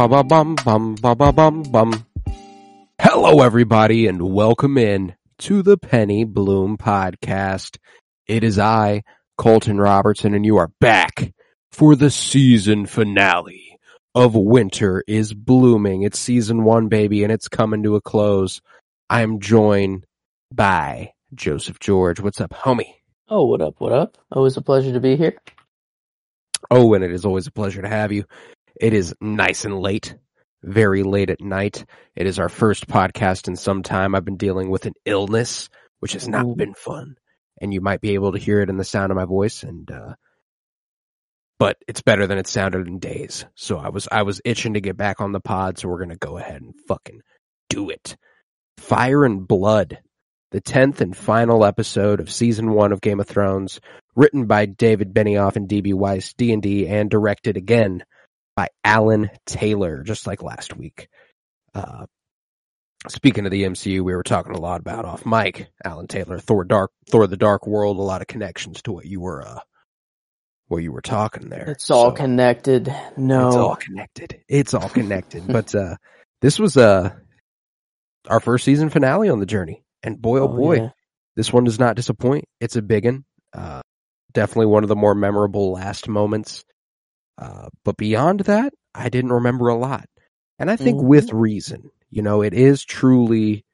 ba ba bum bum ba ba bum bum. Hello, everybody, and welcome in to the Penny Bloom Podcast. It is I, Colton Robertson, and you are back for the season finale of Winter is Blooming. It's season one, baby, and it's coming to a close. I am joined by Joseph George. What's up, homie? Oh, what up, what up? Always a pleasure to be here. Oh, and it is always a pleasure to have you. It is nice and late, very late at night. It is our first podcast in some time. I've been dealing with an illness, which has not Ooh. been fun. And you might be able to hear it in the sound of my voice and, uh, but it's better than it sounded in days. So I was, I was itching to get back on the pod. So we're going to go ahead and fucking do it. Fire and Blood, the 10th and final episode of season one of Game of Thrones, written by David Benioff and DB Weiss, D&D, and directed again by Alan Taylor, just like last week. Uh, speaking of the MCU, we were talking a lot about off mic. Alan Taylor, Thor Dark, Thor: The Dark World, a lot of connections to what you were, uh, what you were talking there. It's all So, connected. No. It's all connected. It's all connected. but uh, this was uh our first season finale on the journey, and boy, oh, boy, yeah. this one does not disappoint. It's a big one. Uh, definitely one of the more memorable last moments. Uh, but beyond that, I didn't remember a lot. And I think Mhm. with reason, you know, it is truly,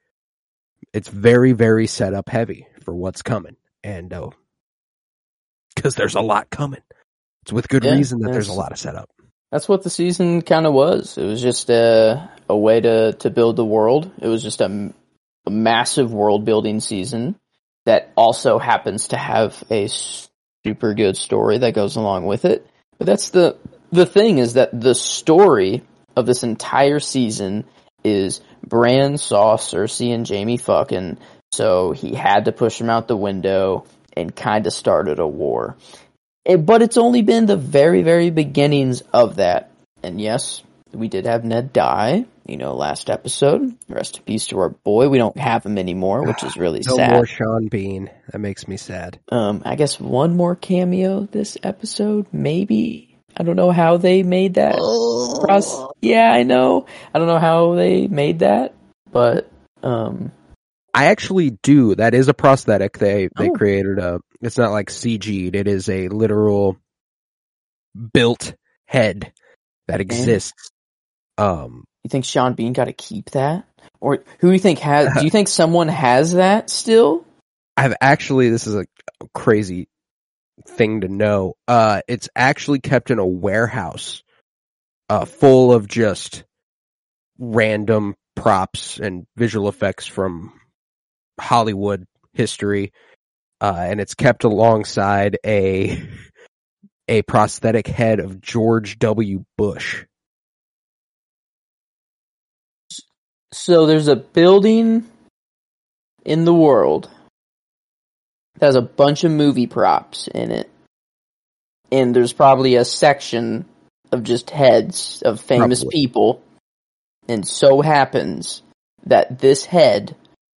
it's very, very set up heavy for what's coming. And, uh, cause there's a lot coming. It's with good Yeah, reason that there's a lot of setup. That's what the season kind of was. It was just a, a way to, to build the world. It was just a massive world building season that also happens to have a super good story that goes along with it. But that's the, the thing is that the story of this entire season is Bran saw Cersei and Jaime fucking, so he had to push him out the window and kind of started a war. It- but it's only been the very, very beginnings of that. And yes, we did have Ned die, you know, last episode. Rest in peace to our boy. We don't have him anymore, which is really No sad. more Sean Bean. That makes me sad. Um, I guess one more cameo this episode, maybe. I don't know how they made that. Pros- yeah, I know. I don't know how they made that, but um, I actually do. That is a prosthetic. They they Oh. created a. It's not like CG'd. It is a literal built head that exists. Um, you think Sean Bean got to keep that, or who do you think has? do you think someone has that still? I've actually. This is a crazy thing to know. Uh, it's actually kept in a warehouse, uh, full of just random props and visual effects from Hollywood history. Uh, and it's kept alongside a a prosthetic head of George W. Bush. So there's a building in the world that has a bunch of movie props in it. And there's probably a section of just heads of famous Probably. people. And so happens that this head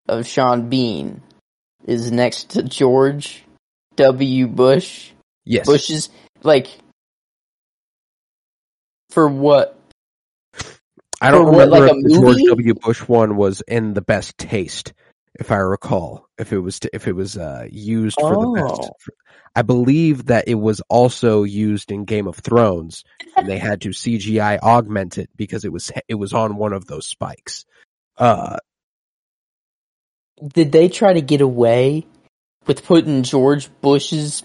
of Sean Bean is next to George W. Bush. Yes. Bush's, like, for what? I don't what, remember like a if the George movie? W. Bush one was in the best taste, if I recall. If it was to, if it was uh, used for the best. Oh. I believe that it was also used in Game of Thrones, and they had to CGI augment it because it was it was on one of those spikes. Uh, did they try to get away with putting George Bush's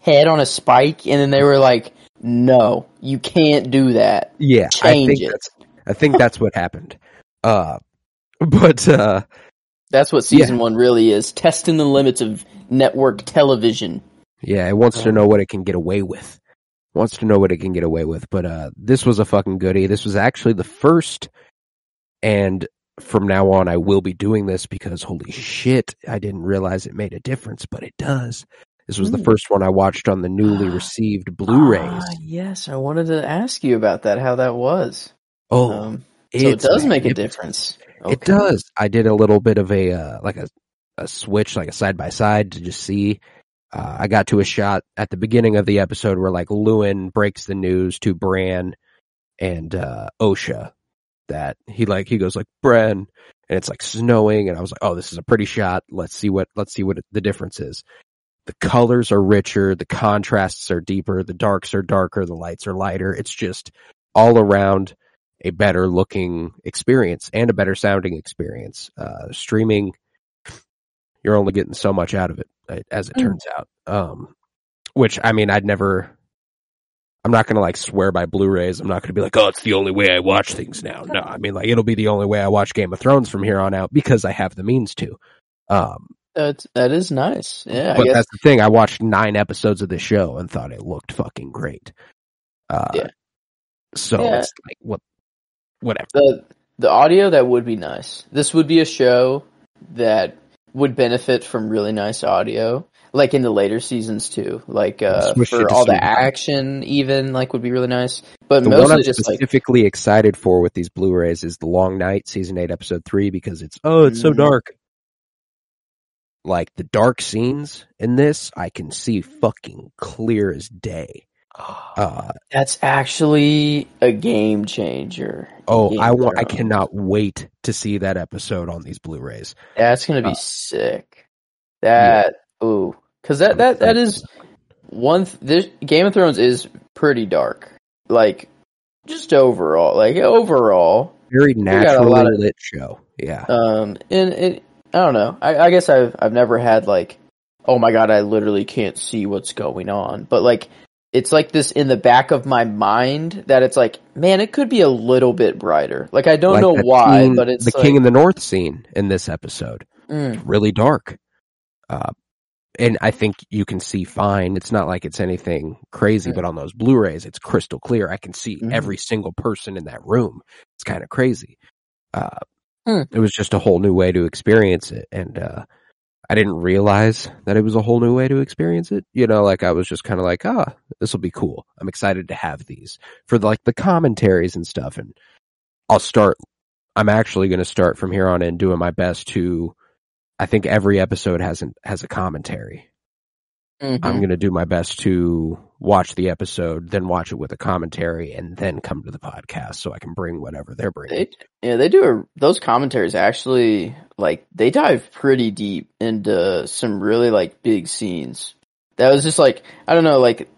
head on a spike and then they were like, no, you can't do that. yeah, I Change think it. that's I think that's what happened. Uh, but uh, That's what season one really is: testing the limits of network television. Yeah, it wants to know what it can get away with. Wants to know what it can get away with. But uh this was a fucking goodie. This was actually the first and from now on I will be doing this because holy shit, I didn't realize it made a difference, but it does. This was the Mm. first one I watched on the newly received Blu-rays. Ah, yes, I wanted to ask you about that. How that was. Oh, Um, so it does make a difference. It does. I did a little bit of a uh, like a a switch, like a side by side to just see. Uh, I got to a shot at the beginning of the episode where like Luwin breaks the news to Bran and uh, Osha that he like he goes like Bran and it's like snowing and I was like, oh, this is a pretty shot. Let's see what let's see what the difference is. The colors are richer, the contrasts are deeper, the darks are darker, the lights are lighter. It's just all around a better looking experience and a better sounding experience. Uh, streaming, you're only getting so much out of it, uh, as it Mm. turns out. Um, which I mean, I'd never. I'm not gonna like swear by Blu-rays. I'm not gonna be like, oh, it's the only way I watch things now. No, I mean like it'll be the only way I watch Game of Thrones from here on out because I have the means to. Um, That that is nice. Yeah, I but guess that's the thing. I watched nine episodes of this show and thought it looked fucking great. Uh, Yeah. So Yeah. it's like what, whatever. the the audio that would be nice. This would be a show that would benefit from really nice audio, like in the later seasons too. Like uh, for all the action, even like would be really nice. But The one mostly I'm just like specifically excited for with these Blu-rays is The Long Night, season eight, episode three, because it's oh, it's so Mhm. dark. Like the dark scenes in this, I can see fucking clear as day. Uh, that's actually a game changer. oh, Game I want, I cannot wait to see that episode on these Blu-rays. That's gonna be Uh, sick. That ooh, because that that that is one. Th- this Game of Thrones is pretty dark. Like just overall, like overall. Very naturally lot of- lit show. Yeah. Um, and it, I don't know. I, I guess I've I've never had like, oh my god, I literally can't see what's going on. But like, it's like this in the back of my mind that it's like, man, it could be a little bit brighter. Like I don't Like know why, King- but it's the like, King in the North scene in this episode. mm, really dark. Uh, and I think you can see fine. It's not like it's anything crazy, Mm. but on those Blu-rays, it's crystal clear. I can see Mhm. every single person in that room. It's kind of crazy. Uh, Hmm. it was just a whole new way to experience it. And, uh, I didn't realize that it was a whole new way to experience it. You know, like I was just kind of like, ah, this will be cool. I'm excited to have these for like the commentaries and stuff. And I'll start, I'm actually going to start from here on in doing my best to, I think every episode has an, has a commentary. Mhm. I'm going to do my best to watch the episode, then watch it with a commentary and then come to the podcast so I can bring whatever they're bringing. They, yeah, they do a, those commentaries actually like they dive pretty deep into some really like big scenes. That was just like I don't know, like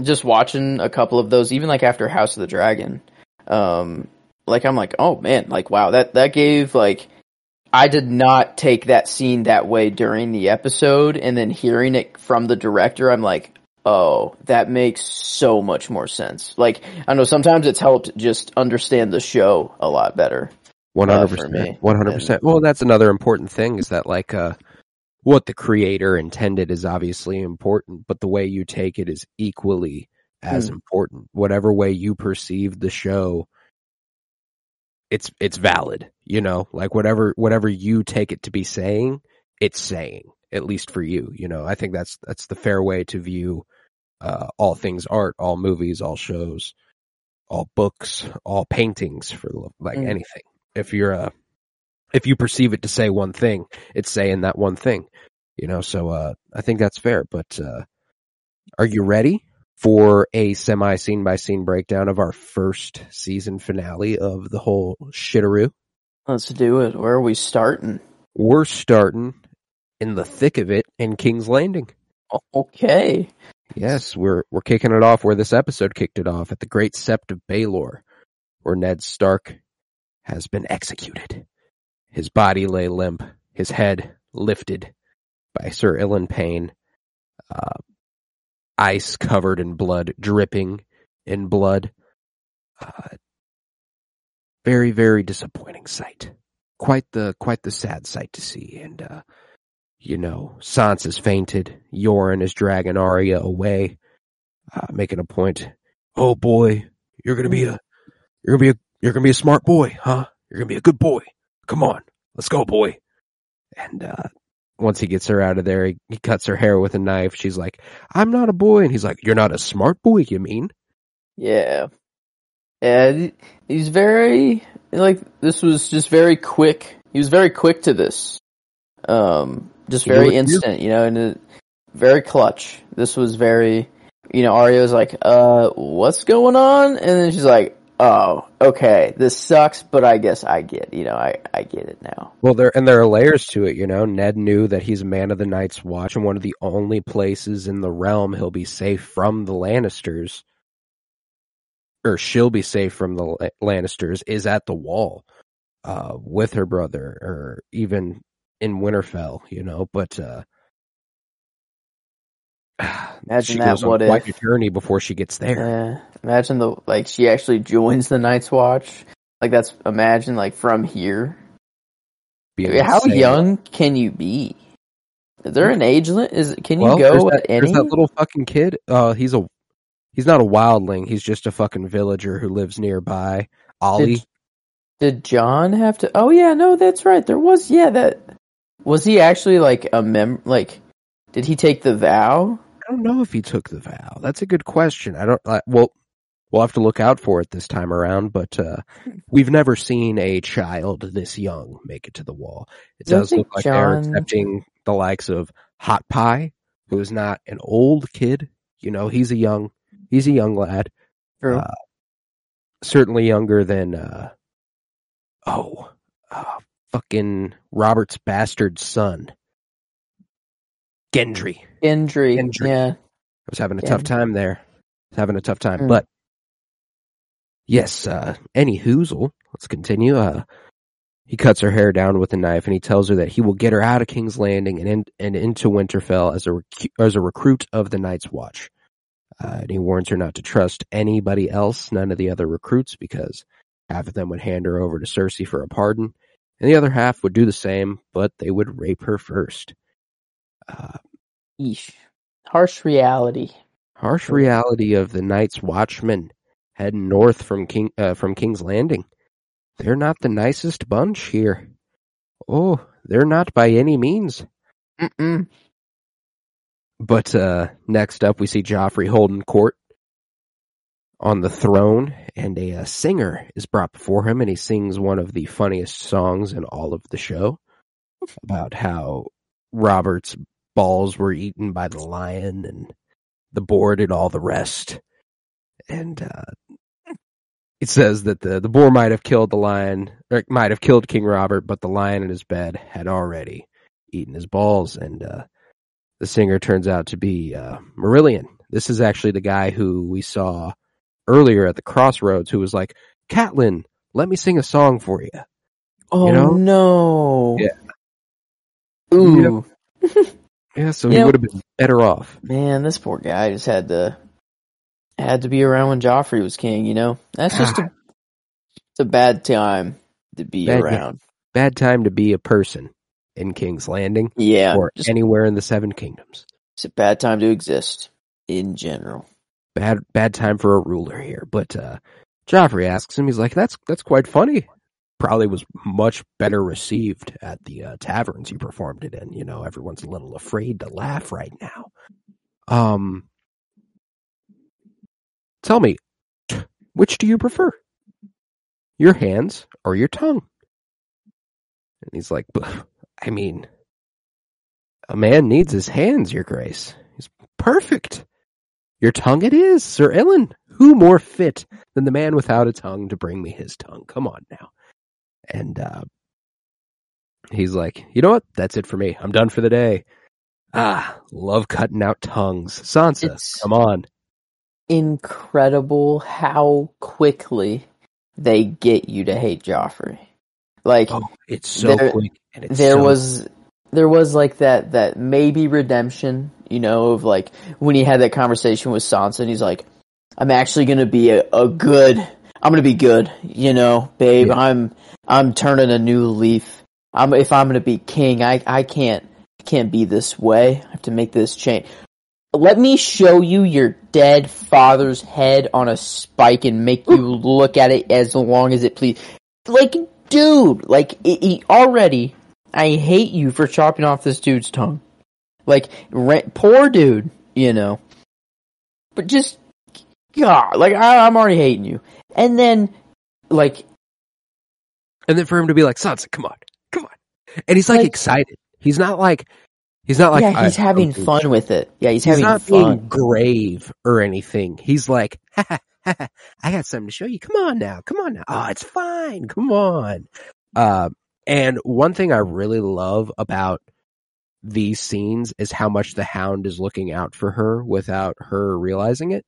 just watching a couple of those, even like after House of the Dragon. Um, like I'm like, oh man, like wow, that that gave like I did not take that scene that way during the episode, and then hearing it from the director, I'm like, oh, that makes so much more sense. Like, I know sometimes it's helped just understand the show a lot better. One uh, hundred for me. percent. One hundred percent. Well, that's another important thing is that like uh, what the creator intended is obviously important, but the way you take it is equally as Hmm. important. Whatever way you perceive the show, it's it's valid. You know, like whatever whatever you take it to be saying, it's saying. At least for you, you know. I think that's that's the fair way to view uh, all things art, all movies, all shows, all books, all paintings for like Mm. anything. If you're a if you perceive it to say one thing, it's saying that one thing. You know, so uh I think that's fair. But uh are you ready for a semi scene by scene breakdown of our first season finale of the whole shitteroo? Let's do it. Where are we starting? We're starting in the thick of it in King's Landing. Okay. Yes, we're we're kicking it off where this episode kicked it off at the Great Sept of Baelor, where Ned Stark has been executed. His body lay limp, his head lifted by Sir Ilyn Payne, uh, ice covered in blood, dripping in blood. Uh, very, very disappointing sight. quite the quite the sad sight to see. And uh, you know, Sansa's fainted. Yoren is dragging Arya away, uh, making a point. Oh boy, you're gonna be a you're gonna be a you're gonna be a smart boy, huh? You're gonna be a good boy. Come on, let's go, boy. And uh, once he gets her out of there, he, he cuts her hair with a knife. She's like, "I'm not a boy," and he's like, "You're not a smart boy, you mean?" Yeah. Yeah, he's very like this was just very quick. He was very quick to this. Um just very what to do. instant, you know, and it, very clutch. This was very you know, Arya was like, "Uh, what's going on?" And then she's like, "Oh, okay. This sucks, but I guess I get, you know, I I get it now." Well, there and there are layers to it. You know, Ned knew that he's a man of the Night's Watch, and one of the only places in the realm he'll be safe from the Lannisters, or she'll be safe from the Lannisters, is at the Wall, uh, with her brother, or even in Winterfell. You know, but uh, Imagine she that, what quite if? a journey before she gets there. Yeah. Imagine the like she actually joins the Night's Watch. Like that's imagine like from here. How young can you be? Is there an age limit? Is can you Well, go there's at that, any? there's that little fucking kid. Uh, he's a he's not a wildling. He's just a fucking villager who lives nearby. Ollie. Did, did Jon have to? Oh yeah, no, that's right. There was yeah that was he actually like a mem like did he take the vow? I don't know if he took the vow. That's a good question. I don't. I, well, we'll have to look out for it this time around. But uh, we've never seen a child this young make it to the wall. It Do does look like they're accepting the likes of Hot Pie, who is not an old kid. You know, he's a young, he's a young lad. Uh, certainly younger than uh, oh, uh, fucking Robert's bastard son, Gendry. Gendry. Gendry. Yeah. I was having a Yeah. tough time there. Was having a tough time. Mm. But yes, uh any hoozle. Let's continue. Uh he cuts her hair down with a knife and he tells her that he will get her out of King's Landing and in, and into Winterfell as a recu- as a recruit of the Night's Watch. Uh, and he warns her not to trust anybody else, none of the other recruits, because half of them would hand her over to Cersei for a pardon, and the other half would do the same, but they would rape her first. Uh, Eesh. Harsh reality. Harsh reality of the Night's Watchmen heading north from King uh, from King's Landing. They're not the nicest bunch here. Oh, they're not by any means. Mm-mm. But uh, next up, we see Joffrey holding court on the throne, and a, uh singer is brought before him, and he sings one of the funniest songs in all of the show about how Robert's balls were eaten by the lion and the board and all the rest. And uh, it says that the, the boar might have killed the lion, or might have killed King Robert, but the lion in his bed had already eaten his balls. And uh, the singer turns out to be uh, Marillion. This is actually the guy who we saw earlier at the crossroads who was like, Catelyn, let me sing a song for you. Oh know? no. Yeah. Ooh. Yeah, so You he would have been better off. Man, this poor guy just had to had to be around when Joffrey was king, you know? That's just a it's a bad time to be Bad- around. Bad time to be a person in King's Landing Yeah. or just anywhere in the Seven Kingdoms. it's a bad time to exist in general. Bad bad time for a ruler here. But uh Joffrey asks him, he's like, That's that's quite funny. Probably was much better received at the uh, taverns you performed it in. You know, everyone's a little afraid to laugh right now. Um Tell me, which do you prefer? Your hands or your tongue? And he's like, I mean, a man needs his hands, your grace. He's perfect. Your tongue it is, Sir Ilyn. Who more fit than the man without a tongue to bring me his tongue? Come on now. And uh he's like, you know what? That's it for me. I'm done for the day. Ah, love cutting out tongues. Sansa, It's- come on. Incredible how quickly they get you to hate Joffrey. Like Oh, it's so There- quick. And it's there so- was there was like that that maybe redemption, you know, of like when he had that conversation with Sansa and he's like, I'm actually gonna be a, a good I'm gonna be good. You know, babe. Yeah. I'm I'm turning a new leaf. I'm if I'm gonna be king, I I can't can't be this way. I have to make this change. Let me show you your dead father's head on a spike and make you look at it as long as it please. Like, dude, like it, he already. I hate you for chopping off this dude's tongue. Like, poor dude, you know. But just, God, like I, I'm already hating you. And then, like, And then for him to be like, Sansa, come on, come on. And he's like, Like- excited. He's not like, he's not like, yeah, he's having fun with it. Yeah, he's. He's having not fun. being grave or anything. He's like, ha, ha, ha, I got something to show you. Come on now. Come on now. Oh, it's fine. Come on. Uh, and one thing I really love about these scenes is how much the hound is looking out for her without her realizing it.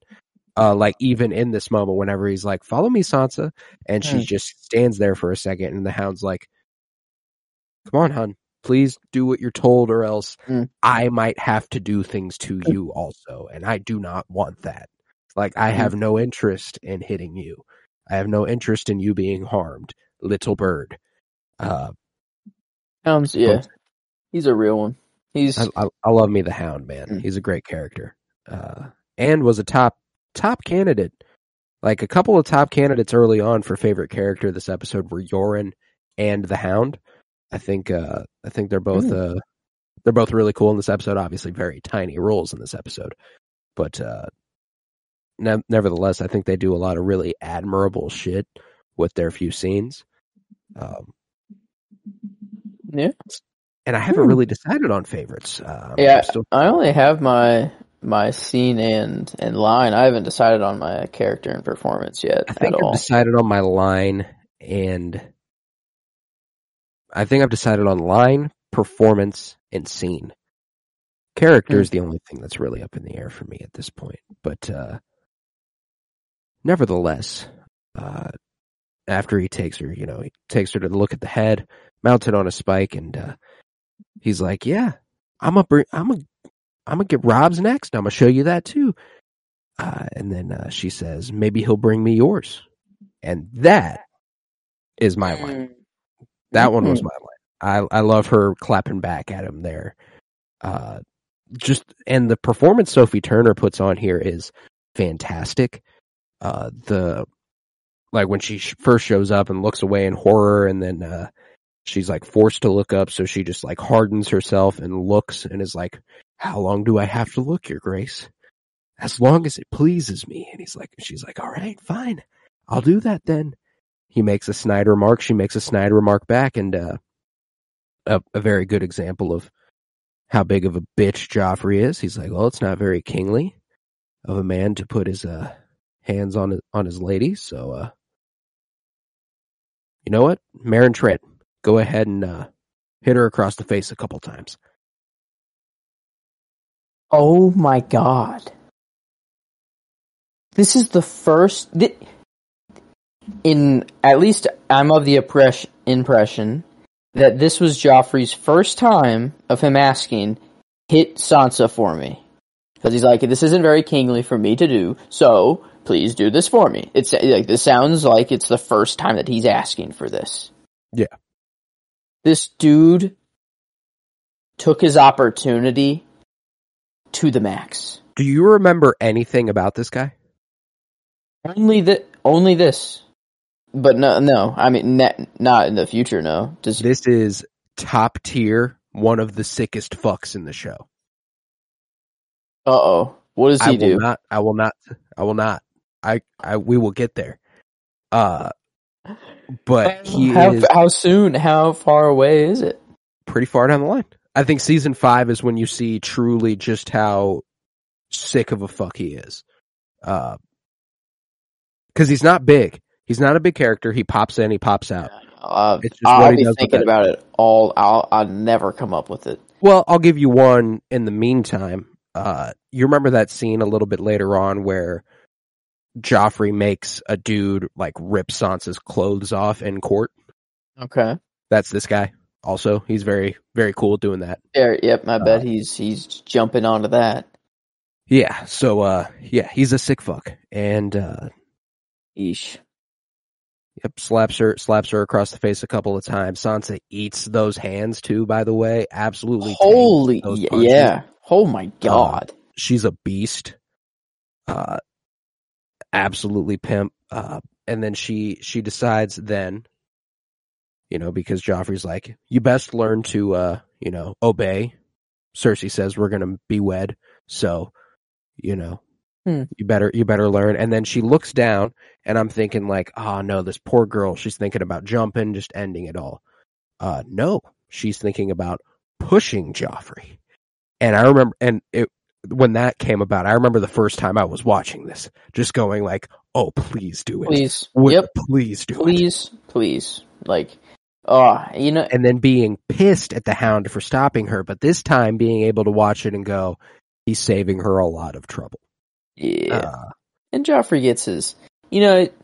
Uh, like even in this moment, whenever he's like, follow me, Sansa. And she Mm. just stands there for a second and the hound's like, come on, hun, please do what you're told or else Mm. I might have to do things to you also. And I do not want that. Like, I have no interest in hitting you. I have no interest in you being harmed, little bird. Uh, Um, yeah, he's a real one. He's I, I, I love me the Hound, man. Mm. He's a great character, uh, and was a top top candidate. Like a couple of top candidates early on for favorite character this episode were Yoren and the Hound. I think uh, I think they're both uh, they're both really cool in this episode. Obviously, very tiny roles in this episode, but uh, ne- nevertheless, I think they do a lot of really admirable shit with their few scenes. Um, yeah. and I haven't Hmm. really decided on favorites. Um, Yeah, still I only have my my scene and and line. I haven't decided on my character and performance yet I think I've all. decided on my line and I think I've decided on line, performance, and scene. Character Hmm. is the only thing that's really up in the air for me at this point. But uh nevertheless, uh after he takes her, you know, he takes her to look at the head, mounted on a spike, and uh he's like, Yeah, I'm a I'm a I'm gonna get Robb's next. I'm gonna show you that too. Uh, and then uh, she says, maybe he'll bring me yours. And that is my line. Mm. That one was my line. I I love her clapping back at him there. Uh, just and the performance Sophie Turner puts on here is fantastic. Uh, the like when she sh- first shows up and looks away in horror, and then uh, she's like forced to look up, so she just like hardens herself and looks and is like, "How long do I have to look, Your Grace?" As long as it pleases me. And he's like, she's like, "All right, fine, I'll do that then." He makes a snide remark. She makes a snide remark back, and uh, a, a very good example of how big of a bitch Joffrey is. He's like, well, it's not very kingly of a man to put his uh, hands on his, on his lady. So, uh, you know what, Meryn Trant, go ahead and uh, hit her across the face a couple times. Oh my god. This is the first thi- in at least I'm of the impress- impression that this was Joffrey's first time of him asking, "Hit Sansa for me," because he's like, "This isn't very kingly for me to do, so please do this for me." It's like this sounds like it's the first time that he's asking for this. Yeah. This dude took his opportunity to the max. Do you remember anything about this guy? Only that, only this. But no, no. I mean, ne- not in the future. No. Does This is top tier, one of the sickest fucks in the show. uh oh. What does I he will do? not. I will not. I will not. I. I. We will get there. Uh, but he how, is how soon? How far away is it? pretty far down the line. I think season five is when you see truly just how sick of a fuck he is. Uh, cause he's not big. He's not a big character. He pops in, he pops out. Uh, It's just what I'll be thinking about it all. I'll. I'll never come up with it. Well, I'll give you one in the meantime. Uh, you remember that scene a little bit later on where Joffrey makes a dude like rip Sansa's clothes off in court? Okay. That's this guy. Also, he's very, very cool doing that. There. Yep. I Uh, bet he's he's jumping onto that. Yeah. So, uh, yeah, he's a sick fuck. And, uh, Eesh. Yep, slaps her slaps her across the face a couple of times. Sansa eats those hands too, by the way. Absolutely Holy, those y- punches. yeah. Oh my god. She's a beast. Uh absolutely pimp. Uh and then she she decides then you know, because Joffrey's like, you best learn to uh, you know, obey. Cersei says we're gonna be wed, so you know, Hmm. you better you better learn. And then she looks down and I'm thinking like, oh no, this poor girl, she's thinking about jumping, just ending it all. Uh no, she's thinking about pushing Joffrey. And I remember and it when that came about, I remember the first time I was watching this, just going like, "Oh, please do it, Please. Would- Yep. please do it." Please, please. Like, oh, you know, And then being pissed at the Hound for stopping her, but this time being able to watch it and go, "He's saving her a lot of trouble." yeah. Uh, and Joffrey gets his. You know, it,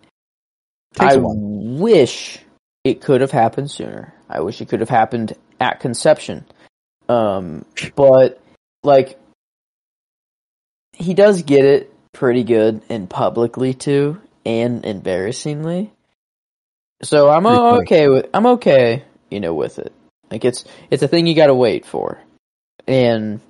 I wish it could have happened sooner. I wish it could have happened at conception. Um, but like, he does get it pretty good and publicly too, and embarrassingly. So I'm Pretty funny. okay with I'm okay, you know, with it. Like it's it's a thing you got to wait for, and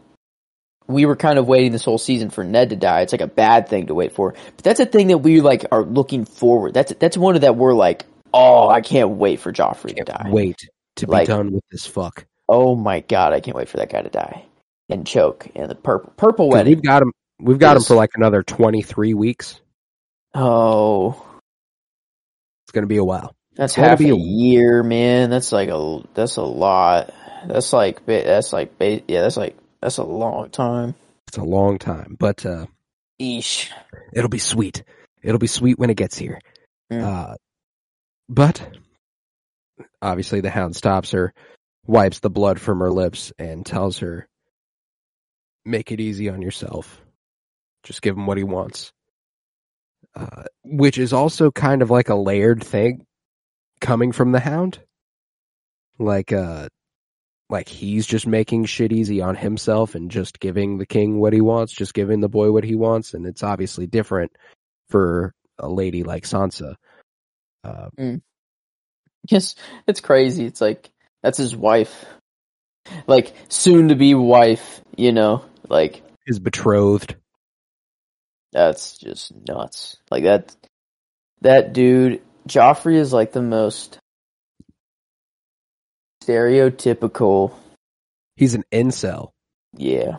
we were kind of waiting this whole season for Ned to die. It's like a bad thing to wait for, but that's a thing that we like are looking forward. That's that's one of that we're like, oh, I can't wait for Joffrey to die. wait to be Like- done with this fuck. Oh my god, I can't wait for that guy to die and choke and the purple purple wedding. We've got him. We've got him for like another twenty three weeks. Oh, It's gonna be a while. That's half be a a- year, man. That's like a that's a lot. That's like that's like yeah, that's like that's a long time. It's a long time, but uh, Eesh. it'll be sweet. It'll be sweet when it gets here. Mm. Uh, but obviously, the Hound stops her, wipes the blood from her lips, and tells her, "Make it easy on yourself. Just give him what he wants." Uh, which is also kind of like a layered thing coming from the Hound. Like, uh, like he's just making shit easy on himself and just giving the king what he wants, just giving the boy what he wants, and it's obviously different for a lady like Sansa. Uh, Yes, it's crazy. It's like that's his wife, like soon to be wife. You know, like his betrothed. that's just nuts. Like that, that dude, Joffrey is like the most stereotypical. He's an incel. Yeah,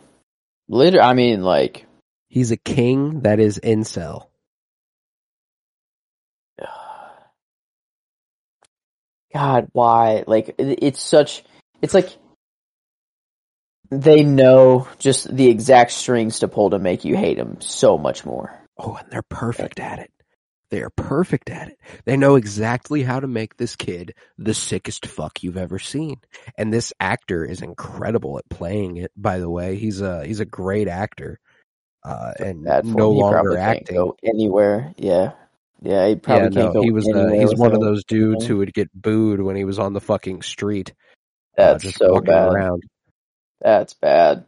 literally. I mean, like, He's a king that is incel. God, why? Like, it's such. It's like they know just the exact strings to pull to make you hate him so much more. Oh, and they're perfect at it. They are perfect at it. They know exactly how to make this kid the sickest fuck you've ever seen. And this actor is incredible at playing it, by the way. He's a he's a great actor. Uh and no longer acting. go anywhere. Yeah, yeah. He probably yeah, can't no, go. he was uh, anywhere he's one of those dudes who would get booed when he was on the fucking street. uh, That's just so bad. around. That's bad.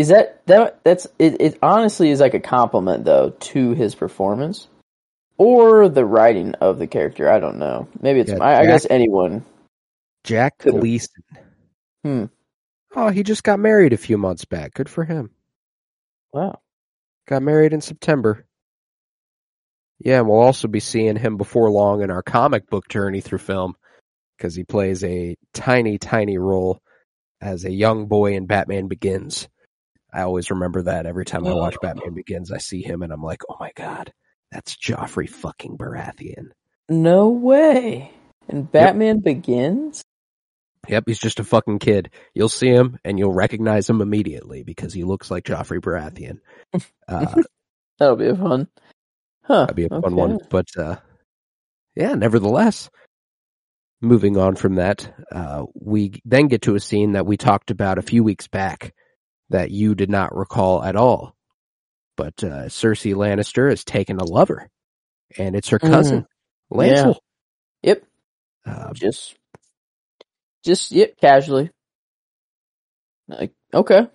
Is that that? That's it. It honestly is like a compliment though to his performance, or the writing of the character. I don't know. Maybe it's. Yeah, I, I guess anyone. Jack Could've- Gleeson. Hmm. Oh, he just got married a few months back. Good for him. Wow. Got married in September. Yeah, and we'll also be seeing him before long in our comic book journey through film because he plays a tiny, tiny role as a young boy in Batman Begins. I always remember that every time I watch. Batman Begins, I see him and I'm like, oh my god, that's Joffrey fucking Baratheon. No way. And Batman Begins. Yep, he's just a fucking kid. You'll see him and you'll recognize him immediately because he looks like Joffrey Baratheon. Uh, That'll be a fun. Huh. That'd be a fun okay. one. But uh, yeah, nevertheless, moving on from that, uh, we then get to a scene that we talked about a few weeks back that you did not recall at all. But uh, Cersei Lannister has taken a lover, and it's her cousin, Lancel. Yep. Uh, Just. Just yep. Casually. Like okay.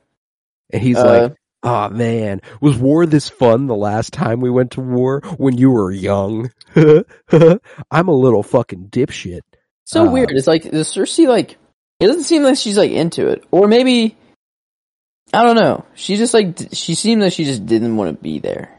and he's Uh, like, Oh man, was war this fun the last time we went to war when you were young? I'm a little fucking dipshit. So Uh, weird. It's like is Cersei like it doesn't seem like she's like into it. Or maybe I don't know. She just like she seemed like she just didn't want to be there.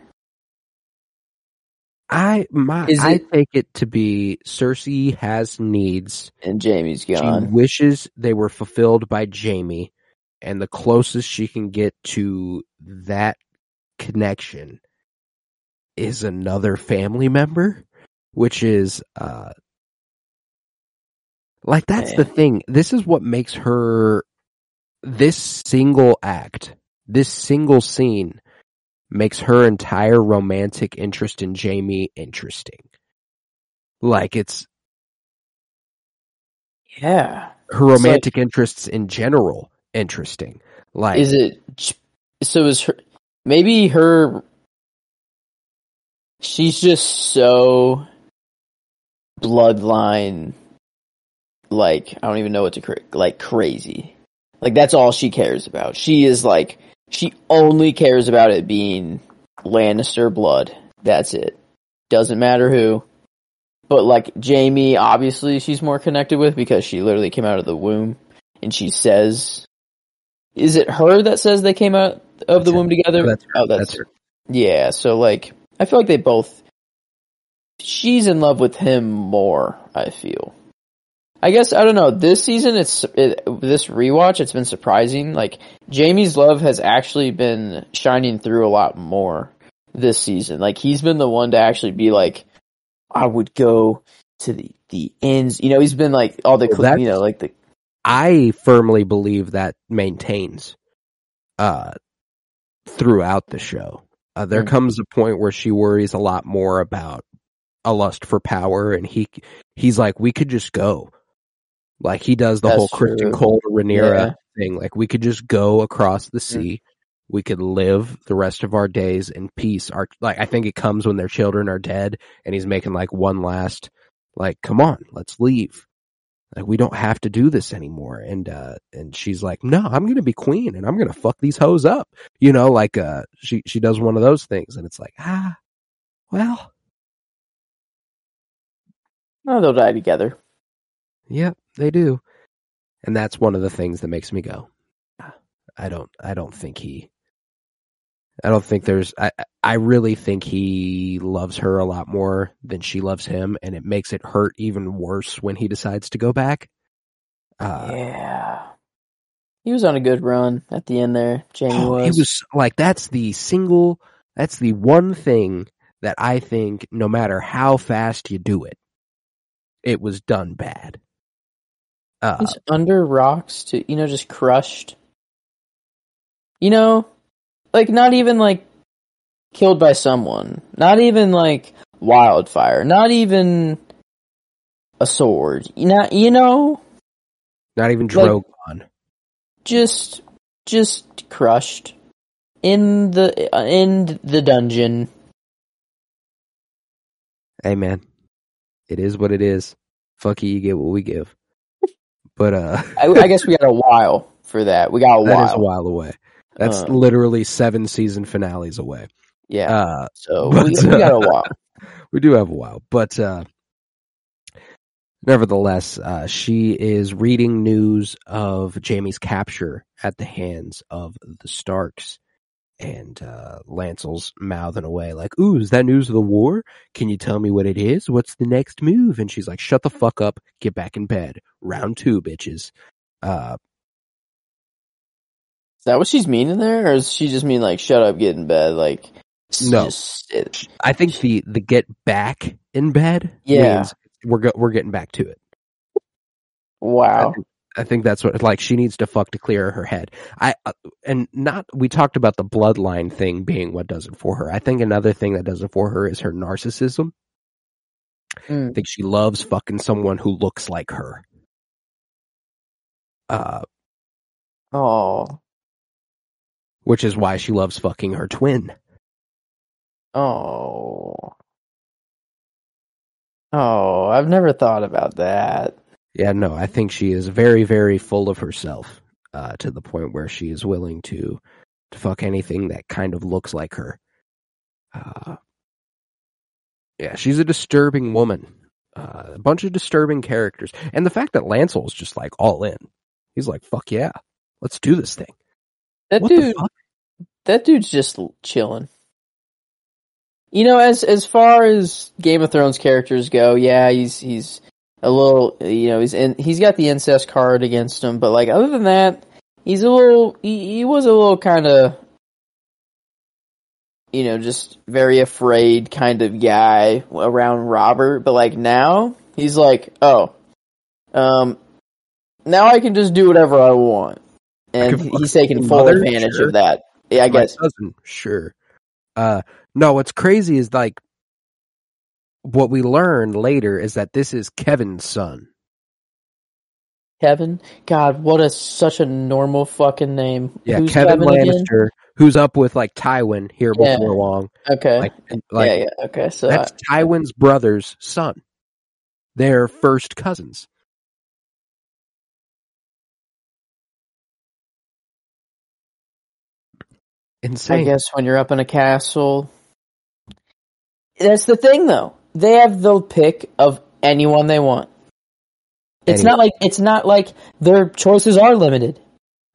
I my Is I it- take it to be Cersei has needs. And Jaime's She gone. She wishes they were fulfilled by Jaime, and the closest she can get to that connection is another family member, which is uh like that's the Man. thing. This is what makes her this single act, this single scene makes her entire romantic interest in Jaime interesting. Like it's Yeah. her It's like- romantic interests in general interesting. Like Is it so is her maybe her she's just so bloodline like I don't even know what to like crazy. Like that's all she cares about. She is like she only cares about it being Lannister blood. That's it. Doesn't matter who. But like Jaime obviously she's more connected with because she literally came out of the womb and she says is it her that says they came out of the That's womb together? That's her. oh, that's, That's her. yeah. So like, I feel like they both. She's in love with him more. I feel. I guess I don't know. This season, it's it, this rewatch. It's been surprising. Like Jaime's love has actually been shining through a lot more this season. Like he's been the one to actually be like, I would go to the the ends. You know, he's been like all the Well, you know like the I firmly believe that maintains uh throughout the show. Uh, there Hmm. comes a point where she worries a lot more about a lust for power and he he's like we could just go. Like he does the That's whole Christian true. Cole to Rhaenyra Yeah. thing. Like we could just go across the sea. We could live the rest of our days in peace. Our like I think it comes when their children are dead and he's making like one last like come on, let's leave. Like we don't have to do this anymore. And uh and she's like, No, I'm gonna be queen and I'm gonna fuck these hoes up. You know, like uh she she does one of those things and it's like, ah well, oh they'll die together. Yep, they do. And that's one of the things that makes me go, "Ah, I don't, I don't think he, I don't think there's, I, I really think he loves her a lot more than she loves him. And it makes it hurt even worse when he decides to go back. Uh, yeah. He was on a good run at the end there. Jaime oh, was. it was like, that's the single, that's the one thing that I think no matter how fast you do it, it was done bad. Uh, He's under rocks to you know just crushed. You know, like not even like killed by someone. Not even like wildfire. Not even a sword. You know, you know, not even like- Drogon. just just crushed in the uh, in the dungeon. hey man, it is what it is. Fuck you, you get what we give. But uh, I, I guess we got a while for that. We got a while. that is a while. away. That's Uh, literally seven season finales away. Yeah. Uh, so but, we, we got a uh, while. we do have a while, but uh, nevertheless, uh, she is reading news of Jaime's capture at the hands of the Starks. And uh, Lancel's mouthing away like, "Ooh, is that news of the war? Can you tell me what it is? What's the next move?" And she's like, "Shut the fuck up, get back in bed. Round two, bitches." Uh, Is that what she's meaning there, or is she just mean like shut up, get in bed, like No. just? I think the the get back in bed Yeah. means we're go- we're getting back to it. I Wow. think, I think that's what like she needs to fuck to clear her head. I uh, and not we talked about the bloodline thing being what does it for her. I think another thing that does it for her is her narcissism. I Mm. think she loves fucking someone who looks like her. Uh, Oh, which is why she loves fucking her twin. oh, oh! I've never thought about that. Yeah, no, I think she is very, very full of herself, uh, to the point where she is willing to to fuck anything that kind of looks like her. Uh, yeah, she's a disturbing woman. Uh, a bunch of disturbing characters, and the fact that Lancel is just like all in. He's like, "Fuck yeah, let's do this thing." That What dude, that dude's just chilling. You know, as as far as Game of Thrones characters go, yeah, he's he's a little, you know, he's in, he's got the incest card against him, but like other than that, he's a little, he, he was a little kind of, you know, just very afraid kind of guy around Robert, but like now he's like, oh, um, now I can just do whatever I want, and fuck he's taking full mother, advantage sure. of that. Yeah, I My guess. cousin, sure. Uh, no, what's crazy is like what we learn later is that this is Kevin's son. Kevin. God, what a such a normal fucking name. Yeah, Who's Kevin, again? Lannister, who's up with like Tywin here Yeah. before long. Okay. Like, like yeah, yeah. Okay. So that's Tywin's brother's son. They're first cousins. Insane. I guess when you're up in a castle, that's the thing though. They have the pick of anyone they want. It's Anyone. not like it's not like their choices are limited.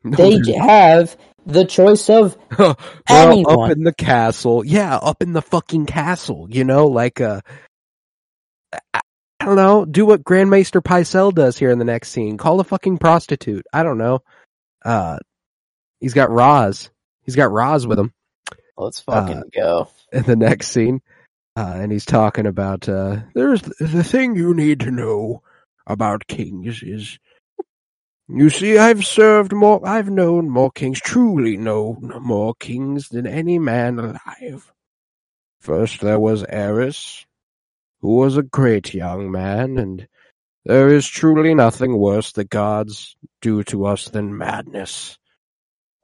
No, They have the choice of well, anyone. up in the castle. Yeah, up in the fucking castle. You know, like uh, I, I don't know. Do what Grand Maester Pycelle does here in the next scene. Call a fucking prostitute. I don't know. Uh, he's got Roz. He's got Roz with him let's Uh, fucking go. in the next scene. Uh, and he's talking about, uh, there's the, the thing you need to know about kings is, you see, I've served more, I've known more kings, truly known more kings than any man alive. First there was Aerys, who was a great young man, and there is truly nothing worse the gods do to us than madness.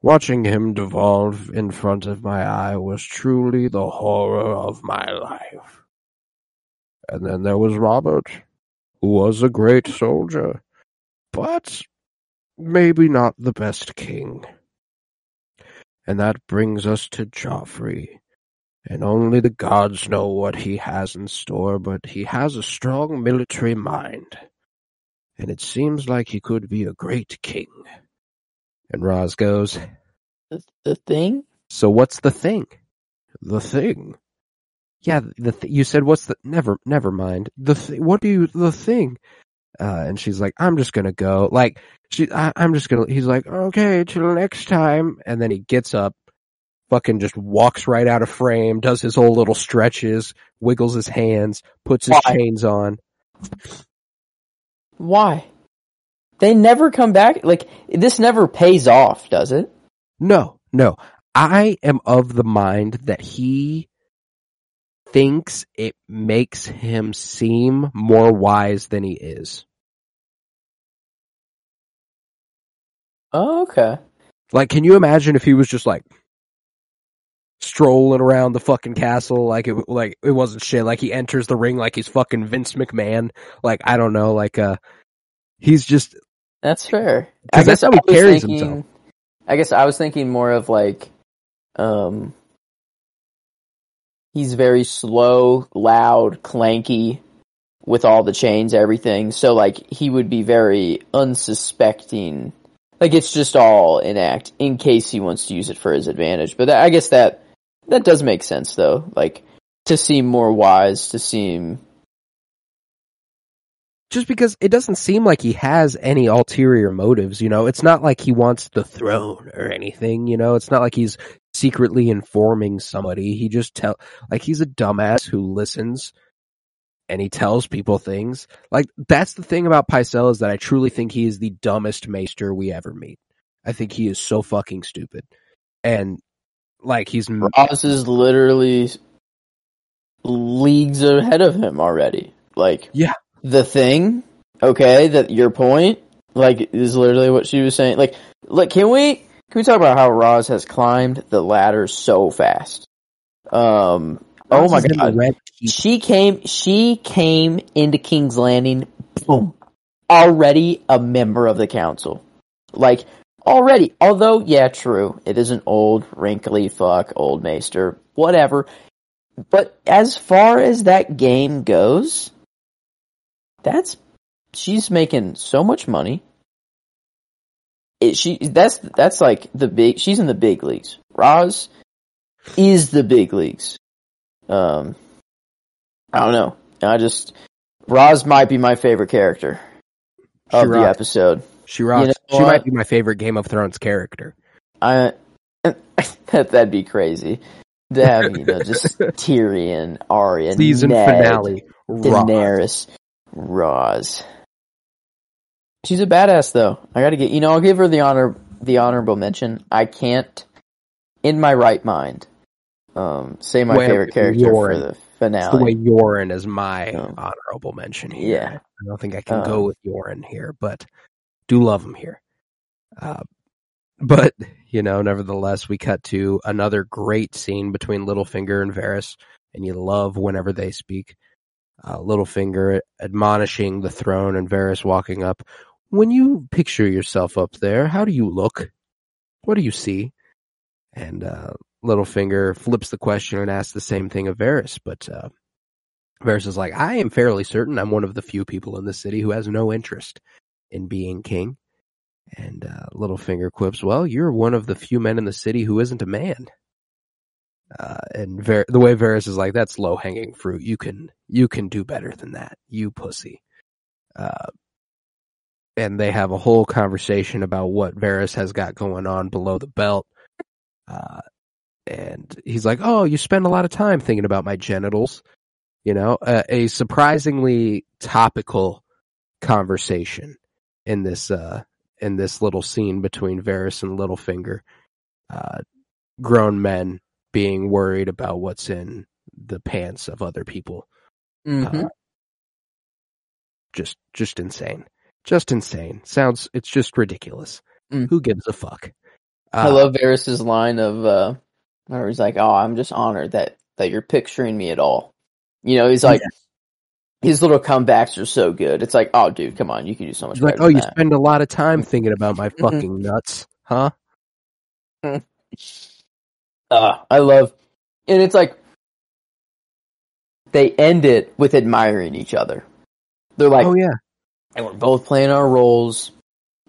Watching him devolve in front of my eye was truly the horror of my life. And then there was Robert, who was a great soldier, but maybe not the best king. And that brings us to Joffrey. And only the gods know what he has in store, but he has a strong military mind. And it seems like he could be a great king. And Roz goes, The, the thing? so what's the thing? The thing. Yeah, the th- you said what's the never never mind. The th- what do you the thing? Uh, and she's like, I'm just gonna go. Like she, I, I'm just gonna. He's like, okay, till next time. And then he gets up, fucking just walks right out of frame, does his whole little stretches, wiggles his hands, puts his Why? chains on. Why? They never come back. Like this never pays off, does it? No, no. I am of the mind that he thinks it makes him seem more wise than he is. Oh, okay. Like, can you imagine if he was just like strolling around the fucking castle like it like it wasn't shit? Like he enters the ring like he's fucking Vince McMahon. Like I don't know. Like uh, he's just That's fair. 'Cause that's how he I carries thinking- himself. I guess I was thinking more of like, um, he's very slow, loud, clanky with all the chains, everything. So like he would be very unsuspecting. Like it's just all in act in case he wants to use it for his advantage. But that, I guess that that does make sense though. Like to seem more wise, to seem just because it doesn't seem like he has any ulterior motives, you know, it's not like he wants the throne or anything, you know, it's not like he's secretly informing somebody. He just tell, like he's a dumbass who listens and he tells people things. Like that's the thing about Pycelle is that I truly think he is the dumbest maester we ever meet. I think he is so fucking stupid. And like he's Roz is literally leagues ahead of him already. Like, Yeah. The thing, okay, that your point, like, is literally what she was saying. Like, like, can we can we talk about how Roz has climbed the ladder so fast? Um, oh my He's in the god, she came, she came into King's Landing, boom, already a member of the council. Like, already. Although, yeah, true. It is an old, wrinkly fuck, old maester, whatever. But as far as that game goes, that's she's making so much money. It, she that's that's like the big. She's in the big leagues. Roz is the big leagues. Um, I don't know. I just Roz might be my favorite character She of the episode. She rocks. know she might be my favorite Game of Thrones character. I that that'd be crazy to have you know just Tyrion, Arya, Season Ned, finale. Raw. Daenerys, Roz. She's a badass though. I got to get you know I'll give her the honor the honorable mention. I can't in my right mind um say my Well, favorite character Yoren. for the It's the way finale. Yoren is my Oh. honorable mention here. Yeah. I don't think I can Um, go with Yoren here, but do love him here. Uh, but you know, nevertheless, we cut to another great scene between Littlefinger and Varys, and you love whenever they speak. Uh, Littlefinger admonishing the throne and Varys walking up. When you picture yourself up there, how do you look? What do you see? And uh, Littlefinger flips the question and asks the same thing of Varys, but uh, Varys is like, I am fairly certain I'm one of the few people in the city who has no interest in being king. And uh, Littlefinger quips, Well, you're one of the few men in the city who isn't a man. Uh, and Var- the way Varys is like, that's low hanging fruit. You can you can do better than that, you pussy. Uh, and they have a whole conversation about what Varys has got going on below the belt. Uh, and he's like, "Oh, you spend a lot of time thinking about my genitals." You know, uh, a surprisingly topical conversation in this uh in this little scene between Varys and Littlefinger. Uh, grown men being worried about what's in the pants of other people. Mhm. Uh, just just insane. Just insane. Sounds it's just ridiculous. Mm. Who gives a fuck? I Uh, love Varys's line of uh where he's like, "Oh, I'm just honored that that you're picturing me at all." You know, he's like his little comebacks are so good. It's like, "Oh, dude, come on, you can do so much like, oh, you that." spend a lot of time thinking about my fucking nuts, huh? Uh, I love, and it's like they end it with admiring each other. They're like, oh yeah, and we're both playing our roles,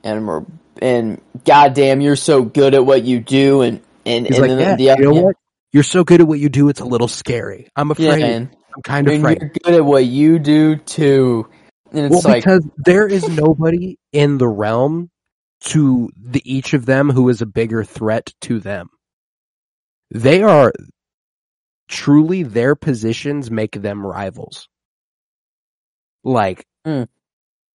and we're and goddamn, you're so good at what you do, and and he's and like, yeah, the you know yeah, what? You're so good at what you do, it's a little scary. I'm yeah, afraid. and, I'm kind of and frightened. you're good at what you do too, and it's Well, like, because there is nobody in the realm to the each of them who is a bigger threat to them. They are truly their positions make them rivals. Like Mm.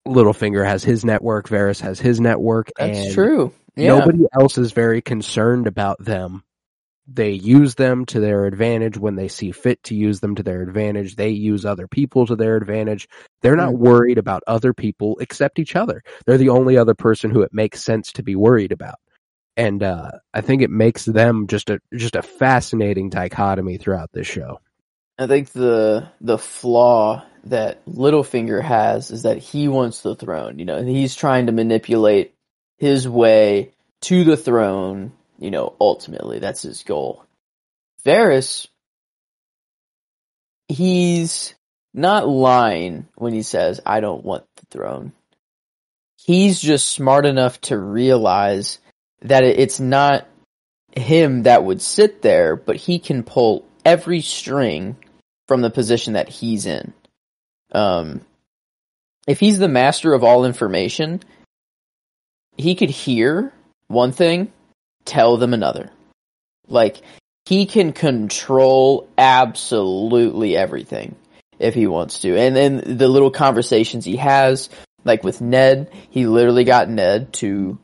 Littlefinger has his network, Varys has his network, that's true. Yeah. Nobody else is very concerned about them. They use them to their advantage when they see fit to use them to their advantage. They use other people to their advantage. They're not worried about other people except each other. They're the only other person who it makes sense to be worried about. And uh, I think it makes them just a just a fascinating dichotomy throughout this show. I think the the flaw that Littlefinger has is that he wants the throne. You know, and he's trying to manipulate his way to the throne. You know, ultimately that's his goal. Varys, he's not lying when he says, "I don't want the throne." He's just smart enough to realize that it's not him that would sit there, but he can pull every string from the position that he's in. Um, if he's the master of all information, he could hear one thing, tell them another. Like, he can control absolutely everything if he wants to. And then the little conversations he has, like with Ned, he literally got Ned to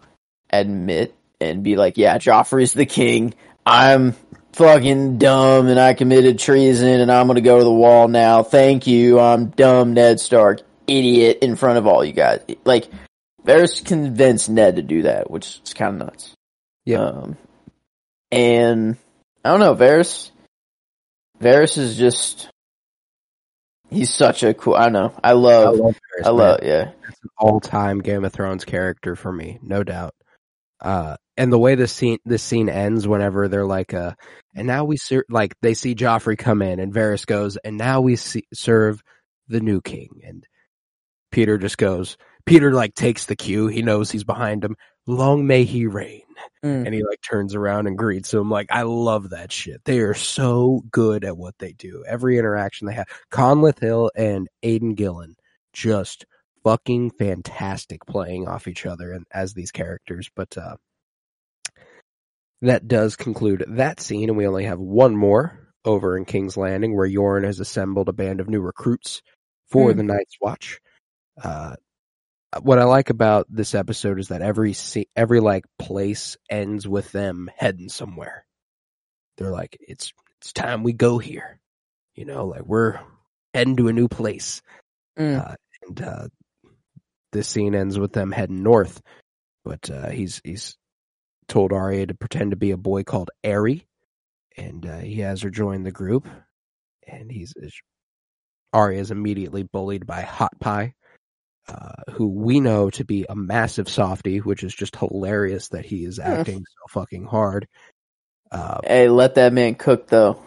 admit and be like, yeah, Joffrey's the king. I'm fucking dumb and I committed treason and I'm gonna go to the wall now. Thank you. I'm dumb Ned Stark, idiot in front of all you guys. Like, Varys convinced Ned to do that, which is kind of nuts. Yeah. Um, and I don't know, Varys. Varys is just. He's such a cool. I don't know. I love, I love. Varys, I love. Yeah. all time Game of Thrones character for me, no doubt. Uh, and the way this scene this scene ends, whenever they're like, uh, and now we ser- like they see Joffrey come in, and Varys goes, and now we see- serve the new king, and Petyr just goes. Petyr like takes the cue. He knows he's behind him. Long may he reign. Mm. And he like turns around and greets him. Like I love that shit. They are so good at what they do. Every interaction they have. Conleth Hill and Aidan Gillen just fucking fantastic playing off each other and as these characters. But uh that does conclude that scene, and we only have one more over in King's Landing where Yoren has assembled a band of new recruits for Hmm. the Night's Watch. Uh what I like about this episode is that every se- every like place ends with them heading somewhere. They're like, it's it's time we go here. You know, like we're heading to a new place. Mm. Uh, and uh, this scene ends with them heading north. But uh, he's he's told Arya to pretend to be a boy called Arry, and uh, he has her join the group. And he's Arya is immediately bullied by Hot Pie, uh, who we know to be a massive softy, which is just hilarious that he is acting so fucking hard. Uh, Hey, let that man cook though.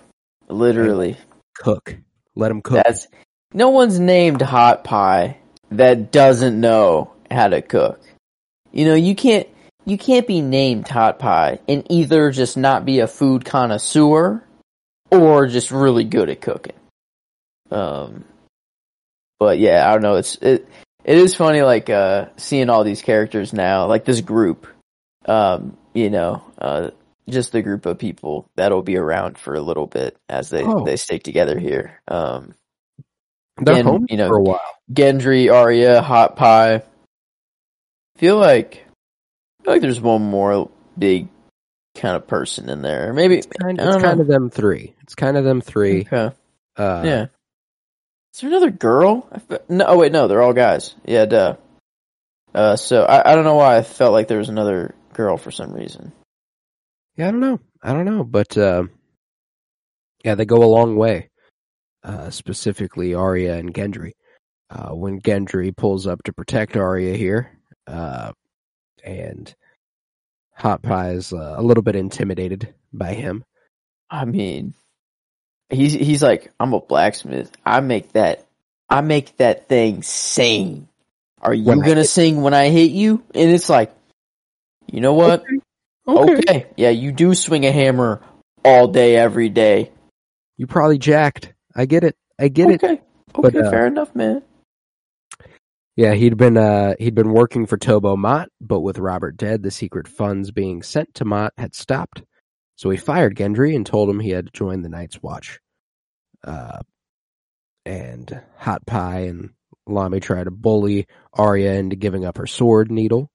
Literally. cook, let him cook. That's no one's named Hot Pie that doesn't know how to cook. You know, you can't you can't be named Hot Pie and either just not be a food connoisseur or just really good at cooking. Um but yeah, I don't know, it's it it is funny like uh seeing all these characters now, like this group. Um, you know, uh just the group of people that'll be around for a little bit as they Oh. they stick together here. Um They're home you know, for a while. Gendry, Arya, Hot Pie. Feel like feel like there's one more big kind of person in there. Maybe It's kind, it's kind of them three. It's kind of them three. Okay. Uh, yeah. Is there another girl? I no, oh wait, no, they're all guys. Yeah, duh. Uh, so I, I don't know why I felt like there was another girl for some reason. Yeah, I don't know. I don't know, but uh, yeah, they go a long way. Uh, specifically, Arya and Gendry. Uh, when Gendry pulls up to protect Arya here, uh, and Hot Pie is uh, a little bit intimidated by him. I mean, he's he's like, I'm a blacksmith. I make that I make that thing sing. Are you When gonna sing when I hit you? And it's like, you know what? Okay. Yeah, you do swing a hammer all day, every day. You probably jacked. I get it. I get it. okay. But, Okay, uh, fair enough, man. Yeah, he'd been uh he'd been working for Tobho Mott, but with Robert dead, the secret funds being sent to Mott had stopped. So he fired Gendry and told him he had to join the Night's Watch. Uh, and Hot Pie and Lommy try to bully Arya into giving up her sword needle,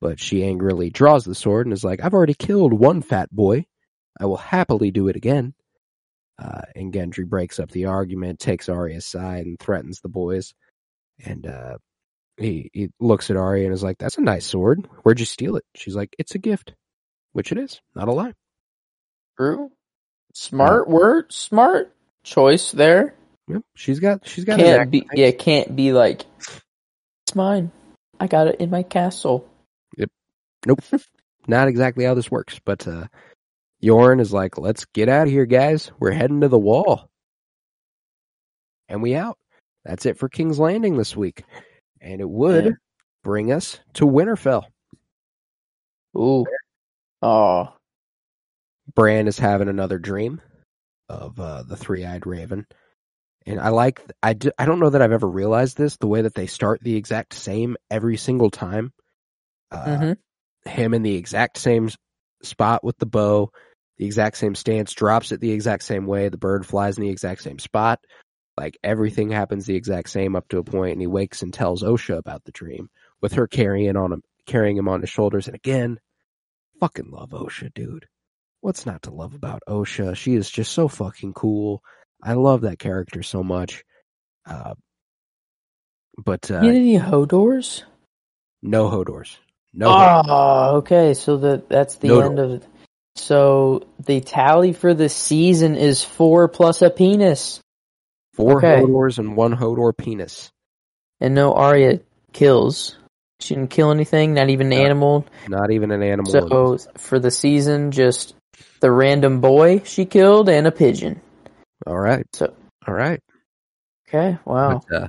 but she angrily draws the sword and is like, "I've already killed one fat boy. I will happily do it again." Uh, and Gendry breaks up the argument, takes Arya's aside, and threatens the boys. And uh, he he looks at Arya and is like, "That's a nice sword. Where'd you steal it?" She's like, "It's a gift," which it is, not a lie. True. Smart word, smart choice there. Yep, she's got she's got. an Can't be yeah, can't be like it's mine. I got it in my castle. Yep. Nope. Not exactly how this works, but uh, Yoren is like, "Let's get out of here, guys. We're heading to the wall," and we out. That's it for King's Landing this week, and it would Yeah. bring us to Winterfell. Ooh. Oh. Bran is having another dream of uh, the three-eyed raven, and I like. I, don't know that I've ever realized this. The way that they start the exact same every single time. Uh, hmm Him in the exact same spot with the bow, the exact same stance, drops it the exact same way. The bird flies in the exact same spot. Like everything happens the exact same up to a point, and he wakes and tells Osha about the dream with her carrying on him, carrying him on his shoulders. And again, fucking love Osha, dude. What's not to love about Osha? She is just so fucking cool. I love that character so much. Uh, but uh, Get any Hodors? no Hodors. No. Hodors. Oh, okay. So that that's the No end of. So the tally for the season is four plus a penis, Four okay. Hodors and one Hodor penis. and no Arya kills. She didn't kill anything, not even an No. animal. Not even an animal. So for the season, just the random boy she killed and a pigeon. all right, So all right. okay, wow. But, uh,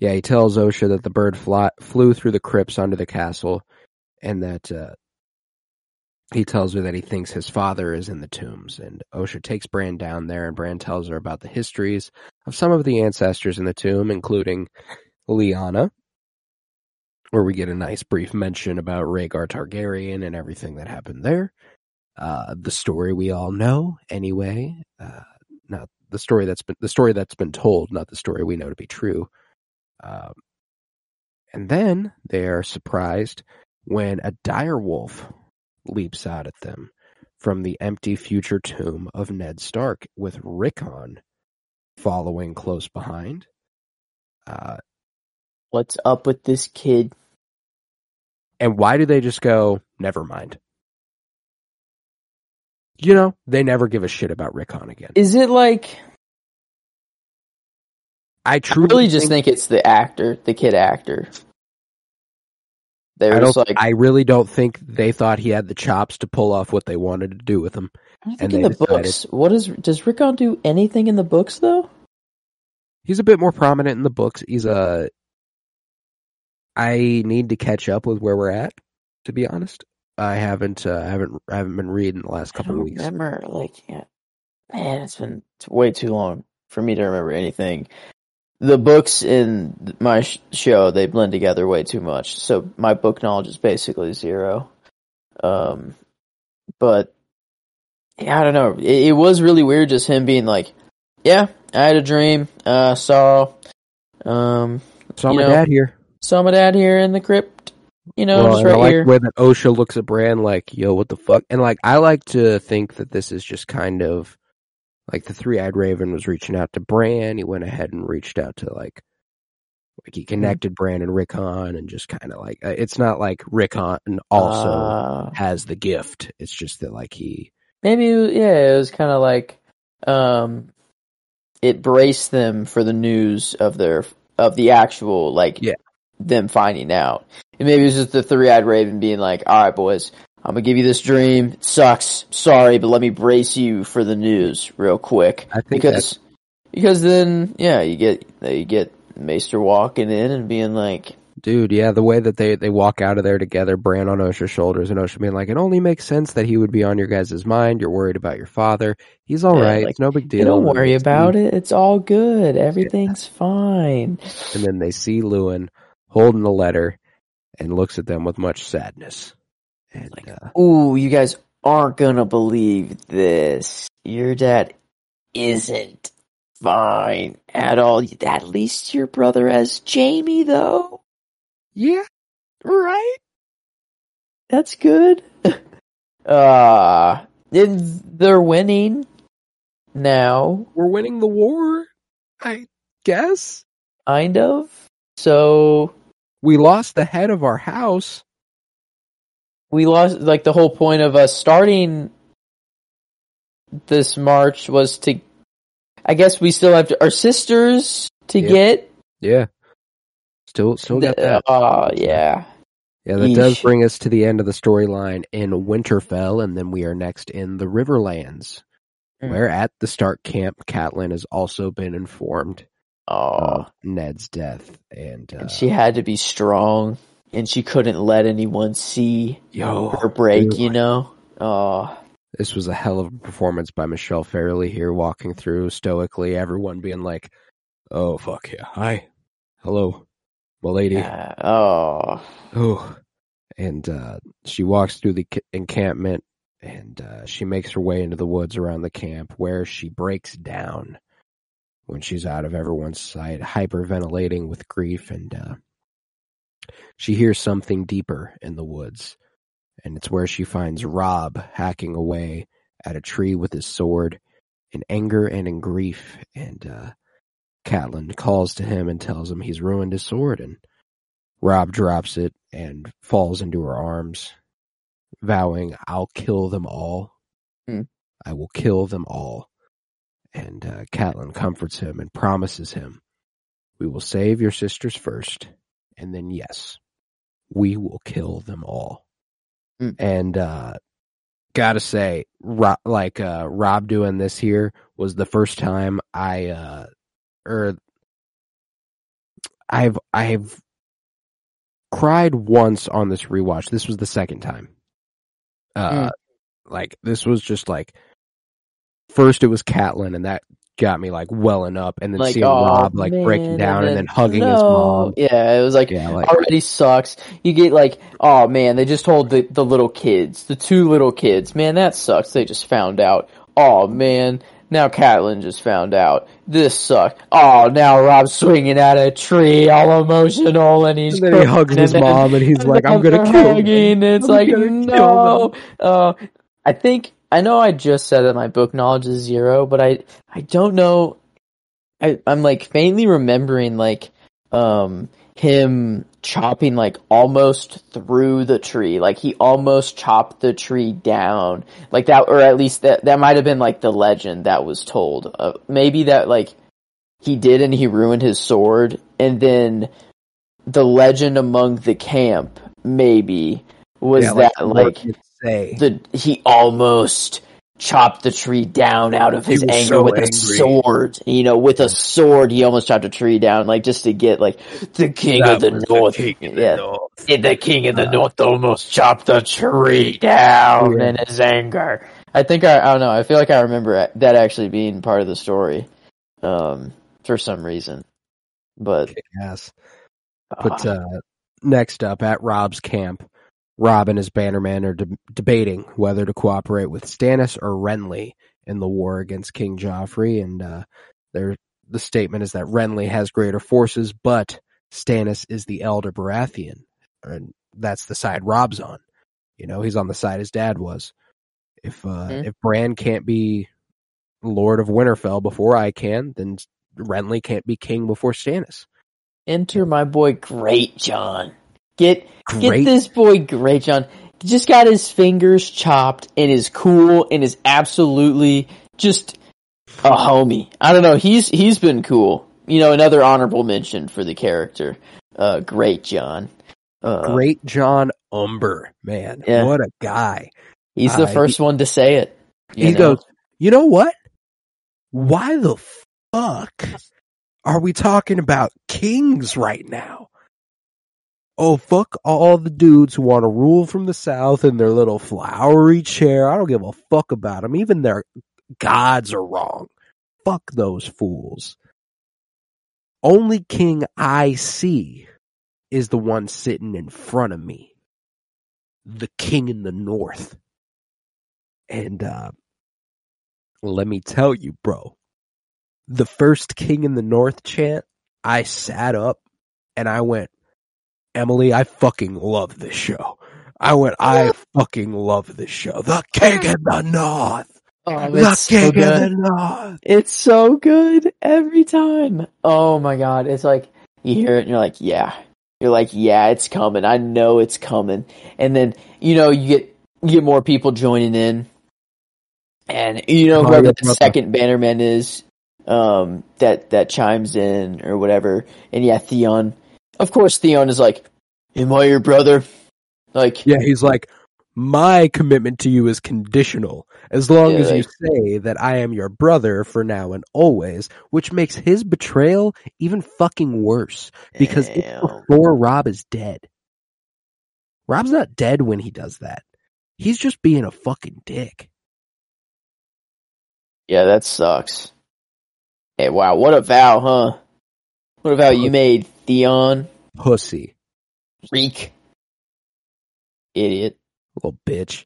yeah, he tells Osha that the bird fly, flew through the crypts under the castle, and that uh, he tells her that he thinks his father is in the tombs. And Osha takes Bran down there, and Bran tells her about the histories of some of the ancestors in the tomb, including Lyanna, where we get a nice brief mention about Rhaegar Targaryen and everything that happened there. Uh, the story we all know, anyway. Uh, not the story that's been the story that's been told, not the story we know to be true. Um, and then they are surprised when a dire wolf leaps out at them from the empty future tomb of Ned Stark, with Rickon following close behind. Uh, What's up with this kid? and why do they just go, never mind? You know, they never give a shit about Rickon again. Is it like I I truly really just think it's the actor, the kid actor. They I don't. like I really don't think they thought he had the chops to pull off what they wanted to do with him. I and think in the decided- books. What is does Rickon do anything in the books though? He's a bit more prominent in the books. He's a. I need to catch up with where we're at. To be honest, I haven't. Uh, I haven't. I haven't been reading the last couple of weeks. remember. Like, yeah. man, it's been way too long for me to remember anything. The books in my sh- show they blend together way too much, so my book knowledge is basically zero. Um, but yeah, I don't know. It, it was really weird, just him being like, "Yeah, I had a dream. Uh, saw, um, Saw my know, dad here. saw my dad here in the crypt. You know, well, just and I right like here." the way that Osha looks at Bran like, "Yo, what the fuck?" And like, I like to think that this is just kind of like the three-eyed raven was reaching out to Bran. He went ahead and reached out to like, like he connected Bran and Rickon, and just kind of like, uh, it's not like Rickon also Uh, has the gift. It's just that like he, Maybe yeah, it was kind of like um it braced them for the news of their of the actual like Yeah. them finding out. And maybe it was just the three-eyed raven being like, "All right, boys, I'm to give you this dream. It sucks. Sorry, but let me brace you for the news real quick." I think Because because then yeah, you get you get Maester walking in and being like, Dude, yeah, the way that they, they walk out of there together, Bran on Osha's shoulders, and Osha being like, it only makes sense that he would be on your guys' mind. You're worried about your father. He's all Yeah, right. like, it's no big deal. "Hey, "Don't worry about it. It's all good. Everything's fine." And then they see Luwin holding the letter and looks at them with much sadness. And Like, uh, Ooh, you guys aren't gonna believe this. Your dad isn't fine at all. At least your brother has Jaime, though. yeah, Right? That's good. uh, they're winning now, we're winning the war, I guess. kind of. So We lost the head of our house. We lost, like, the whole point of us starting this march was to, I guess we still have to, our sisters to Yeah. get. Yeah. Still, still got that. Oh, yeah. Yeah, that does bring us to the end of the storyline in Winterfell, and then we are next in the Riverlands, Mm. where at the Stark camp, Catelyn has also been informed Oh, of Ned's death, and, uh, and she had to be strong, and she couldn't let anyone see yo, her break. dude, You know. Oh, this was a hell of a performance by Michelle Fairley here, walking through stoically, everyone being like, "Oh fuck yeah, hi, hello, my lady." yeah. oh, Oh, and uh, she walks through the ca- encampment and uh, she makes her way into the woods around the camp where she breaks down when she's out of everyone's sight, hyperventilating with grief. And uh, she hears something deeper in the woods. And it's where she finds Robb hacking away at a tree with his sword in anger and in grief. And uh, Catelyn calls to him and tells him he's ruined his sword. And Robb drops it and falls into her arms, vowing, I'll kill them all. Hmm. I will kill them all. And uh, Catelyn comforts him and promises him, We will save your sisters first, and then, yes, we will kill them all. Mm. And uh gotta say, Robb, like uh Robb doing this here was the first time I uh or I've I've cried once on this rewatch. This was the second time. Uh Mm. like this was just like first it was Catelyn and that got me like welling up and then Like, seeing oh, Robb like breaking down and then, then- hugging his mom. Yeah, it was like Yeah, like already sucks. You get like, oh man, they just told the, the little kids, the two little kids. Man, that sucks. They just found out. Oh man, now Catelyn just found out. This sucks. Oh, now Robb's swinging at a tree, all emotional, and he's and then he hugs his mom and he's like, I'm gonna kill him. hugging. It's I'm like no. Uh, I think I know I just said that my book knowledge is zero, but I I don't know. I I'm like faintly remembering like um him chopping like almost through the tree. Like he almost chopped the tree down. Like that or at least that that might have been like the legend that was told. Uh, maybe that like he did and he ruined his sword and then the legend among the camp maybe was Yeah, that like say the he almost chopped the tree down out of his anger so with a sword. You know, with a sword, he almost chopped a tree down, like just to get like the king That of the was north. king of the yeah, north. And the king of the Uh, north almost chopped the tree down Yeah. in his anger. I think I, I don't know. I feel like I remember that actually being part of the story, um, for some reason. But Yes. But ah, uh, next up at Robb's camp, Robb and his bannermen are de- debating whether to cooperate with Stannis or Renly in the war against King Joffrey, and uh, their the statement is that Renly has greater forces, but Stannis is the elder Baratheon, and that's the side Robb's on. You know, he's on the side his dad was. If uh, Mhm. if Bran can't be Lord of Winterfell before I can, then Renly can't be king before Stannis. enter my boy Great John. Get Get this boy Great John. Just got his fingers chopped and is cool and is absolutely just a homie. I don't know. He's he's been cool. You know, another honorable mention for the character. Uh, Great John. Uh, Great John Umber, man. Yeah. What a guy. He's the uh, first one to say it. he know? goes, you know what? Why the fuck are we talking about kings right now? Oh, fuck all the dudes who want to rule from the south in their little flowery chair. I don't give a fuck about them. Even their gods are wrong. Fuck those fools. Only king I see is the one sitting in front of me. The king in the north. And, uh, let me tell you, bro, the first king in the north chant, I sat up and I went, Emily, I fucking love this show. I went, I fucking love this show. The king in the north. Oh, The it's king so in good. the north. It's so good every time. Oh my god, it's like you hear it and you're like, yeah. You're like, yeah, it's coming. I know it's coming. And then, you know, you get you get more people joining in. And you know Oh, whoever yeah, the brother. second bannerman is um that that chimes in or whatever. And yeah, Theon. Of course Theon is like, Am I your brother? Like Yeah, he's like, my commitment to you is conditional as long Yeah, as you say that I am your brother for now and always, which makes his betrayal even fucking worse because before Robb is dead. Robb's not dead when he does that. He's just being a fucking dick. Yeah, that sucks. Hey, wow, what a vow, huh? What a vow you made, Theon. Pussy. Reek. Idiot. Little bitch.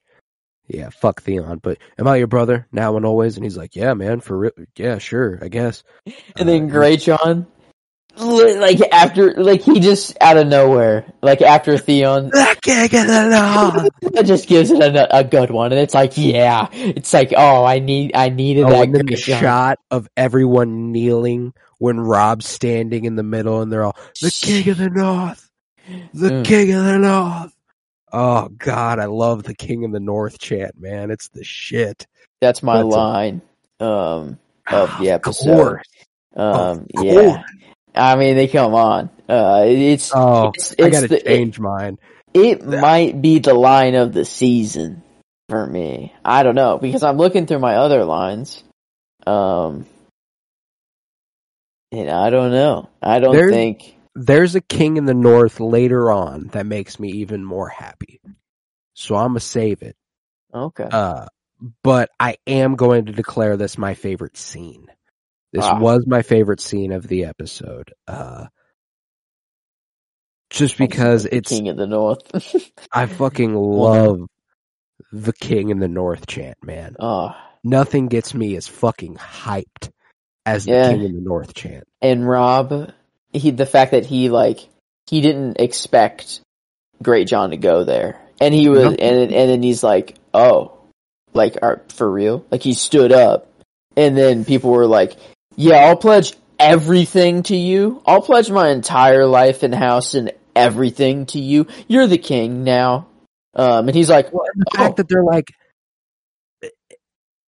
Yeah, fuck Theon. But am I your brother now and always? And he's like, yeah, man, for real. Yeah, sure, I guess. And then Uh, Grey John, like after, like he just out of nowhere, like after Theon, The king of the north. that just gives it a, a good one, and it's like, yeah, it's like, oh, I need, I needed Oh, that and then the John. shot of everyone kneeling when Robb's standing in the middle and they're all, the king of the north, the Mm. king of the north. Oh God, I love the king of the north chant, man. It's the shit. That's my That's a- line, um, of the Of episode. course. Um, Of yeah. I mean, they come on. Uh, it's Oh, it's, I gotta the, change mine. It, it might be the line of the season for me. I don't know because I'm looking through my other lines. Um, and I don't know. I don't There's- think. There's a king in the north later on that makes me even more happy. So I'm gonna save it. Okay. Uh, but I am going to declare this my favorite scene. This Ah. was my favorite scene of the episode. Uh, just because it's, King of the North. I fucking love the king in the north chant, man. oh, Nothing gets me as fucking hyped as the Yeah. king in the north chant. and Robb, he the fact that he like he didn't expect Great John to go there, and he was, No. and and then he's like, oh, like are, for real? Like he stood up, and then people were like, yeah, I'll pledge everything to you. I'll pledge my entire life and house and everything to you. You're the king now. Um, and he's like, Well, and the Oh. fact that they're like,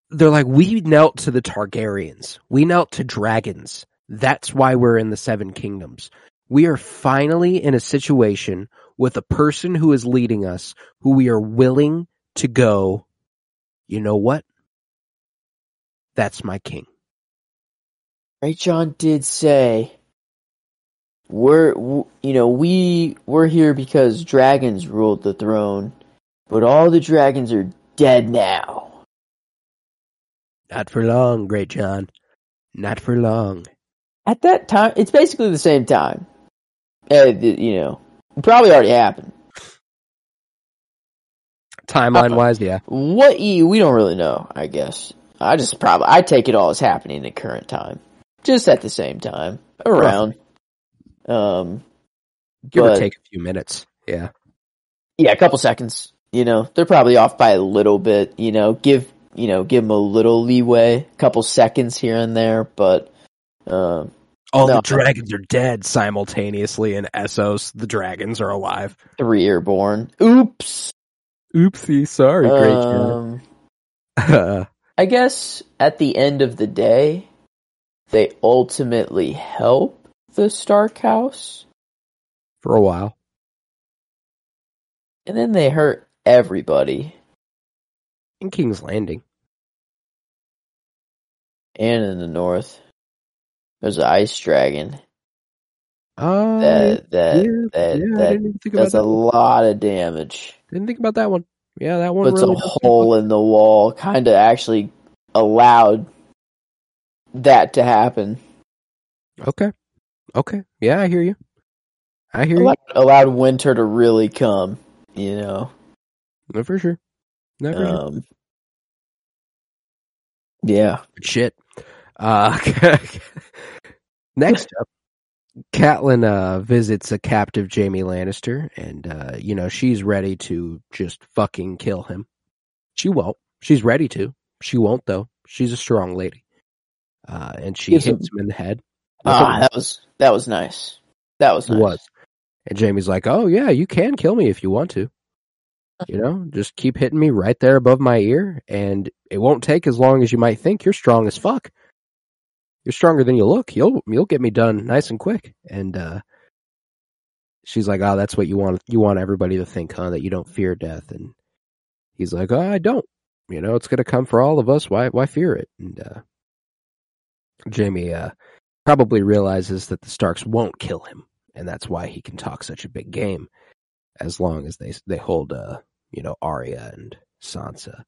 they're like, we knelt to the Targaryens. We knelt to dragons. That's why we're in the Seven Kingdoms. We are finally in a situation with a person who is leading us, who we are willing to go, you know what? That's my king. Great John did say, "We're, w- you know, we we're here because dragons ruled the throne, but all the dragons are dead now." Not for long, great John. Not for long. At that time, it's basically the same time. Uh, you know, it probably already happened. Timeline wise, yeah. What you we don't really know. I guess I just probably I take it all as happening at current time, just at the same time around. Um, Give or take a few minutes. Yeah. yeah, a couple seconds. You know, they're probably off by a little bit. You know, give you know give them a little leeway, a couple seconds here and there, but um, All No. the dragons are dead simultaneously in Essos. The dragons are alive. three are born. Oops. Oopsie, sorry, great Um, John. I guess at the end of the day, they ultimately help the Stark House, For a while. and then they hurt everybody. In King's Landing. And in the north, there's an ice dragon Uh, that that yeah, that yeah, that does a one. lot of damage. Didn't think about that one. Yeah, that one Puts really a hole in the wall. Kind of actually allowed that to happen. Okay. Okay. Yeah, I hear you. I hear you. Allowed, allowed winter to really come. You know. No, for sure. No, for sure. Um. Yeah. Shit. Uh, next up, Catelyn uh, visits a captive Jaime Lannister, and uh, you know she's ready to just fucking kill him. She won't. She's ready to. She won't though. She's a strong lady, uh, and she Gives hits him- him in the head. Ah, that was that was nice. That was nice. was. And Jaime's like, "Oh yeah, you can kill me if you want to. You know, just keep hitting me right there above my ear, and it won't take as long as you might think. You're strong as fuck. You're stronger than you look. You'll you'll get me done nice and quick." And uh she's like, "Oh, that's what you want. You want everybody to think, huh? That you don't fear death." And he's like, "Oh, I don't. You know, it's gonna come for all of us. Why why fear it?" And uh Jaime uh probably realizes that the Starks won't kill him and that's why he can talk such a big game as long as they they hold uh you know Arya and Sansa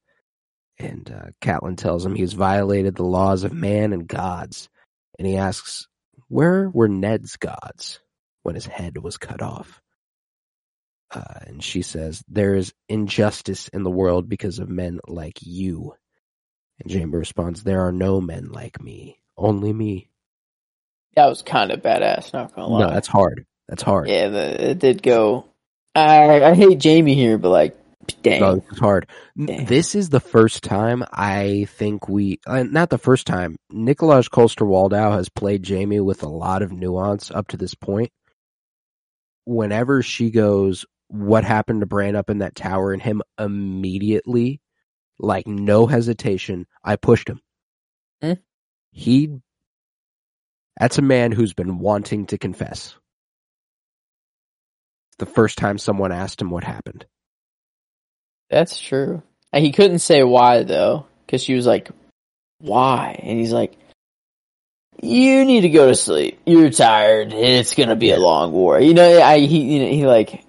and uh Catelyn tells him he's violated the laws of man and gods and he asks where were Ned's gods when his head was cut off uh, and she says there is injustice in the world because of men like you and Jaime responds there are no men like me only me That was kind of badass. Not gonna lie. no that's hard that's hard yeah, the, it did go. I I hate Jaime here, but like, dang. No, this is hard. Dang. This is the first time I think we, uh, not the first time, Nikolaj Coster-Waldau has played Jaime with a lot of nuance up to this point. Whenever she goes, what happened to Bran up in that tower and him immediately, like no hesitation, I pushed him. Hmm. He That's a man who's been wanting to confess. It's The first time someone asked him what happened. That's true. And he couldn't say why though, because she was like, "Why?" And he's like, "You need to go to sleep. You're tired. It's gonna be a long war." You know, I he you know, he like,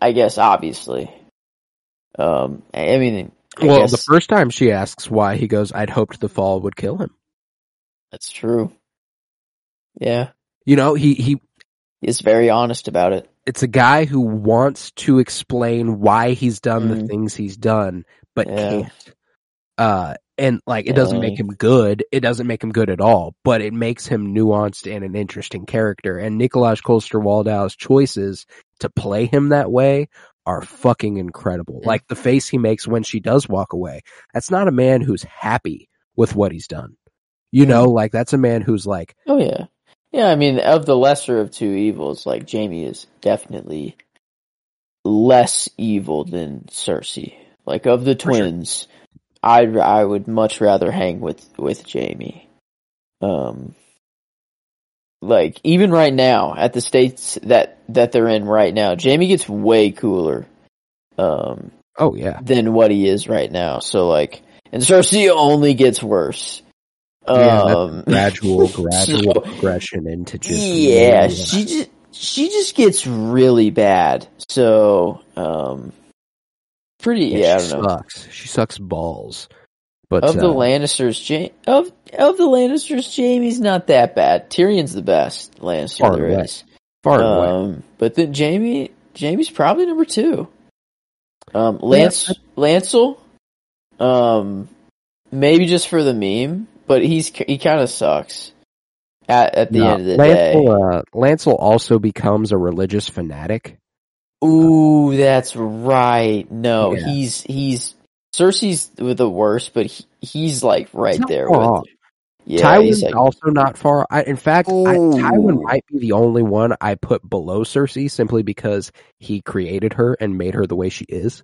I guess obviously. Um, I mean, I well, guess the first time she asks why, he goes, "I'd hoped the fall would kill him." that's true. Yeah, You know, he he he's very honest about it. it's a guy who wants to explain why he's done the Mhm. things he's done, but Yeah. can't. Uh, and like it doesn't make him good. It doesn't make him good at all, but it makes him nuanced and an interesting character. And Nikolaj Coster-Waldau's choices to play him that way are fucking incredible. Like the face he makes when she does walk away. That's not a man who's happy with what he's done. You know, like that's a man who's like, Oh yeah, yeah. I mean, of the lesser of two evils, like Jaime is definitely less evil than Cersei. Like of the For sure. twins, I I would much rather hang with with Jaime. Um, like even right now at the states that that they're in right now, Jaime gets way cooler. Um, oh yeah, than what he is right now. So like, and Cersei only gets worse. Yeah, Um, gradual, gradual so- progression into just yeah, really, she just she just gets really bad. So, um, pretty. Yeah, I she don't know. sucks. She sucks balls. But Of the uh, Lannisters, ja- of of the Lannisters, Jaime's not that bad. Tyrion's the best Lannister Far there away. is. far and away. Um, but then Jaime, Jaime's probably number two. Um, Lance, Lancel, um, maybe just for the meme, but he's he kind of sucks. At at the No, end of the day, Lancel, uh, Lancel also becomes a religious fanatic. ooh, that's right. No, Yeah. he's he's Cersei's the worst, but he, he's like right there with. Yeah, Tywin's like also not far. I, in fact, I, Tywin might be the only one I put below Cersei simply because he created her and made her the way she is.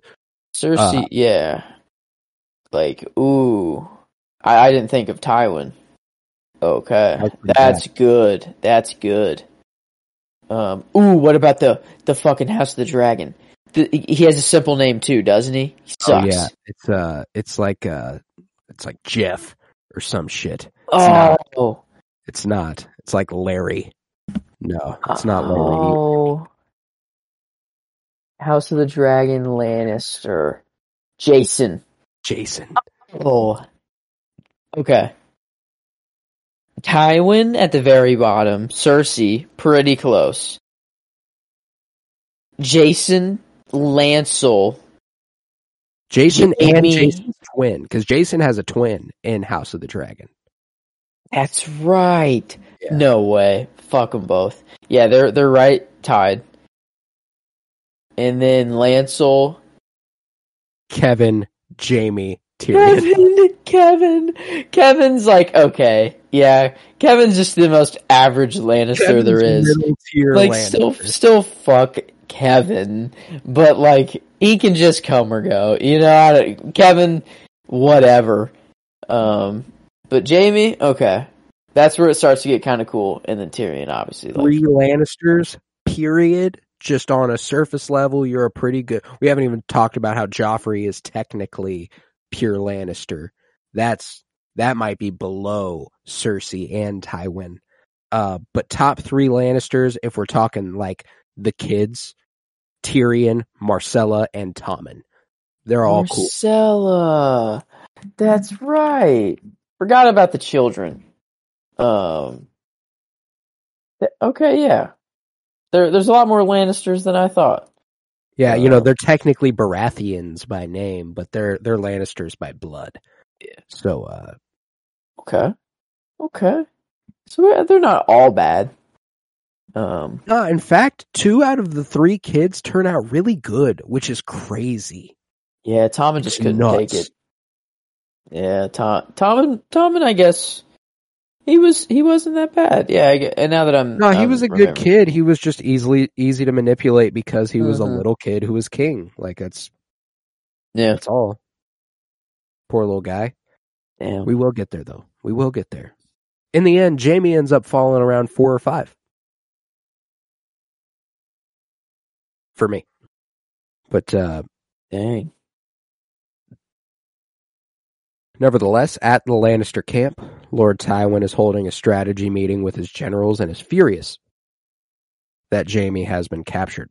Cersei. uh, yeah, like ooh, I, I didn't think of Tywin. Okay, That's that's good. That's good. Um, ooh, what about the the fucking House of the Dragon? The, he has a simple name too, doesn't he? He sucks. Oh yeah, it's uh, it's like uh, it's like Jeff or some shit. Oh, not. It's not. It's like Larry. No, it's not Larry. Oh. House of the Dragon Lannister. Jason. Jason. Oh. Okay. Tywin at the very bottom. Cersei, pretty close. Jason, Lancel. Jason and Jaime- Jason's twin, because Jason has a twin in House of the Dragon. That's right. Yeah. No way. Fuck them both. Yeah, they're they're right tied. And then Lancel, Kevin, Jaime, Tyrion. Kevin, Kevin, Kevin's like okay, yeah. Kevin's just the most average Lannister there Kevin's is. middle tier Like still, Lannister. still fuck Kevin, but like he can just come or go. You know, I don't- Kevin, whatever. Um, but Jaime, okay, that's where it starts to get kind of cool, and then Tyrion, obviously. Like, three Lannisters, period. Just on a surface level, you're a pretty good. We haven't even talked about how Joffrey is technically pure Lannister. That's that might be below Cersei and Tywin. Uh, but top three Lannisters, if we're talking like the kids, Tyrion, Myrcella, and Tommen. They're all cool. Myrcella. That's right. Forgot about the children. Um. th- Okay, yeah. There, there's a lot more Lannisters than I thought. Yeah, you know Uh, they're technically Baratheons by name, but they're they're Lannisters by blood. Yeah. So, uh, Okay. Okay. So they're- not all bad. Um. no, in fact, two out of the three kids turn out really good, which is crazy. Yeah, Tommen just It's couldn't nuts. take it. Yeah, Tom, Tommen, Tommen, I guess he was he wasn't that bad. Yeah, I, and now that I'm No, he I'm was a good kid. He was just easily easy to manipulate because he was a little kid who was king. Like that's Yeah, that's all. Poor little guy. damn. We will get there though. We will get there. in the end, Jaime ends up falling around four or five for me. But uh, Dang. Nevertheless, at the Lannister camp, Lord Tywin is holding a strategy meeting with his generals and is furious that Jaime has been captured.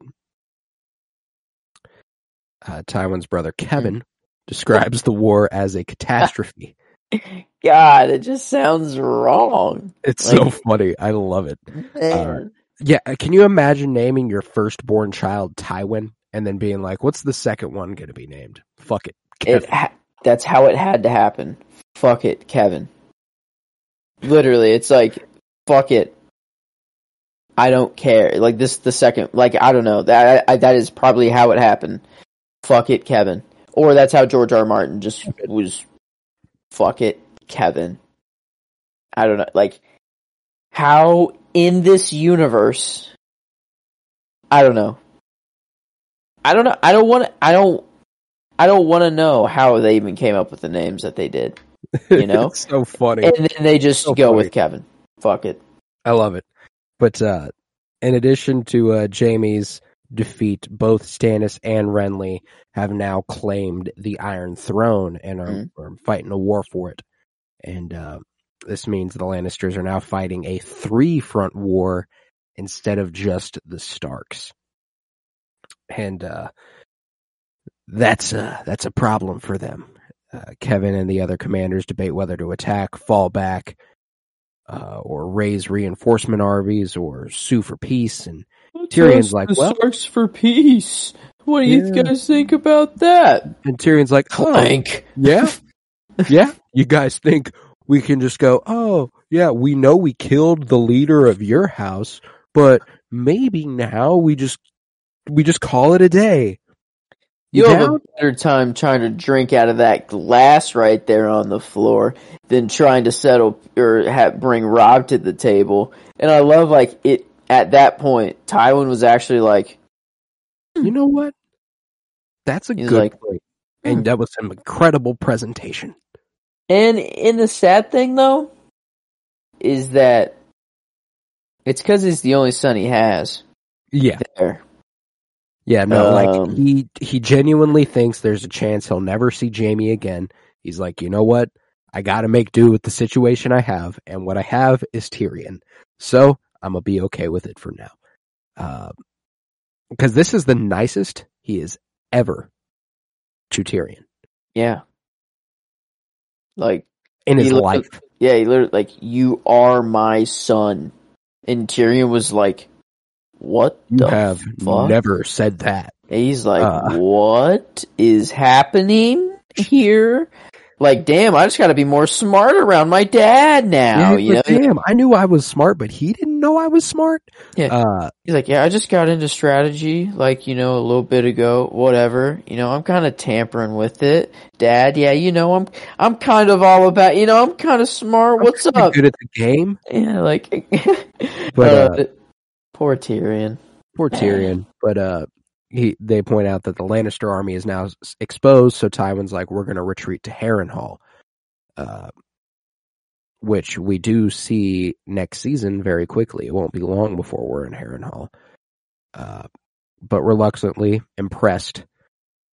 Uh, Tywin's brother Kevin describes the war as a catastrophe. God, it just sounds wrong. It's so funny. I love it. Man. Yeah, can you imagine naming your firstborn child Tywin and then being like, "What's the second one going to be named?" Fuck it, It Kevin. ha- that's how it had to happen. Fuck it, Kevin. Literally, it's like fuck it. I don't care. Like this, the second, like I don't know that I, that is probably how it happened. Fuck it, Kevin. Or that's how George R. R. Martin just was. Fuck it, Kevin. I don't know. Like how in this universe. I don't know. I don't know. I don't want. I don't. I don't want to know how they even came up with the names that they did. you know? it's so funny. And then they just So go funny. with Kevin. Fuck it. I love it. But uh, in addition to uh, Jaime's defeat, both Stannis and Renly have now claimed the Iron Throne and are, Mhm. are fighting a war for it. And uh, this means the Lannisters are now fighting a three front war instead of just the Starks. And uh, that's a, that's a problem for them. Uh, Kevin and the other commanders debate whether to attack, fall back, uh, or raise reinforcement armies or sue for peace. And Tyrion's like, well- Starks for peace. What do you Yeah. guys think about that? and Tyrion's like, oh, yeah, yeah. You guys think we can just go? Oh, yeah. We know we killed the leader of your house, but maybe now we just we just call it a day. You have a better time trying to drink out of that glass right there on the floor than trying to settle or have, bring Robb to the table. And I love like it at that point. Tywin was actually like, you know what? That's a good like, point. "Hmm." And that was some incredible presentation. And in the sad thing though, is that it's because he's the only son he has Yeah. there. Yeah, no, like Um, he he genuinely thinks there's a chance he'll never see Jaime again. He's like, you know what? I got to make do with the situation I have, and what I have is Tyrion. So I'm gonna be okay with it for now, uh, because this is the nicest he is ever to Tyrion Yeah. Like in his life. Yeah, he literally like you are my son, and Tyrion was like, "What You the have fuck?" never said that. And he's like, Uh. "What is happening here?" Like, damn, I just got to be more smart around my dad now. Yeah, you know, but damn, I knew I was smart, but he didn't know I was smart. Yeah. Uh, he's like, "Yeah, I just got into strategy, like you know, a little bit ago, whatever. You know, I'm kind of tampering with it, Dad. Yeah, you know, I'm I'm kind of all about, you know, I'm kind of smart. What's up? Good at the game, Yeah, like, but uh, uh, poor Tyrion. Poor Tyrion. But uh, he they point out that the Lannister army is now exposed, so Tywin's like, we're going to retreat to Harrenhal, uh, which we do see next season very quickly. It won't be long before we're in Harrenhal. Uh, but reluctantly impressed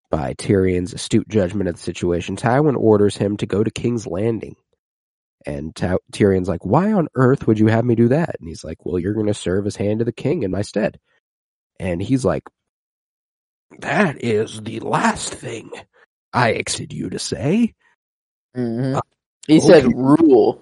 by Tyrion's astute judgment of the situation, Tywin orders him to go to King's Landing. And Ty- Tyrion's like, why on earth would you have me do that? And he's like, well, you're going to serve as hand to the king in my stead. And he's like, that is the last thing I expected you to say. hmm Uh, he said rule.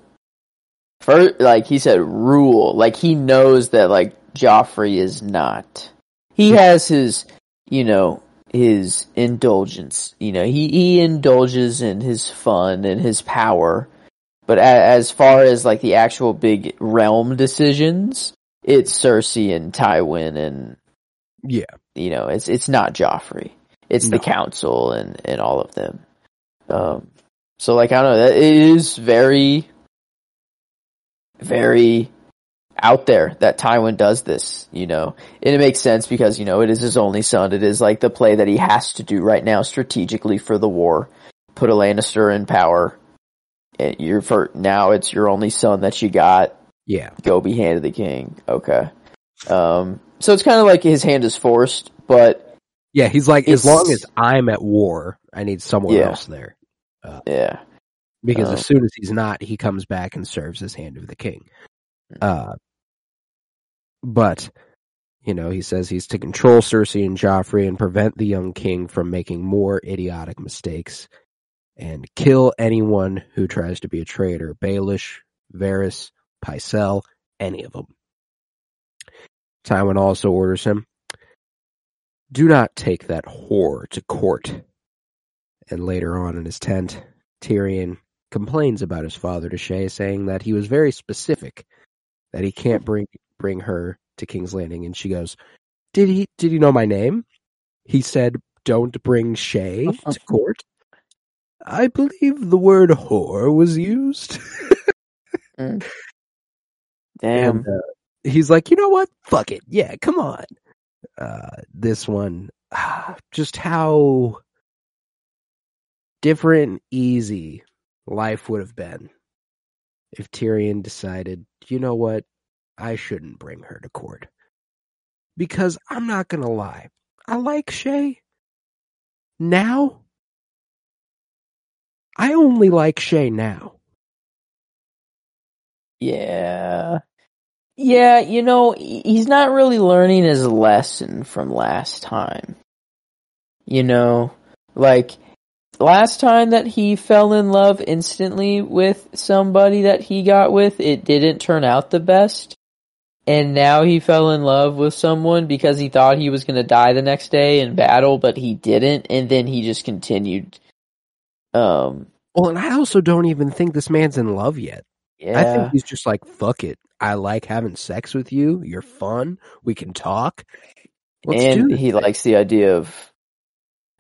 First, like he said rule. Like he knows that like Joffrey is not. He has his, you know, his indulgence. You know, he he indulges in his fun and his power. But a, as far as like the actual big realm decisions, it's Cersei and Tywin and Yeah. you know, it's it's not Joffrey. It's the council and and all of them. Um, so like I don't know, that it is very, very out there that Tywin does this. You know, and it makes sense because you know it is his only son. It is like the play that he has to do right now strategically for the war. Put a Lannister in power. And you're for now. It's your only son that you got. Yeah. Go be hand of the king. Okay. Um. So it's kind of like his hand is forced, but Yeah, he's like, as long as I'm at war, I need someone Yeah. else there. yeah. Because Oh. as soon as he's not, he comes back and serves as hand of the king. Uh, but, you know, he says he's to control Cersei and Joffrey and prevent the young king from making more idiotic mistakes and kill anyone who tries to be a traitor. Baelish, Varys, Pycelle, any of them. Tywin also orders him, do not take that whore to court. And later on in his tent, Tyrion complains about his father to Shae, saying that he was very specific that he can't bring bring her to King's Landing. And she goes, "Did he? Did he know my name?" He said, "Don't bring Shae to court." I believe the word "whore" was used. Damn. And uh, he's like, you know what? Fuck it. Yeah, come on. Uh, this one, ah, just how different, and easy life would have been if Tyrion decided, you know what? I shouldn't bring her to court. Because I'm not gonna lie. I like Shae. Now, I only like Shae now. Yeah. Yeah, you know, he's not really learning his lesson from last time. You know, like last time that he fell in love instantly with somebody that he got with, it didn't turn out the best. And now he fell in love with someone because he thought he was going to die the next day in battle, but he didn't. And then he just continued. Um, Well, and I also don't even think this man's in love yet. yeah. I think he's just like, fuck it. I like having sex with you. You're fun. We can talk. Let's and he thing." likes the idea of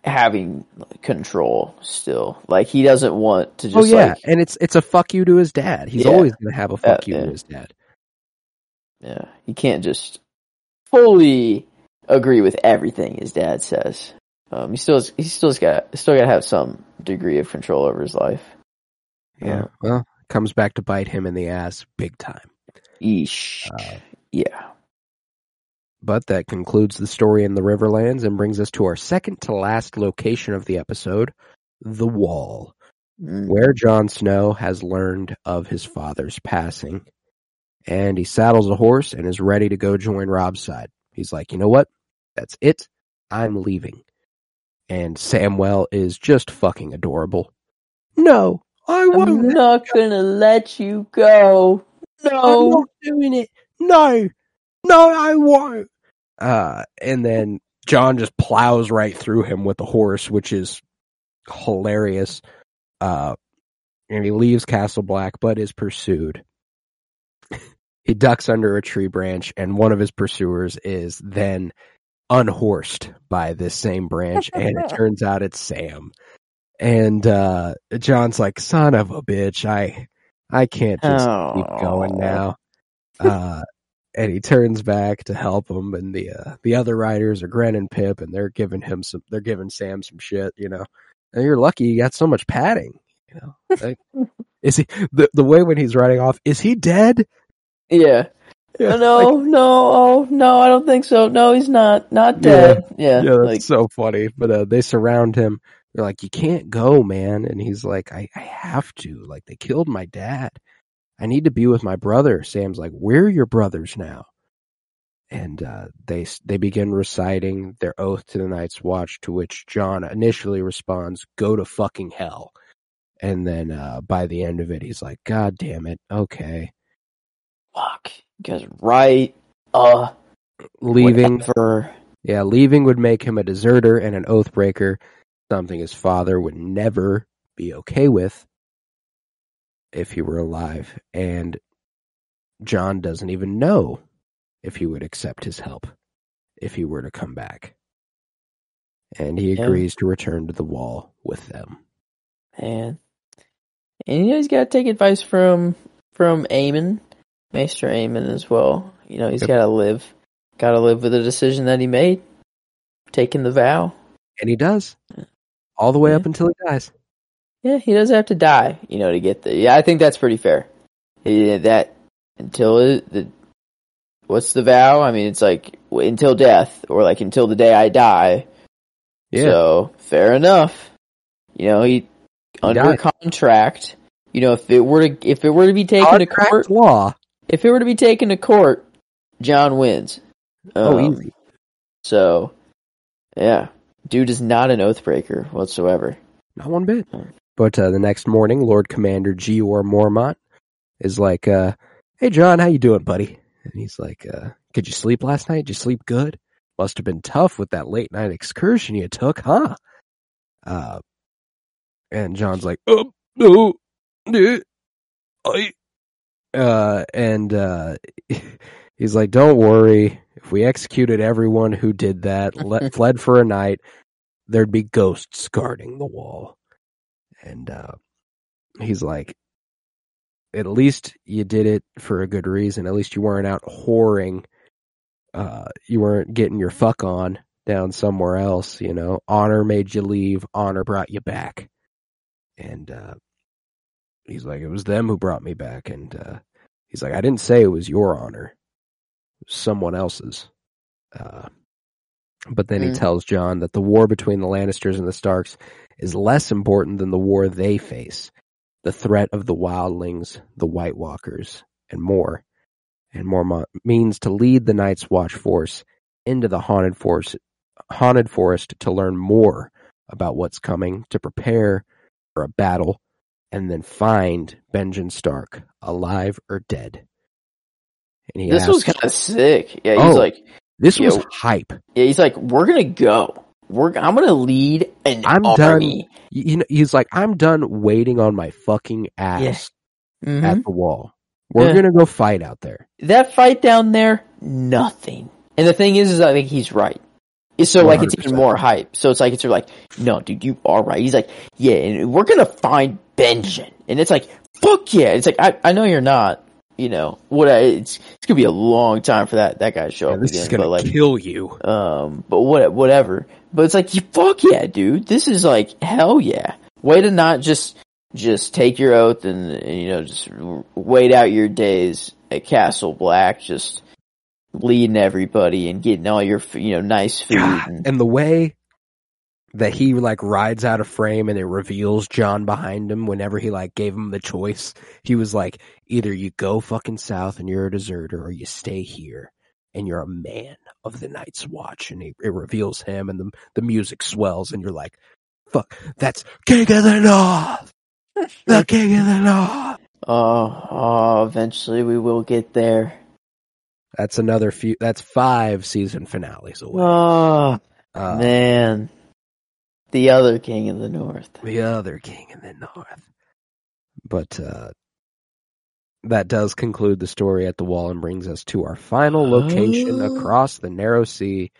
having control still. Like he doesn't want to just Oh yeah, like and it's it's a fuck you to his dad. He's Yeah. always gonna have a fuck Uh, you yeah. to his dad. yeah, he can't just fully agree with everything his dad says. Um, he still he still's got still got to have some degree of control over his life. Yeah. Uh, Well, comes back to bite him in the ass big time. Eesh. Uh, yeah. But that concludes the story in the Riverlands and brings us to our second to last location of the episode, the Wall. Mm. where Jon Snow has learned of his father's passing. And he saddles a horse and is ready to go join Robb's side. He's like, you know what? That's it. I'm leaving. And Samwell is just fucking adorable. No, I I'm won't. gonna let you go. No, I'm not doing it. No, no, I won't. Uh, and then Jon just plows right through him with the horse, which is hilarious. Uh, and he leaves Castle Black, but is pursued. he ducks under a tree branch, and one of his pursuers is then unhorsed by this same branch, and it turns out it's Sam. And uh, Jon's like, "Son of a bitch, I, I can't just keep going Oh. now." Uh, and he turns back to help him, and the uh, the other riders are Grenn and Pip, and they're giving him some, they're giving Sam some shit, you know. And you're lucky you got so much padding, you know. Like, is he the the way when he's riding off? Is he dead? Yeah. Yeah, no, like- no, oh no, I don't think so. No, he's not. Not Yeah. dead. Yeah. yeah, that's like so funny. But uh, they surround him. They're like, "You can't go, man," and he's like, "I, I have to. Like, they killed my dad. I need to be with my brother." Sam's like, "We're your brothers now." And uh, they they begin reciting their oath to the Night's Watch, to which Jon initially responds, "Go to fucking hell." And then uh, by the end of it, he's like, "God damn it, okay." fuck. Are right. Uh Leaving for Yeah, leaving would make him a deserter and an oath breaker, something his father would never be okay with if he were alive. And Jon doesn't even know if he would accept his help if he were to come back. And he Yeah. agrees to return to the wall with them. And And you know he's gotta take advice from from Aemon. Maester Aemon as well. You know, he's Yep. gotta live gotta live with the decision that he made. Taking the vow. And he does. All the way Yeah. up until he dies. Yeah, he does have to die, you know, to get the. Yeah, I think that's pretty fair. Yeah, that until it, the what's the vow? I mean, it's like until death, or like until the day I die. Yeah. So fair enough. You know, he under died. contract. You know, if it were to if it were to be taken to court, law. If it were to be taken to court, Jon wins. Oh, Um, easy. So, yeah, dude is not an oath breaker whatsoever. Not one bit. But uh, the next morning, Lord Commander Jeor Mormont is like, uh, "Hey, Jon, how you doing, buddy?" And he's like, uh, "Could you sleep last night? Did you sleep good? Must have been tough with that late night excursion you took, huh?" Uh, and Jon's like, "Oh, no, no, I." Uh, and uh, he's like, "Don't worry. If we executed everyone who did that, le- fled for a night, there'd be ghosts guarding the wall." And uh, he's like, "At least you did it for a good reason. At least you weren't out whoring. Uh, you weren't getting your fuck on down somewhere else. You know, honor made you leave. Honor brought you back." And uh, he's like, "It was them who brought me back." And uh, he's like, "I didn't say it was your honor. It was someone else's." Uh, but then he Mm. tells Jon that the war between the Lannisters and the Starks is less important than the war they face, the threat of the wildlings, the White Walkers, and more. And Mormont means to lead the Night's Watch force into the haunted forest, haunted forest to learn more about what's coming, to prepare for a battle, and then find Benjen Stark, alive or dead. And he this was kind of sick. Yeah, he's Oh. like, this was hype. yeah, he's like, we're gonna go. We're I'm gonna lead an I'm done. army. You know, he's like, I'm done waiting on my fucking ass Mhm. at the wall. We're Yeah. gonna go fight out there. That fight down there, nothing. And the thing is, is I think he's right. So like it's even more hype. So it's like it's like, no, dude, you are right. He's like, yeah, and we're gonna find Benjen, and it's like, fuck yeah. It's like I, I know you're not, you know, what I, it's it's gonna be a long time for that that guy to show Yeah, up this again. is gonna but like, kill you. um, but what, whatever. But it's like, you fuck yeah, dude. This is like hell yeah. Way to not just just take your oath and, and, you know just wait out your days at Castle Black, just leading everybody and getting all your you know nice food. God, And, and the way that he like rides out of frame and it reveals Jon behind him whenever he like gave him the choice. He was like, either you go fucking south and you're a deserter or you stay here and you're a man of the Night's Watch. And he, it reveals him and the, the music swells and you're like, fuck, that's King of the North! The King of the North! oh, oh, eventually we will get there. That's another few, that's five season finales away. Oh Uh, man, the other king of the north. the other king in the north. But uh that does conclude the story at the wall and brings us to our final location Oh. across the narrow sea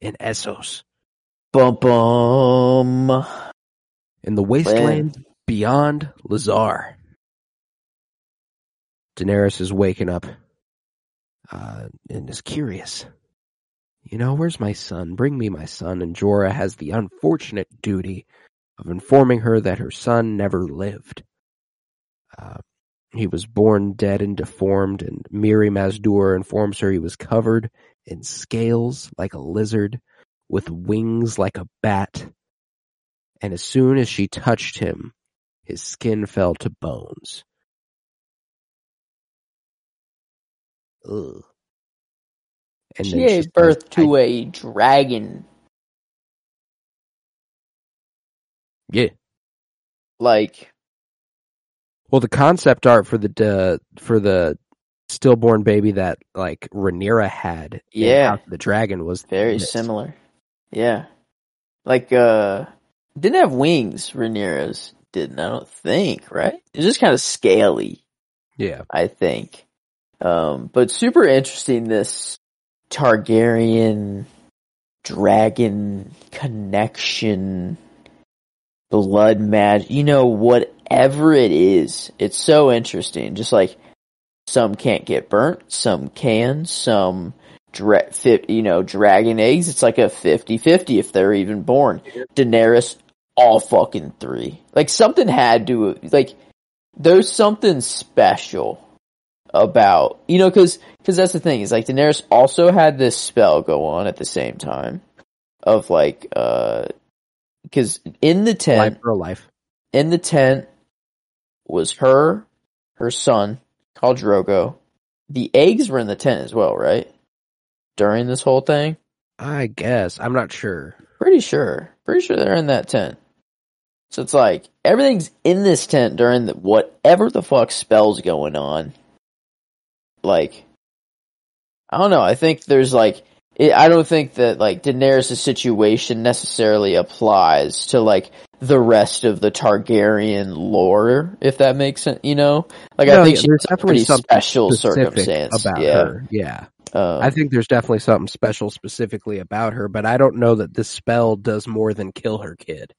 in Essos, Bum bum. in the wasteland beyond Lhazar. Daenerys is waking up uh, and is curious. You know, where's my son? Bring me my son. And Jorah has the unfortunate duty of informing her that her son never lived. Uh, he was born dead and deformed, and Mirri Maz Duur informs her he was covered in scales like a lizard, with wings like a bat. And as soon as she touched him, his skin fell to bones. Ugh. And She gave says, birth "I- to a dragon. yeah. Like, Well, the concept art for the uh, for the stillborn baby that like Rhaenyra had, in Yeah. The dragon was very similar. Yeah. Like, uh, didn't have wings, Rhaenyra's didn't, I don't think, right? It's just kind of scaly, Yeah, I think. Um, but super interesting, this Targaryen dragon connection, blood magic, you know, whatever it is. It's so interesting. Just like some can't get burnt, some can, some dra- you know, dragon eggs. It's like a 50-50 if they're even born. Daenerys all fucking three. Like something had to like there's something special about you know because because that's the thing is like Daenerys also had this spell go on at the same time of like uh because in the tent Life for a life. in the tent was her her son called Drogo. The eggs were in the tent as well, right? During this whole thing, I guess. I'm not sure. pretty sure, pretty sure they're in that tent. So it's like everything's in this tent during the whatever the fuck spells going on. Like, I don't know. I think there's like, it, I don't think that like Daenerys' situation necessarily applies to like the rest of the Targaryen lore, if that makes sense. You know, like I think yeah, she's there's a definitely pretty special circumstance. about yeah, her. Yeah. Um, I think there's definitely something special specifically about her, but I don't know that this spell does more than kill her kid.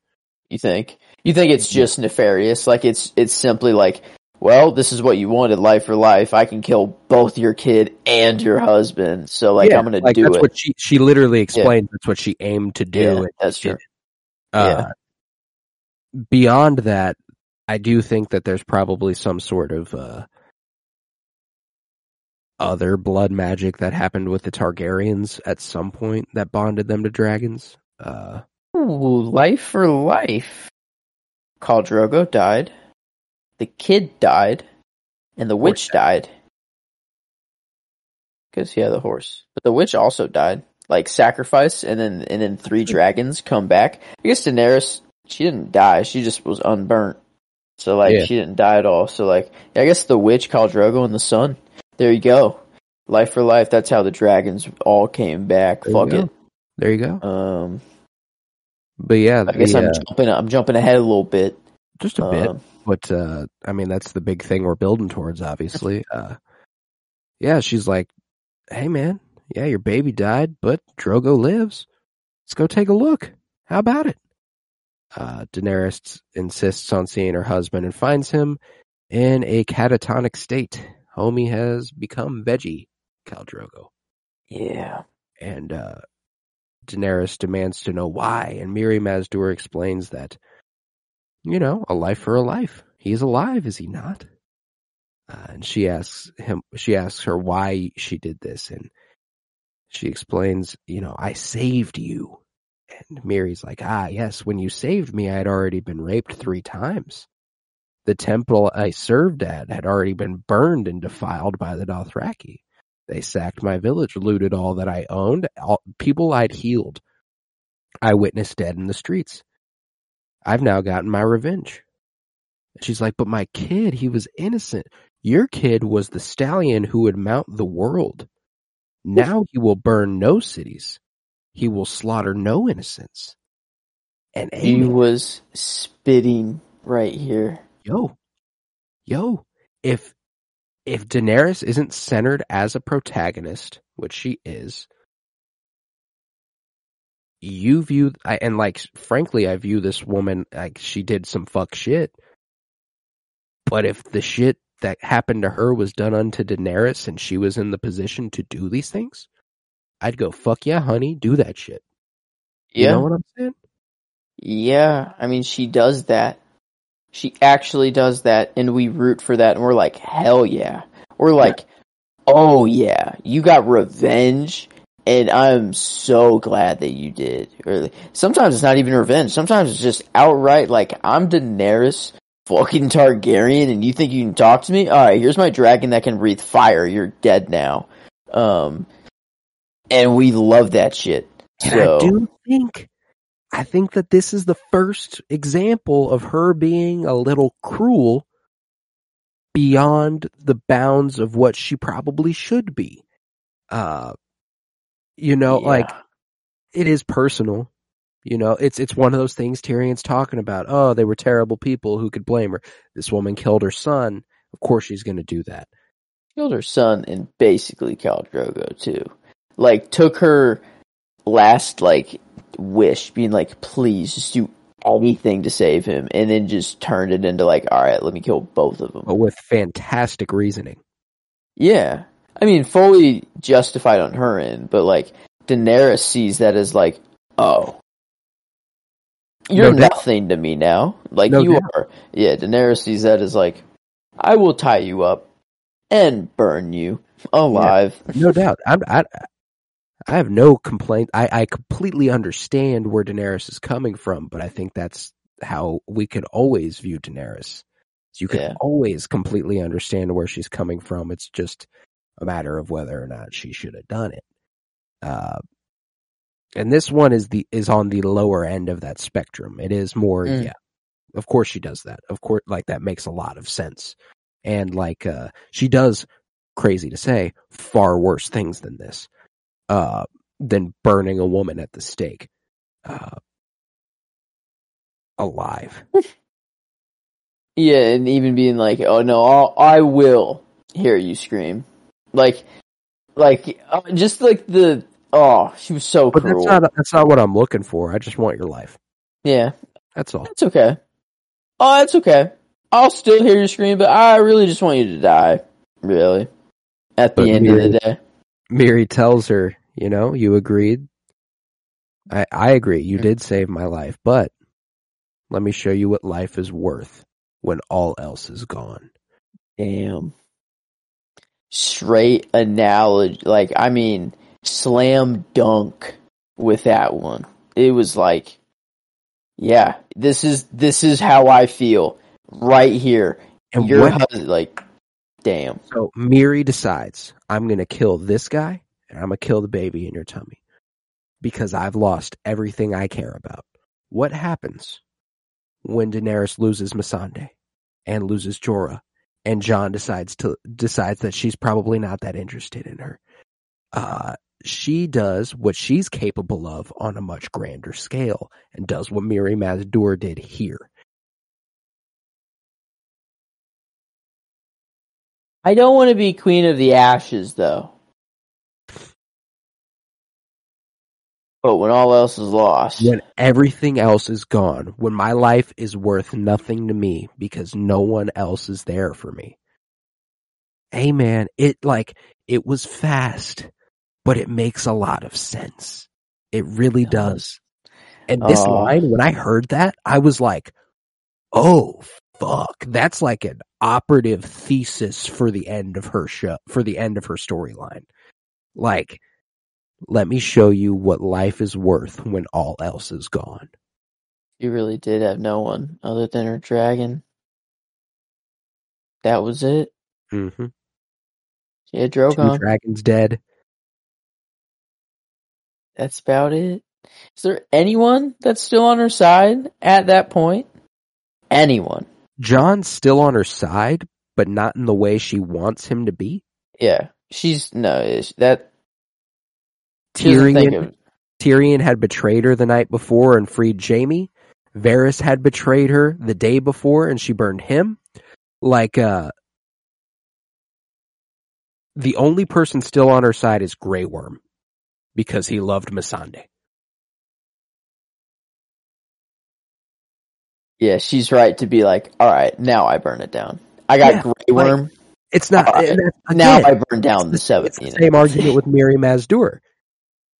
You think? You think it's just nefarious? Like it's it's simply like, well, this is what you wanted, life for life. I can kill both your kid and your husband, so like Yeah, I'm gonna like, do that's it. what she she literally explained that's what she aimed to do. yeah, that's true. Uh, Beyond that, I do think that there's probably some sort of uh, other blood magic that happened with the Targaryens at some point that bonded them to dragons. Uh, Ooh, life for life. Khal Drogo died. The kid died, and the witch died. Because yeah, the horse, but the witch also died. Like sacrifice, and then and then three dragons come back. I guess Daenerys, she didn't die. She just was unburnt. So like Yeah. she didn't die at all. So like I guess the witch, Khal Drogo, and the son. There you go. Life for life. That's how the dragons all came back. There Fuck it. there you go. Um, But yeah, I guess the, I'm uh, jumping. I'm jumping ahead a little bit. just a bit. But uh I mean that's the big thing we're building towards obviously. Uh yeah, she's like, "Hey man, yeah, your baby died, but Drogo lives. Let's go take a look. How about it?" Uh Daenerys insists on seeing her husband and finds him in a catatonic state. Homie has become veggie, Khal Drogo. yeah. And uh Daenerys demands to know why, and Mirri Maz Duur explains that, you know, a life for a life. He's alive, is he not? Uh, and she asks him, she asks her why she did this, and she explains, you know, I saved you. And Mirri's like, ah, yes, when you saved me, I had already been raped three times. The temple I served at had already been burned and defiled by the Dothraki. They sacked my village, looted all that I owned, all, people I'd healed. I witnessed dead in the streets. I've now gotten my revenge. She's like, but my kid, he was innocent. Your kid was the stallion who would mount the world. Now he will burn no cities. He will slaughter no innocents. And He was spitting right here. yo, yo, if if Daenerys isn't centered as a protagonist, which she is, you view I, and like frankly, I view this woman like she did some fuck shit. But if the shit that happened to her was done unto Daenerys and she was in the position to do these things, I'd go fuck yeah, honey, do that shit. You know what I'm saying? Yeah. I mean, she does that. She actually does that, and we root for that, and we're like, hell yeah. We're like, oh yeah, you got revenge, and I'm so glad that you did. Or sometimes it's not even revenge. Sometimes it's just outright like, I'm Daenerys, fucking Targaryen, and you think you can talk to me? All right, here's my dragon that can breathe fire. You're dead now. Um, and we love that shit. And So I do think, I think that this is the first example of her being a little cruel beyond the bounds of what she probably should be. Uh, you know, yeah. like it is personal. You know, it's it's one of those things Tyrion's talking about. Oh, they were terrible people. Who could blame her? This woman killed her son. Of course, she's going to do that. killed her son and basically Khal Drogo too. Like took her last like wish, being like, please just do anything to save him, and then just turned it into like, all right, let me kill both of them. But with fantastic reasoning. Yeah, I mean, fully justified on her end, but like Daenerys sees that as like, oh, You're No nothing to me now. Like No you doubt. are. Yeah, Daenerys sees that as like, I will tie you up and burn you alive. no doubt. I'm, I, I have no complaint. I, I completely understand where Daenerys is coming from, but I think that's how we could always view Daenerys. You can Yeah. always completely understand where she's coming from. It's just a matter of whether or not she should have done it. Uh, and this one is the is on the lower end of that spectrum. It is more, Mm. yeah. Of course she does that. Of course, like that makes a lot of sense. And like, uh, she does, crazy to say, far worse things than this, uh, than burning a woman at the stake, uh, alive. Yeah, and even being like, "Oh no, I'll, I will hear you scream," like, like uh, just like the oh, she was so But cruel. that's not that's not what I'm looking for. I just want your life. yeah, That's all. that's okay. Oh, that's okay. I'll still hear you scream, but I really just want you to die. Really, at the But end of the day, Mirri tells her, you know, you agreed. I I agree. You Mm. did save my life, but let me show you what life is worth when all else is gone. damn. Straight analogy, like I mean, slam dunk with that one. It was like, yeah, this is this is how I feel right here. And Your what husband, like, damn. So Mirri decides I'm gonna kill this guy and I'm gonna kill the baby in your tummy because I've lost everything I care about. What happens when Daenerys loses Missandei and loses Jorah and Jon decides to decides that she's probably not that interested in her? Uh, she does what she's capable of on a much grander scale and does what Mirri Maz Duur did here. I don't want to be queen of the ashes, though. But when all else is lost, when everything else is gone, when my life is worth nothing to me because no one else is there for me. Hey man, it like, it was fast, but it makes a lot of sense. It really does. And this Oh. line, when I heard that, I was like, oh fuck, that's like an operative thesis for the end of her show, for the end of her storyline. Like, let me show you what life is worth when all else is gone. you really did have no one other than her dragon. That was it. Mm-hmm. She had Two Drogon. dragons dead. That's about it. Is there anyone that's still on her side at that point? Anyone? Jon's still on her side, but not in the way she wants him to be. Yeah, she's no that. She doesn't think Tyrion, of- Tyrion had betrayed her the night before and freed Jaime. Varys had betrayed her the day before and she burned him. Like, uh, the only person still on her side is Grey Worm because he loved Missandei. yeah, she's right to be like, all right, now I burn it down. I got Yeah, Grey like, Worm. It's not, Alright, and that's- now I burn down the It's the same argument with Mirri Maz Duur.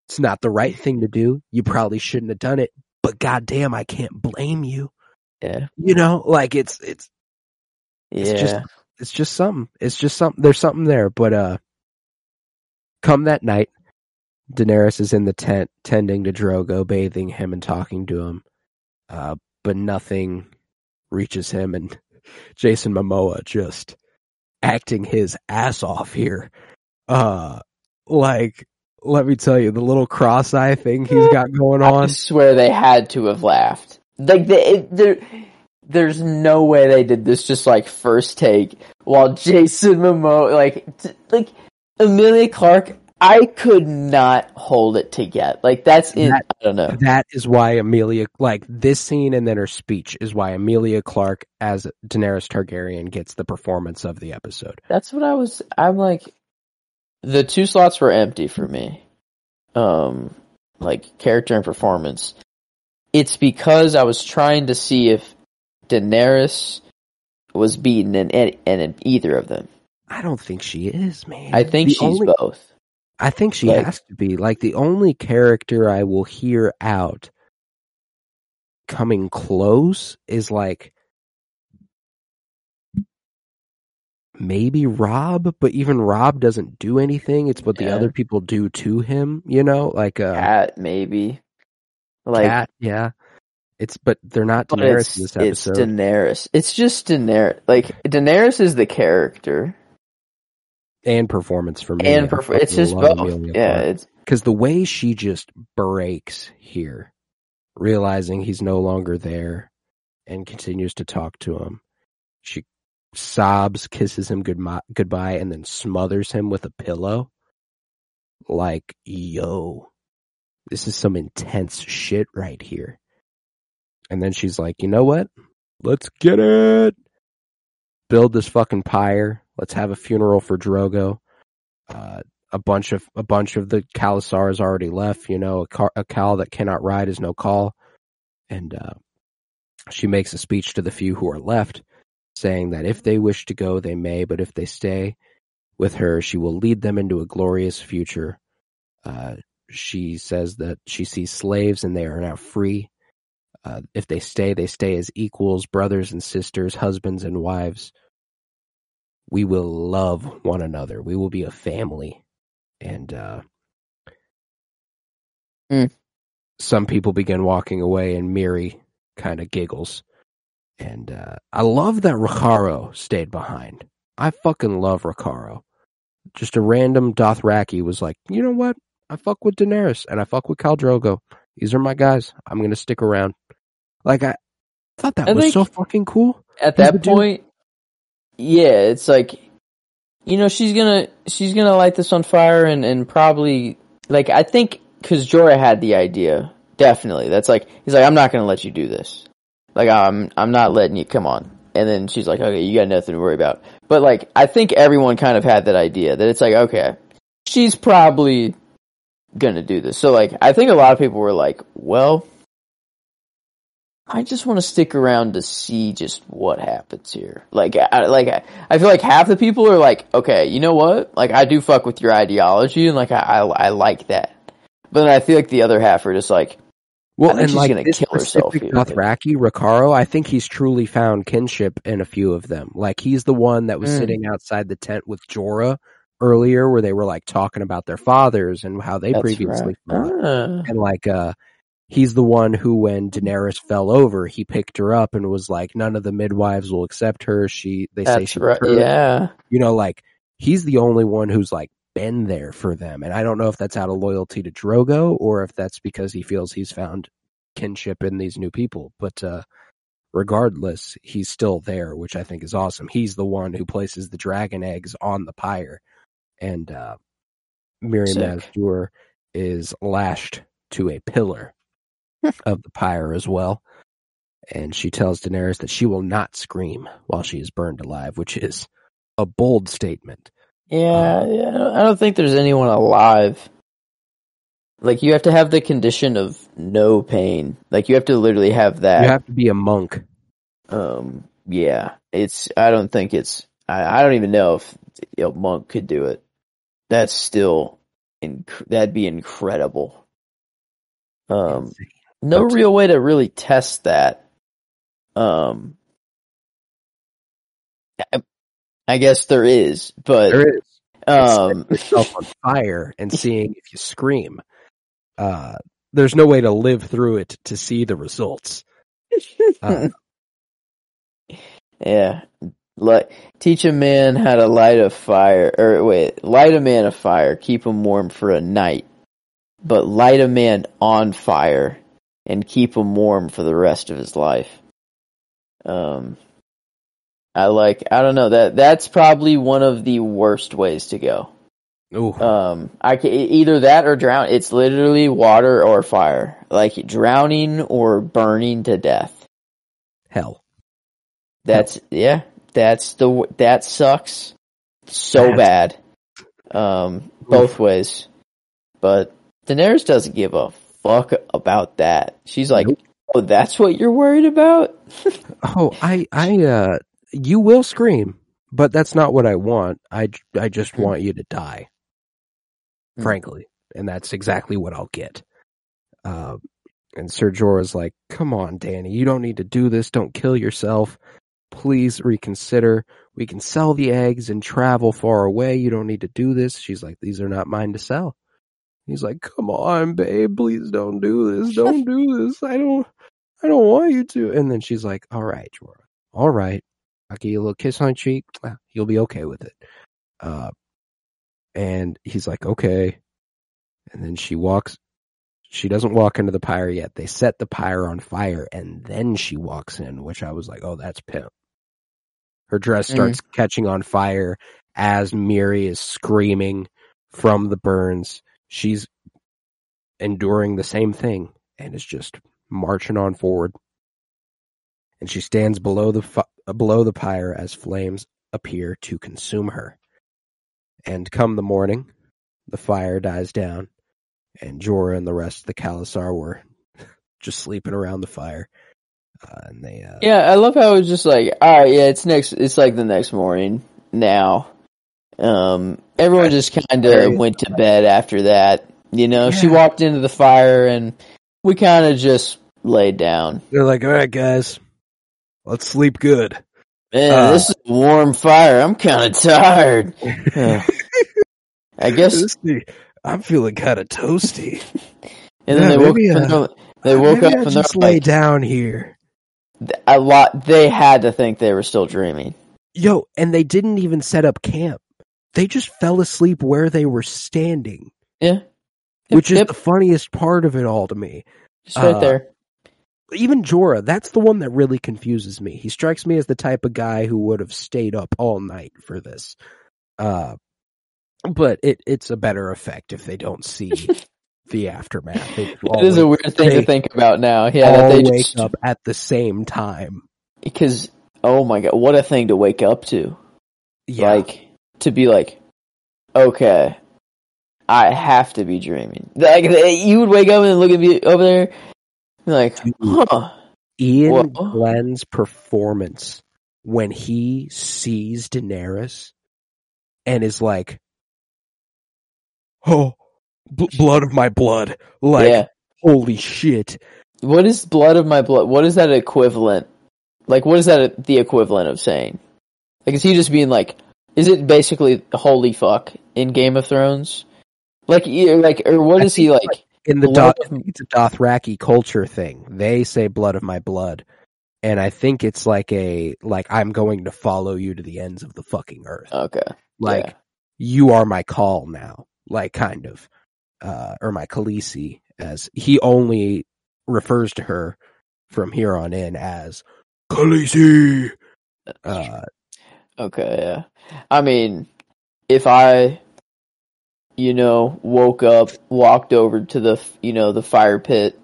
It's not the right thing to do. You probably shouldn't have done it, but goddamn, I can't blame you. Yeah, You know, like it's it's yeah. It's just- it's just something. It's just something. There's something there. But uh, come that night, Daenerys is in the tent tending to Drogo, bathing him and talking to him. Uh, but nothing reaches him, and Jason Momoa just acting his ass off here. Uh, like let me tell you, the little cross-eye thing he's got going on. I swear they had to have laughed. Like they, it, there's no way they did this just like first take while Jason Momoa, like, t- like Emilia Clarke. I could not hold it together. Like that's in. That- I don't know. That is why Emilia, like this scene and then her speech, is why Emilia Clarke as Daenerys Targaryen gets the performance of the episode. That's what I was. I'm like, the two slots were empty for me. Um, like character and performance. It's because I was trying to see if Daenerys was beaten in, in, in either of them. I don't think she is, man. I think The she's only- both. I think she like- has to be. Like the only character I will hear out coming close is like maybe Robb, but even Robb doesn't do anything. It's what the other people do to him, you know, like uh Cat maybe. Like Cat, yeah. It's but they're not but Daenerys it's, in this it's. Daenerys. It's just Daenerys. Like Daenerys is the character, and performance for me. and I perf- it's just both. Emilia Yeah, it's because the way she just breaks here, realizing he's no longer there, and continues to talk to him, she sobs, kisses him goodbye, goodbye, and then smothers him with a pillow. Like, yo, this is some intense shit right here. And then she's like, you know what? Let's get it. Build this fucking pyre. Let's have a funeral for Drogo. Uh, a bunch of a bunch of the Khalasars already left. You know, a, car, a khal that cannot ride is no khal. And uh, she makes a speech to the few who are left, saying that if they wish to go, they may, but if they stay with her, she will lead them into a glorious future. Uh, she says that she sees slaves and they are now free. Uh, if they stay, they stay as equals, brothers and sisters, husbands and wives. We will love one another. We will be a family. And uh, Mm. some people begin walking away, and Mirri kind of giggles. And uh, I love that Rakharo stayed behind. I fucking love Rakharo. Just a random Dothraki was like, you know what? I fuck with Daenerys and I fuck with Khal Drogo. These are my guys. I'm gonna stick around. Like I thought that I was so fucking cool. at He's that dude- point. Yeah, it's like you know she's gonna she's gonna light this on fire and and probably like I think because Jorah had the idea definitely. That's like he's like I'm not gonna let you do this. Like I'm I'm not letting you come on. And then she's like, okay, you got nothing to worry about. But like I think everyone kind of had that idea that it's like okay, she's probably gonna do this. So like I think a lot of people were like, well. I just want to stick around to see just what happens here. Like, I, like I, feel like half the people are like, okay, you know what? Like, I do fuck with your ideology, and like, I, I, I like that. But then I feel like the other half are just like, Well, and she's like gonna kill herself here. Dothraki, Rakharo, I think he's truly found kinship in a few of them. Like he's the one that was Mm. sitting outside the tent with Jorah earlier, where they were like talking about their fathers and how they that's previously right. Ah. And like, uh, he's the one who, when Daenerys fell over, he picked her up and was like, "None of the midwives will accept her. She, they say That's she's right. Yeah. You know, like he's the only one who's like been there for them. And I don't know if that's out of loyalty to Drogo or if that's because he feels he's found kinship in these new people. But uh regardless, he's still there, which I think is awesome. He's the one who places the dragon eggs on the pyre. And uh Mirri Maz Duur is lashed to a pillar of the pyre as well. And she tells Daenerys that she will not scream while she is burned alive, which is a bold statement. Yeah. I don't- think there's anyone alive. Like you have to have the condition of no pain. Like you have to literally have that. You have to be a monk. Um, yeah, it's. I don't think it's. I, I don't even know if a Monk could do it. That's still, inc- that'd be incredible. Um, no real way to really test that. Um, I, guess there is, but There is. um, yourself on fire and seeing if you scream. Uh, there's no way to live through it to see the results. Uh, yeah, like teach a man how to light a fire, or wait, light a man a fire, keep him warm for a night, but light a man on fire and keep him warm for the rest of his life. Um, I like, I don't know that that's probably one of the worst ways to go. ooh, Um, I can either that or drown. It's literally water or fire, like drowning or burning to death. hell. That's yeah. That's the that sucks so Bad. bad. Um, both ways. But Daenerys doesn't give a fuck about that. She's like, Nope. "Oh, that's what you're worried about." Oh, I, I, uh, you will scream, but that's not what I want. I, I just want you to die. Hmm. Frankly. And that's exactly what I'll get. Uh, And Sir Jorah's like, come on, Danny, you don't need to do this. Don't kill yourself. Please reconsider. We can sell the eggs and travel far away. You don't need to do this. She's like, these are not mine to sell. He's like, come on, babe, please don't do this. Don't do this. I don't, I don't want you to. And then she's like, all right, Jorah. All right. I'll give you a little kiss on the cheek. You'll be okay with it. Uh, and he's like, okay. And then she walks, she doesn't walk into the pyre yet. They set the pyre on fire and then she walks in, which I was like, oh, that's pimp. Her dress Mhm. starts catching on fire as Mirri is screaming from the burns. She's enduring the same thing and is just marching on forward. And she stands below the fi- uh, below the pyre as flames appear to consume her. And come the morning, the fire dies down, and Jorah and the rest of the Khalasar were just sleeping around the fire. Uh, and they, uh, Yeah, I love how it's just like, all right, yeah, it's next. It's like the next morning now. Um, everyone just kind of went to bed after that. You know, she walked into the fire, and we kind of just laid down. they're like, all right, guys, let's sleep good. Man, Uh, this is a warm fire. I'm kind of tired. I guess. I'm feeling kind of toasty. And then they woke maybe, up. And uh, they're- woke up I'll and they're lay like, down here. a lot. They had to think they were still dreaming. Yo, and they didn't even set up camp. They just fell asleep where they were standing, Yeah, which is Yep, the funniest part of it all to me. just right uh, there. Even Jorah, that's the one that really confuses me. He strikes me as the type of guy who would have stayed up all night for this. Uh, but it, it's a better effect if they don't see the aftermath. It is a weird thing they to think about now. Yeah, that they wake just up at the same time. because oh my god, what a thing to wake up to! Yeah. Like to be like, okay, I have to be dreaming. Like you would wake up and look at me over there, like, huh? Iain Whoa. Glen's performance when he sees Daenerys and is like, "Oh, bl- blood of my blood!" Like, yeah. holy shit! What is blood of my blood? What is that equivalent? Like, what is that the equivalent of saying? Like, is he just being like, is it basically holy fuck in Game of Thrones? Like, like, or what I is he think, like? In the Blood Doth- of- it's a Dothraki culture thing. They say "blood of my blood," and I think it's like a like I'm going to follow you to the ends of the fucking earth. Okay, like yeah. you are my khal now, like kind of, uh, or my Khaleesi, as he only refers to her from here on in as Khaleesi. Uh, Okay, yeah. I mean, if I, you know, woke up, walked over to the, you know, the fire pit,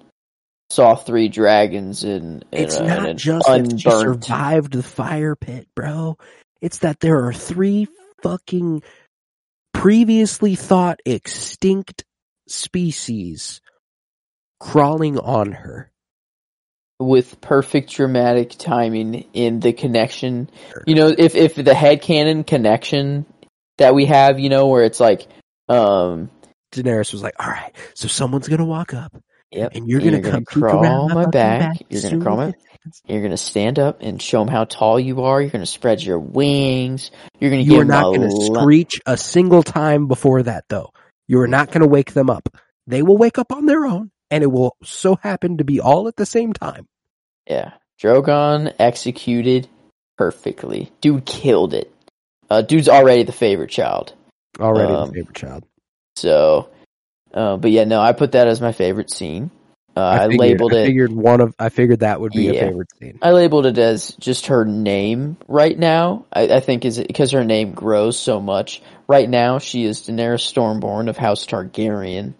saw three dragons and, and, it's uh, not and just that she survived the fire pit, bro. It's that there are three fucking previously thought extinct species crawling on her. with perfect dramatic timing in the connection. You know, if if the headcanon connection that we have, you know, where it's like, um, Daenerys was like, "All right, so someone's gonna walk up, yep, and you're gonna come crawl around my back. as You're gonna crawl my. it. You're gonna stand up and show them how tall you are. You're gonna spread your wings. You're gonna You are not gonna lo- screech a single time before that, though. You are not gonna wake them up. They will wake up on their own, and it will so happen to be all at the same time. Yeah, Drogon executed perfectly. Dude killed it. Uh, dude's already the favorite child. Already Um, favorite child. So, uh, but yeah, no, I put that as my favorite scene. Uh, I, figured, labeled I it. figured one of. I figured that would be Yeah. a favorite scene. I labeled it as just her name right now. I, I think is because her name grows so much. Right now, she is Daenerys Stormborn of House Targaryen.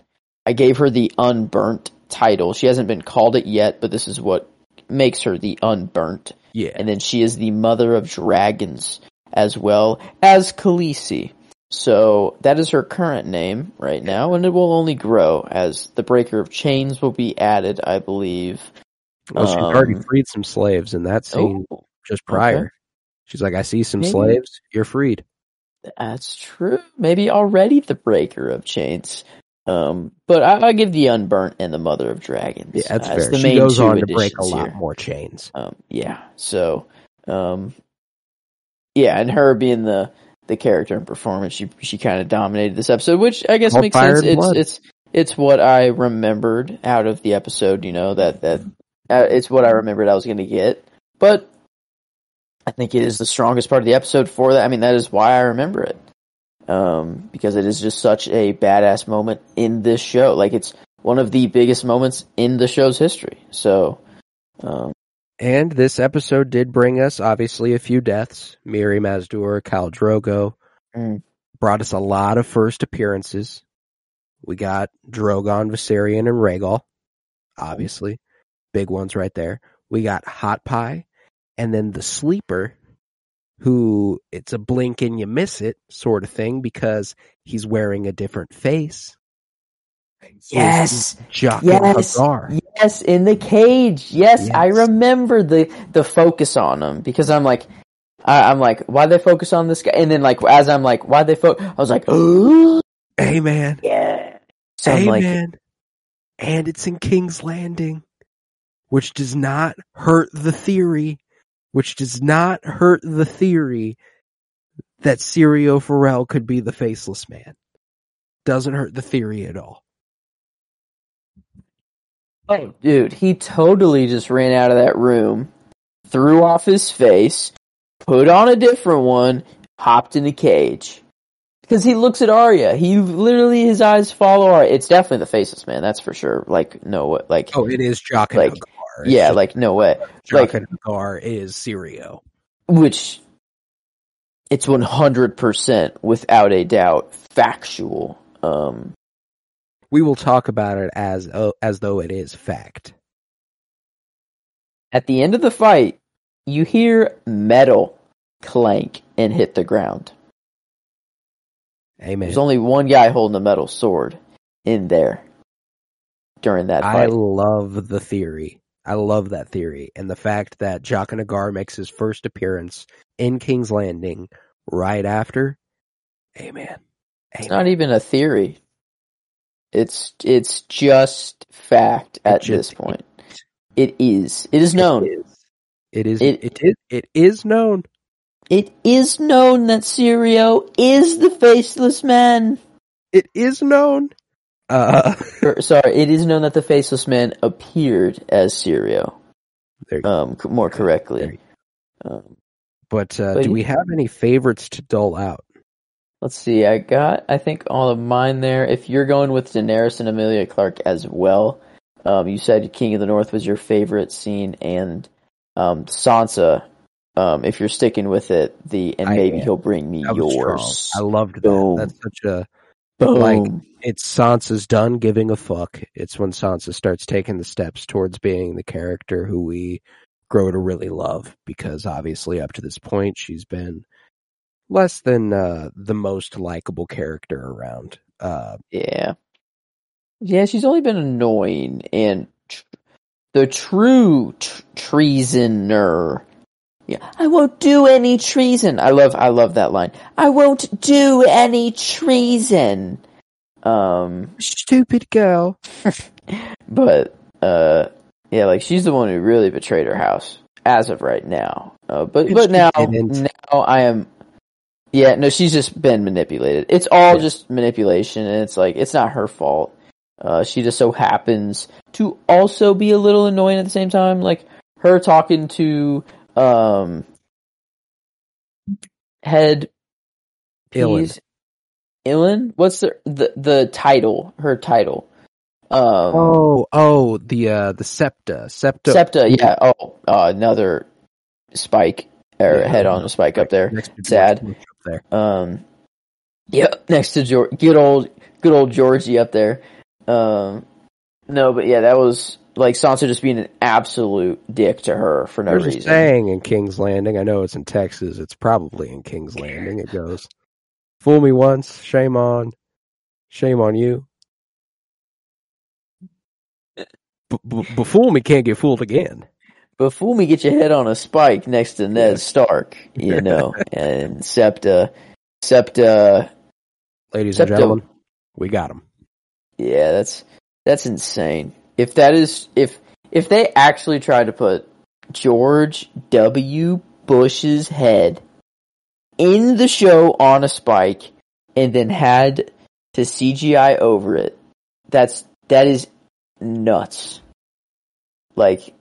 I gave her the Unburnt title. She hasn't been called it yet, but this is what makes her the Unburnt. Yeah, And then she is the Mother of Dragons as well as Khaleesi. So that is her current name right now, and it will only grow as the Breaker of Chains will be added, I believe. well, already um, freed some slaves in that scene Oh, just prior. okay. She's like, "I see some Maybe- slaves. You're freed." That's true. Maybe already the breaker of chains. Um, but I, I give the Unburnt and the Mother of Dragons. Yeah, that's as fair. The She goes on to break a lot here. more chains. Um, yeah. So, um, yeah, and her being the the character and performance, she she kind of dominated this episode, which I guess All makes sense. It's blood. it's it's what I remembered out of the episode. You know that that uh, it's what I remembered I was going to get, but I think it is the strongest part of the episode for that. I mean, that is why I remember it. Um, because it is just such a badass moment in this show. Like it's one of the biggest moments in the show's history. So, um, And this episode did bring us obviously a few deaths. Mirri Maz Duur, Khal Drogo Mm. brought us a lot of first appearances. We got Drogon, Viserion, and Rhaegal. Obviously, big ones right there. We got Hot Pie, and then the sleeper, who it's a blink and you miss it sort of thing because he's wearing a different face. yes, Jaqen Yes. H'ghar. Yes, in the cage. Yes, I remember the the focus on him because I'm like, I, I'm like, why they focus on this guy? And then like as I'm like, why they focus? I was like, oh Hey man. yeah. So I'm like, Amen. and it's in King's Landing, which does not hurt the theory, which does not hurt the theory that Syrio Forel could be the faceless man. Doesn't hurt the theory at all. Oh, dude, he totally just ran out of that room, threw off his face, put on a different one, hopped in a cage. Because he looks at Arya, he literally his eyes follow Arya. It's definitely the faceless man, that's for sure. Like no, what like Oh, it is Jaqen Like, H'ghar. It's yeah, just like no way. Jock like- and H'ghar is Syrio. which it's 100% without a doubt factual um We will talk about it as uh, as though it is fact. at the end of the fight you hear metal clank and hit the ground Amen. there's only one guy holding a metal sword in there during that I love the theory. I love that theory. And the fact that Jaqen H'ghar makes his first appearance in King's Landing right after. Amen. it's not even a theory it's it's just fact at just this point it is it is known It is It- it is it is known. it is known that Syrio is the faceless man It is known. Uh Or, sorry, it is known that the Faceless Man appeared as Syrio. There you Um, more correctly. Um, but uh But do we have any favorites to dole out? Let's see. I got, I think, all of mine there. If you're going with Daenerys and Emilia Clarke as well, um, you said King of the North was your favorite scene, and um, Sansa. Um, if you're sticking with it, the and maybe am. he'll bring me yours. I loved that. Boom. That's such a Boom. like- it's Sansa's done giving a fuck. It's when Sansa starts taking the steps towards being the character who we grow to really love because obviously up to this point she's been less than uh, the most likable character around. Uh, Yeah. Yeah, she's only been annoying and tr- the true tr- treasoner. Yeah, I won't do any treason. I love I love that line. I won't do any treason. Um stupid girl. but uh yeah, like she's the one who really betrayed her house as of right now. Uh, but but now didn't. now I am yeah, no, she's just been manipulated. It's all Yeah. just manipulation and it's like it's not her fault. Uh she just so happens to also be a little annoying at the same time. Like her talking to um head Ilan. Ilan? What's the the the title? Her title. Um Oh, oh, the uh, the Septa, Septa, Septa, yeah. Oh, uh, another spike or Yeah. head on a spike up there. Next Sad. George Bush up there. Um, yep, next to George, good old, good old Georgie up there. Um, no, but yeah, that was like Sansa just being an absolute dick to her for no There's a reason. saying in King's Landing. I know it's in Texas. It's probably in King's Landing. It goes, "Fool me once, shame on, shame on you. B- b- befool me can't get fooled again." Before we get your head on a spike next to Ned Stark, you know, and Septa, Septa, Ladies and gentlemen, we got him. Yeah, that's that's insane. If that is if if they actually tried to put George W. Bush's head in the show on a spike and then had to CGI over it, that's that is nuts. Like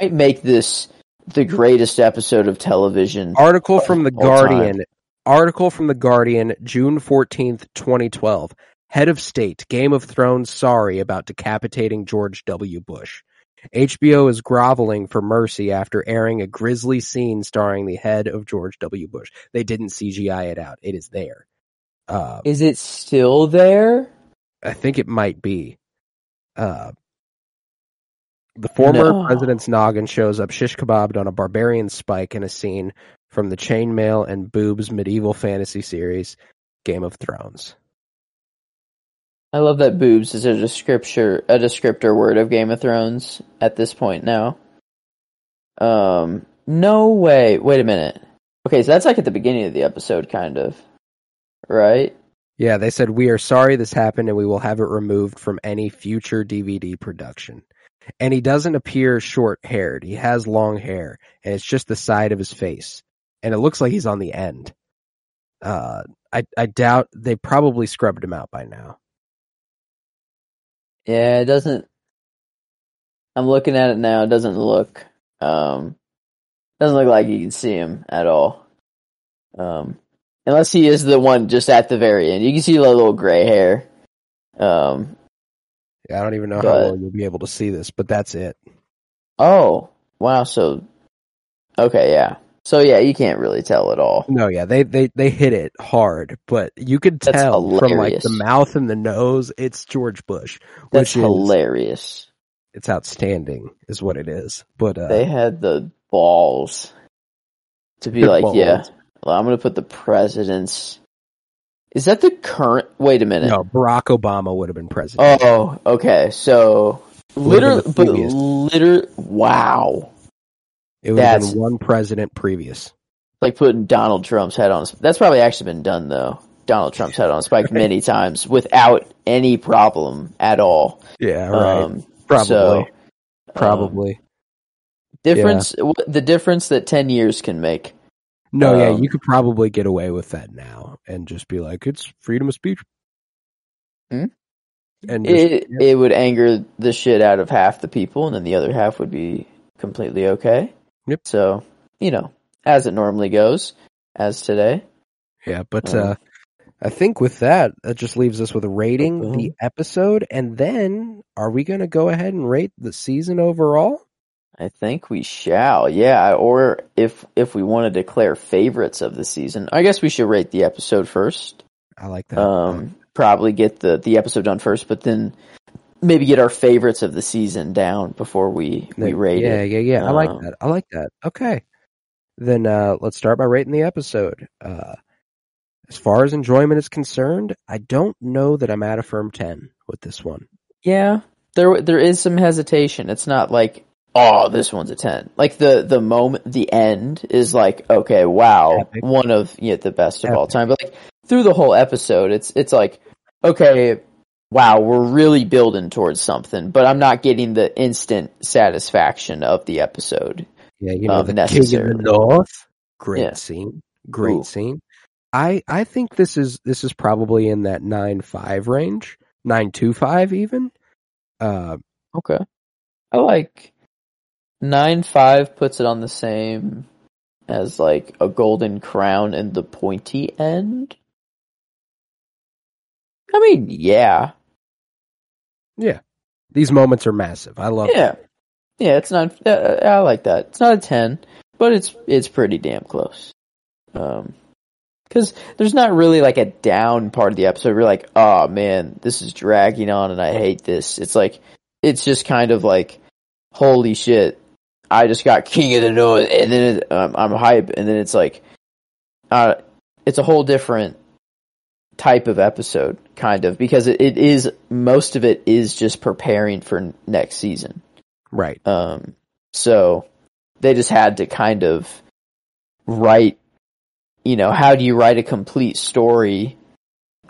might make this the greatest episode of television. Article from the all time. Guardian. Article from the Guardian, June fourteenth, twenty twelve. Head of State, Game of Thrones sorry about decapitating George W. Bush. HBO is groveling for mercy after airing a grisly scene starring the head of George W. Bush. They didn't CGI it out. It is there. Uh, Is it still there? I think it might be. Uh, the former No. president's noggin shows up shish kebabbed on a barbarian spike in a scene from the chainmail and boobs medieval fantasy series Game of Thrones. I love that boobs is a descriptor a descriptor word of Game of Thrones at this point now. Um no way. Wait a minute. Okay, so that's like at the beginning of the episode kind of. Right? Yeah, they said we are sorry this happened and we will have it removed from any future DVD production. And he doesn't appear short haired. He has long hair and it's just the side of his face. And it looks like he's on the end. Uh I I doubt they probably scrubbed him out by now. Yeah, it doesn't I'm looking at it now, it doesn't look um doesn't look like you can see him at all. Um unless he is the one just at the very end. You can see the little gray hair. Um I don't even know how But- well you'll be able to see this, but that's it. Oh, wow. So, okay, yeah. So yeah, you can't really tell at all. No, yeah, they they they hit it hard, but you could tell from like the mouth and the nose, it's George Bush, That's which is hilarious. it's outstanding, is what it is. But uh, They had the balls to be like, yeah, well, I'm gonna put the president's. Is that the current? Wait a minute. no, Barack Obama would have been president. Oh, okay. So literally, but previous. liter. Wow. it would have been one president previous. Like putting Donald Trump's head on. That's probably actually been done though. Donald Trump's head on a spike many times without any problem at all. Yeah, right. Um, probably, so, um, probably. difference wh- the difference that 10 years can make no, yeah, um, you could probably get away with that now and just be like, it's freedom of speech. Hmm? And just, it it would anger the shit out of half the people and then the other half would be completely okay Yep. so you know as it normally goes as today Yeah, but Um, uh, I think with that, that just leaves us with rating Boom. the episode, and then are we going to go ahead and rate the season overall? I think we shall yeah or if if we want to declare favorites of the season i guess we should rate the episode first I like that. um probably get the the episode done first but then maybe get our favorites of the season down before we we rate yeah, it yeah, yeah. Yeah. I like Um, that. I like that. Okay, then uh, let's start by rating the episode. Uh, as far as enjoyment is concerned, I don't know that I'm at a firm ten with this one. Yeah, there there is some hesitation. It's not like oh, this one's a ten. Like the the moment, the end is like okay, wow, Epic. one of yeah, the best of all time. But like through the whole episode, it's it's like okay, wow, we're really building towards something. But I'm not getting the instant satisfaction of the episode. Yeah, you know Um, the king of the north. Great Yeah. scene. Great Ooh. scene. I I think this is this is probably in that nine five range, nine two five even. Uh, Okay, I like nine five puts it on the same as like a golden crown and the pointy end. I mean, yeah, yeah, these moments are massive. I love. yeah, yeah. It's not. Uh, I like that. It's not a ten, but it's it's pretty damn close. Um, because there's not really like a down part of the episode. We're like, oh man, this is dragging on, and I hate this. It's like it's just kind of like, holy shit, I just got King of the North, and then it, um, I'm hype, and then it's like, uh, it's a whole different type of episode, kind of, because it, it is most of it is just preparing for next season. Right. Um, so they just had to kind of write, you know, how do you write a complete story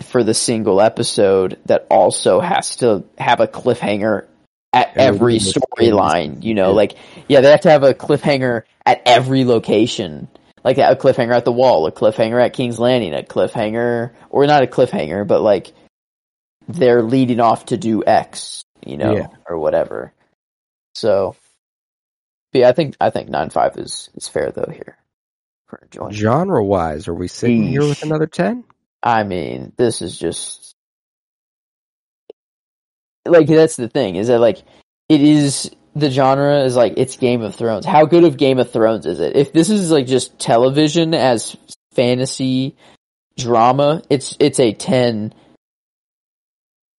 for the single episode that also has to have a cliffhanger at every storyline. You know, Yeah. like yeah, they have to have a cliffhanger at every location. Like a cliffhanger at the wall, a cliffhanger at King's Landing, a cliffhanger, or not a cliffhanger, but like they're leading off to do X, you know, Yeah. or whatever. So, yeah, I think I think nine five is is fair though here. Genre wise, are we sitting here with another 10? I mean, this is just like that's the thing is that like it is the genre is like it's Game of Thrones. How good of Game of Thrones is it? If this is like just television as fantasy drama, it's it's a 10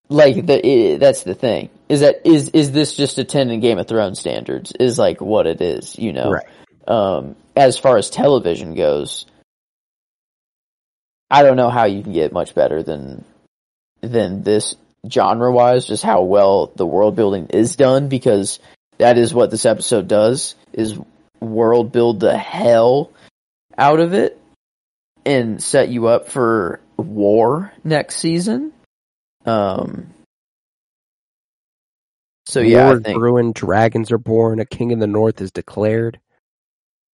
like the i that's the thing. Is that is is this just a 10 in Game of Thrones standards is like what it is, you know. Right. Um as far as television goes, I don't know how you can get much better than than this genre wise, just how well the world building is done because that is what this episode does is world build the hell out of it and set you up for war next season. Um so yeah, I think Bruin, dragons are born, a king in the north is declared.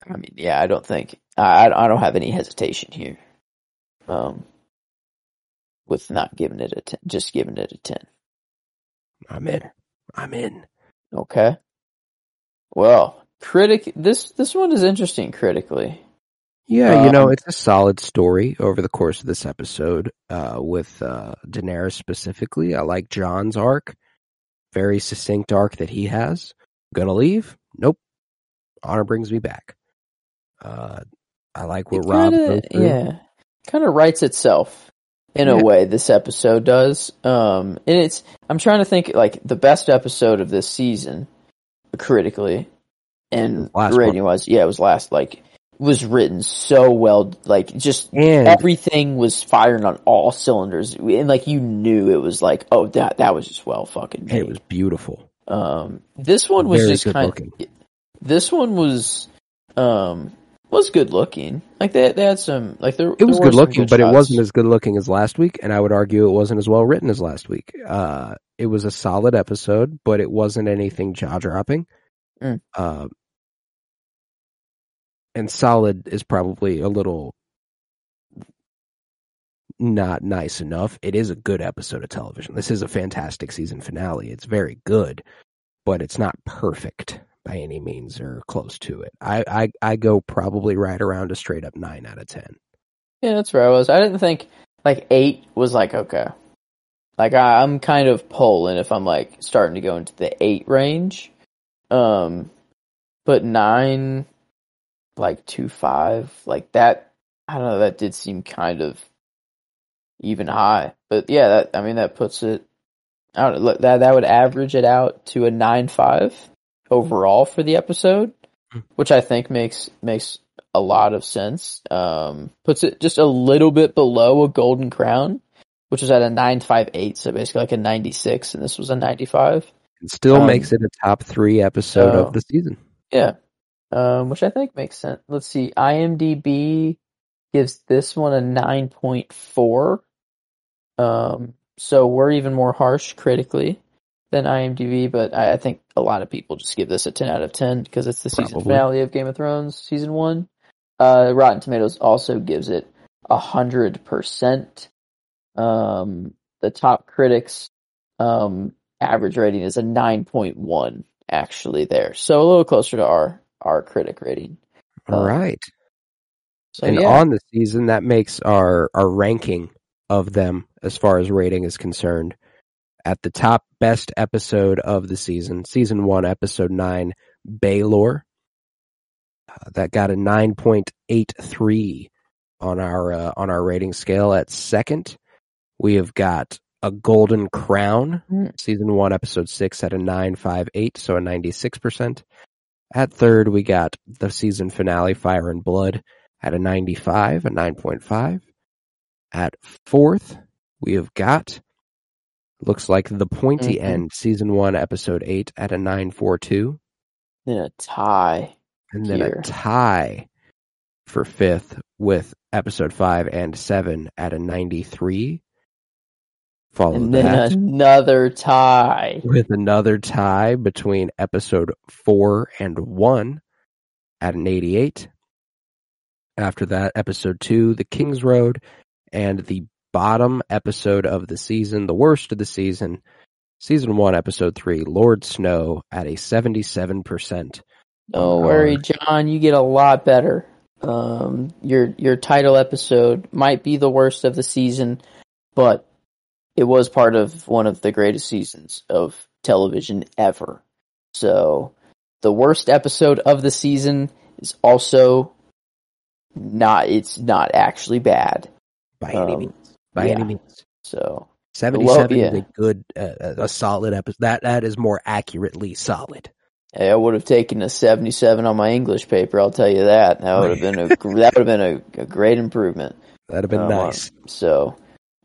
I mean, yeah, I don't think I I don't have any hesitation here. Um, with not giving it a ten, just giving it a ten. I'm in. I'm in. Okay. Well, critic, this this one is interesting critically. Yeah, you know, Um, it's a solid story over the course of this episode, uh, with, uh, Daenerys specifically. I like Jon's arc. Very succinct arc that he has. Gonna leave? Nope. Honor brings me back. Uh, I like what Robb kinda- goes yeah, kind of writes itself in Yeah. a way. This episode does. Um, and it's I'm trying to think like the best episode of this season, critically, and rating wise. Yeah, it was last. Like was written so well. Like just And everything was firing on all cylinders, and like you knew it was like, oh, that that was just well fucking made. it was beautiful. Um, this one was Very just kind. looking. This one was, um, was good looking. Like they they had some like there. It was there good looking, but it wasn't as good looking as last week, and I would argue it wasn't as well written as last week. Uh, it was a solid episode, but it wasn't anything jaw dropping. Mm. Uh, and solid is probably a little not nice enough. It is a good episode of television. This is a fantastic season finale. It's very good, but it's not perfect by any means or close to it. I, I, I go probably right around a straight up nine out of ten. Yeah, that's where I was. I didn't think like eight was like okay. Like I, I'm kind of pulling if I'm like starting to go into the eight range. Um, but nine, like two five, like that. I don't know. That did seem kind of even high, but yeah, that I mean that puts it. I don't know, that that would average it out to a nine five overall for the episode, Hmm. which I think makes makes a lot of sense. Um, puts it just a little bit below a Golden Crown, which was at a nine five eight, so basically like a ninety six, and this was a ninety five. It still Um, makes it a top three episode so- of the season. Yeah, um, which I think makes sense. Let's see, IMDb gives this one a nine point four. Um, so we're even more harsh critically than IMDb, but I, I think a lot of people just give this a ten out of ten because it's the season Probably. finale of Game of Thrones season one. Uh, Rotten Tomatoes also gives it a hundred percent. Um, the top critics um average rating is a nine point one actually there, so a little closer to our our critic rating. All Uh, right. So and yeah, on the season, that makes our, our ranking of them as far as rating is concerned. At the top best episode of the season, season one, episode nine, Baelor. Uh, that got a 9.83 on our, uh, on our rating scale. At second, we have got a Golden Crown, Hmm. season one, episode six at a 958, so a 96%. At third, we got the season finale, Fire and Blood, at a 95, a 9.5. At fourth, we have got, looks like The Pointy Mhm. End, season one, episode eight, at a 942. then a tie. And then Here. a tie for fifth with episode five and seven at a 93. Follow and that then another tie. with another tie between episode four and one at an 88. After that, episode two, The King's Road, and the bottom episode of the season, the worst of the season, season one, episode three, Lord Snow at a 77%. Don't Uh, worry, Jon. You get a lot better. Um, your your title episode might be the worst of the season, but it was part of one of the greatest seasons of television ever. So, the worst episode of the season is also not. It's not actually bad. By any Um, means. By any means. So, 77 yeah. is a good, uh, a solid episode. That, that is more accurately solid. hey, I would have taken a seventy-seven on my English paper. I'll tell you that. That would have been a that would have been a, a great improvement. That'd have been Um, nice. So,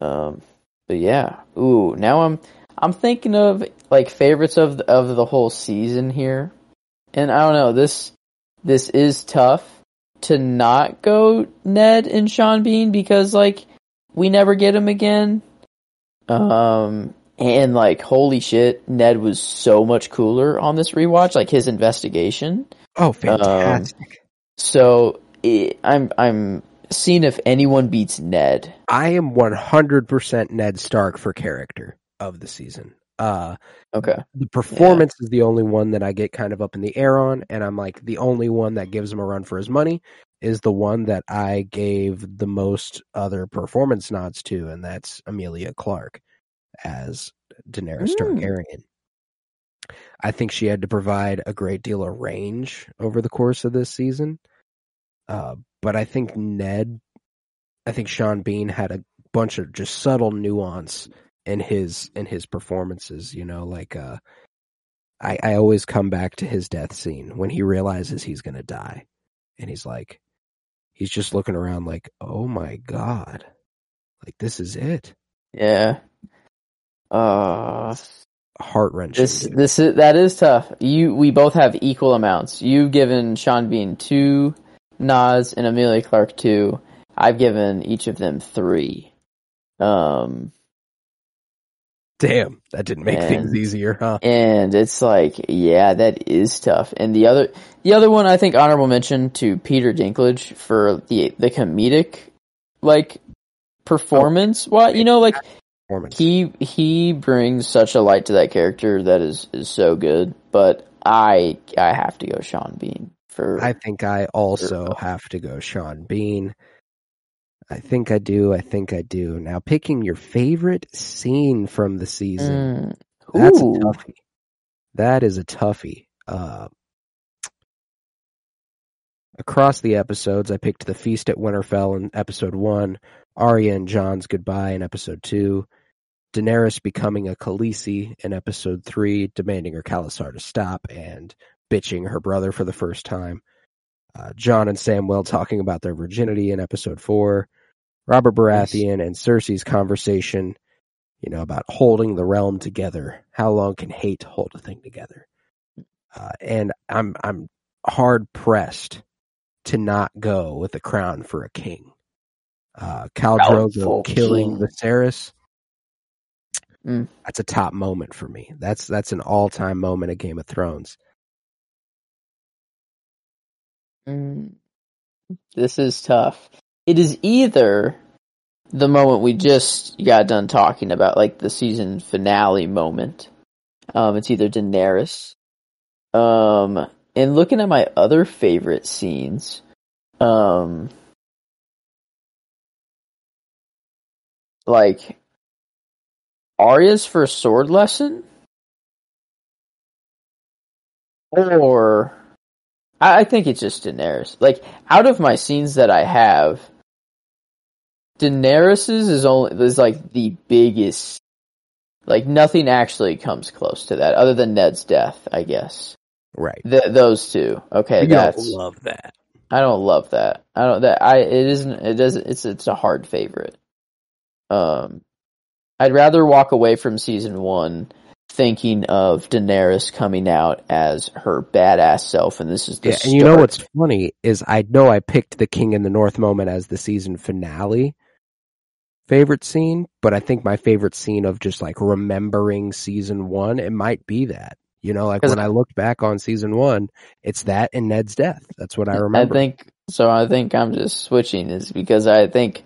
um, but yeah. Ooh, now I'm I'm thinking of like favorites of the, of the whole season here, and I don't know this this is tough to not go Ned and Sean Bean because like we never get him again. Um, and like holy shit, Ned was so much cooler on this rewatch. Like his investigation. Oh, fantastic. So it, I'm I'm seeing if anyone beats Ned. I am 100% Ned Stark for character of the season. Uh, Okay. the performance is the only one that I get kind of up in the air on, and I'm like the only one that gives him a run for his money is the one that I gave the most other performance nods to, and that's Emilia Clarke as Daenerys Mm. Targaryen. I think she had to provide a great deal of range over the course of this season. Uh, but I think Ned, I think Sean Bean had a bunch of just subtle nuance in his in his performances. You know, like uh, I I always come back to his death scene when he realizes he's gonna die, and he's like, he's just looking around like, oh my god, like this is it, Yeah. Uh heart wrenching. this this is that is tough. You we both have equal amounts. You've given Sean Bean two nods and Emilia Clarke two. I've given each of them three. Um Damn, that didn't make things easier, huh? and it's like, yeah, that is tough. And the other the other one I think honorable mention to Peter Dinklage for the the comedic like performance. What you know, like he he brings such a light to that character that is is so good. But I I have to go Sean Bean for I think I also have to go Sean Bean. I think I do. I think I do. Now, picking your favorite scene from the season. Mm. That's a toughie. That is a toughie. Uh, across the episodes, I picked the feast at Winterfell in episode one, Arya and Jon's goodbye in episode two, Daenerys becoming a Khaleesi in episode three, demanding her Khalasar to stop and bitching her brother for the first time. Uh, John and Samwell talking about their virginity in episode four. Robert Baratheon and Cersei's conversation, you know, about holding the realm together. How long can hate hold a thing together? Uh, and I'm I'm hard pressed to not go with the crown for a king. Uh, Khal Drogo killing king. Viserys. Mm. That's a top moment for me. That's that's an all time moment of Game of Thrones. Mm. This is tough. It is either the moment we just got done talking about, like the season finale moment. Um, it's either Daenerys. Um, and looking at my other favorite scenes, um, like Arya's first sword lesson, or I, I think it's just Daenerys. Like out of my scenes that I have, Daenerys's is only is like the biggest. Like nothing actually comes close to that, other than Ned's death, I guess. Right. Th- those two, okay, You don't that's love that. I don't love that. I don't that I it isn't it doesn't it's it's a hard favorite. Um I'd rather walk away from season 1 thinking of Daenerys coming out as her badass self and this is the Yeah, and you know what's funny is I know I picked the King in the North moment as the season finale favorite scene, but I think my favorite scene of just like remembering season one, it might be that. You know, like when I look back on season one, it's that and Ned's death. That's what I remember. I think so. I think I'm just switching is because I think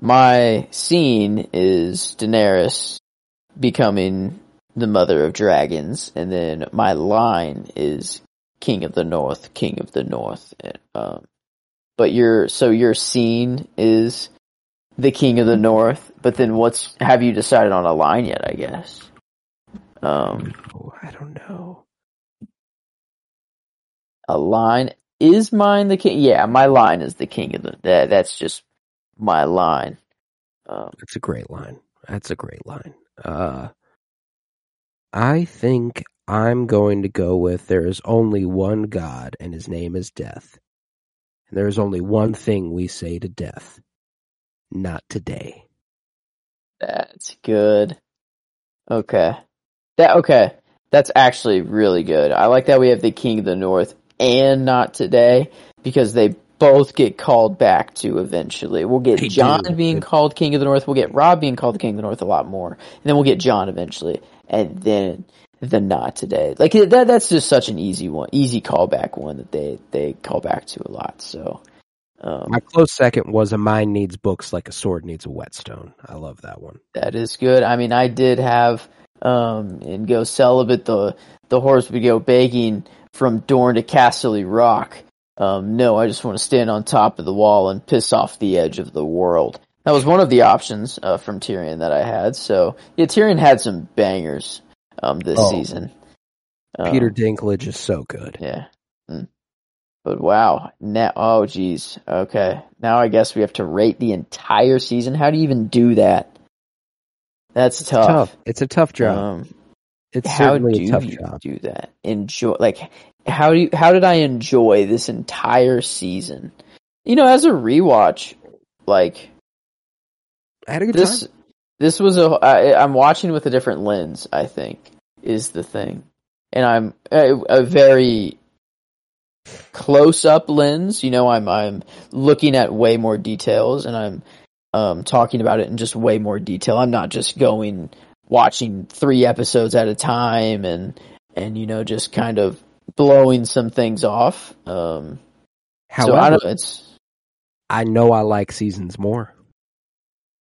my scene is Daenerys becoming the mother of dragons, and then my line is King of the North, King of the North. Um, but your so your scene is the King of the North. But then what's have you decided on a line yet? I guess. Um, Oh, I don't know. a line is mine the king. Yeah, my line is the king of the. That that's just my line. Um, That's a great line. That's a great line. Uh, I think I'm going to go with there is only one God and his name is death. And there is only one thing we say to death. Not today. that's good. Okay, that okay. That's actually really good. I like that we have the king of the north and not today because they both get called back to eventually. We'll get They Jon do. being called king of the north. We'll get Robb being called the king of the north a lot more, and then we'll get Jon eventually, and then the not today. Like that. That's just such an easy one, easy callback one that they they call back to a lot. So. Um, My close second was a mind needs books like a sword needs a whetstone. I love that one. That is good. I mean, I did have um in Go Celibate the the horse would go begging from Dorne to Casterly Rock. Um, no, I just want to stand on top of the wall and piss off the edge of the world. That was one of the options uh, from Tyrion that I had. So yeah, Tyrion had some bangers um this Oh. season. Um, Peter Dinklage is so good. yeah. Mm. But wow, now oh geez, okay. Now I guess we have to rate the entire season. How do you even do that? That's It's tough. tough. It's a tough job. Um, it's how do a tough you job. do that? Enjoy like how do you how did I enjoy this entire season? You know, as a rewatch, like I had a good this time. this was a I, I'm watching with a different lens. I think is the thing, and I'm a, a very close up lens. You know, I'm I'm looking at way more details, and I'm um talking about it in just way more detail. I'm not just going watching three episodes at a time and and you know just kind of blowing some things off. Um, However, so I don't. It's I know I like seasons more.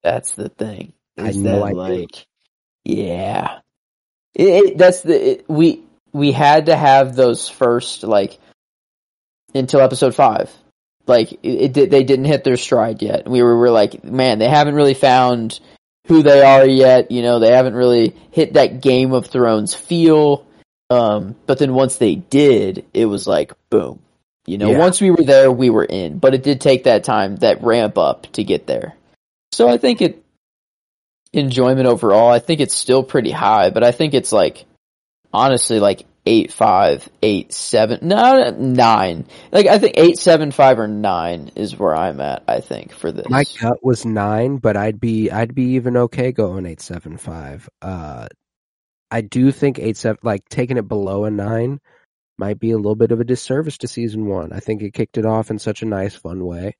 That's the thing. I Is know that I do. like, yeah, it, it, that's the it, we we had to have those first like until episode five. Like it, it they didn't hit their stride yet. We were, we were like, man, they haven't really found who they are yet. You know, they haven't really hit that Game of Thrones feel. Um, but then once they did, it was like boom. You know, Yeah. once we were there, we were in. But it did take that time, that ramp up to get there. So I think it enjoyment overall, I think it's still pretty high, but I think it's like honestly like eight five, eight seven, no nine. Like I think eight seven five or nine is where I'm at. I think for this. My gut was nine, but I'd be I'd be even okay going eight seven five. Uh, I do think eight seven like taking it below a nine might be a little bit of a disservice to season one. I think it kicked it off in such a nice, fun way.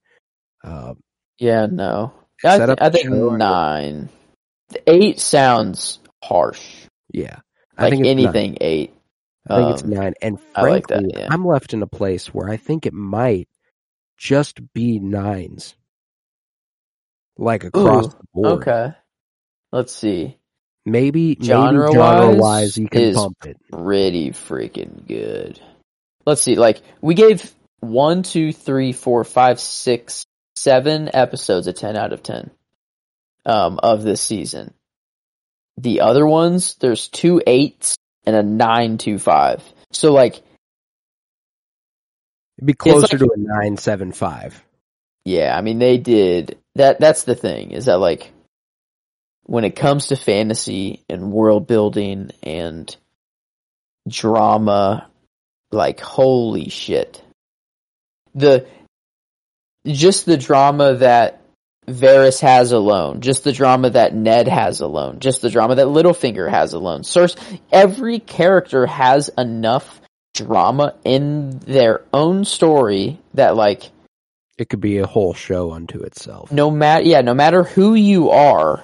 Uh, yeah, no. I, th- I think nine. Eight sounds harsh. Yeah, I Like think it's anything eight. I think it's um, nine, and I like frankly, that, yeah. I'm left in a place where I think it might just be nines, like across Ooh, the board. Okay. Let's see. Maybe Genre-wise genre-wise, you can bump it. pretty freaking good. Let's see, like we gave one, two, three, four, five, six, seven episodes a ten out of ten um, of this season. The other ones, there's two eights and a nine two five. So like, It'd be closer like- to a nine seven five. yeah, I mean they did that. That's the thing is that like when it comes to fantasy and world building and drama, like holy shit. The just the drama that Varys has alone, just the drama that Ned has alone, just the drama that Littlefinger has alone. Cersei, every character has enough drama in their own story that like It could be a whole show unto itself. no matter yeah, no matter who you are,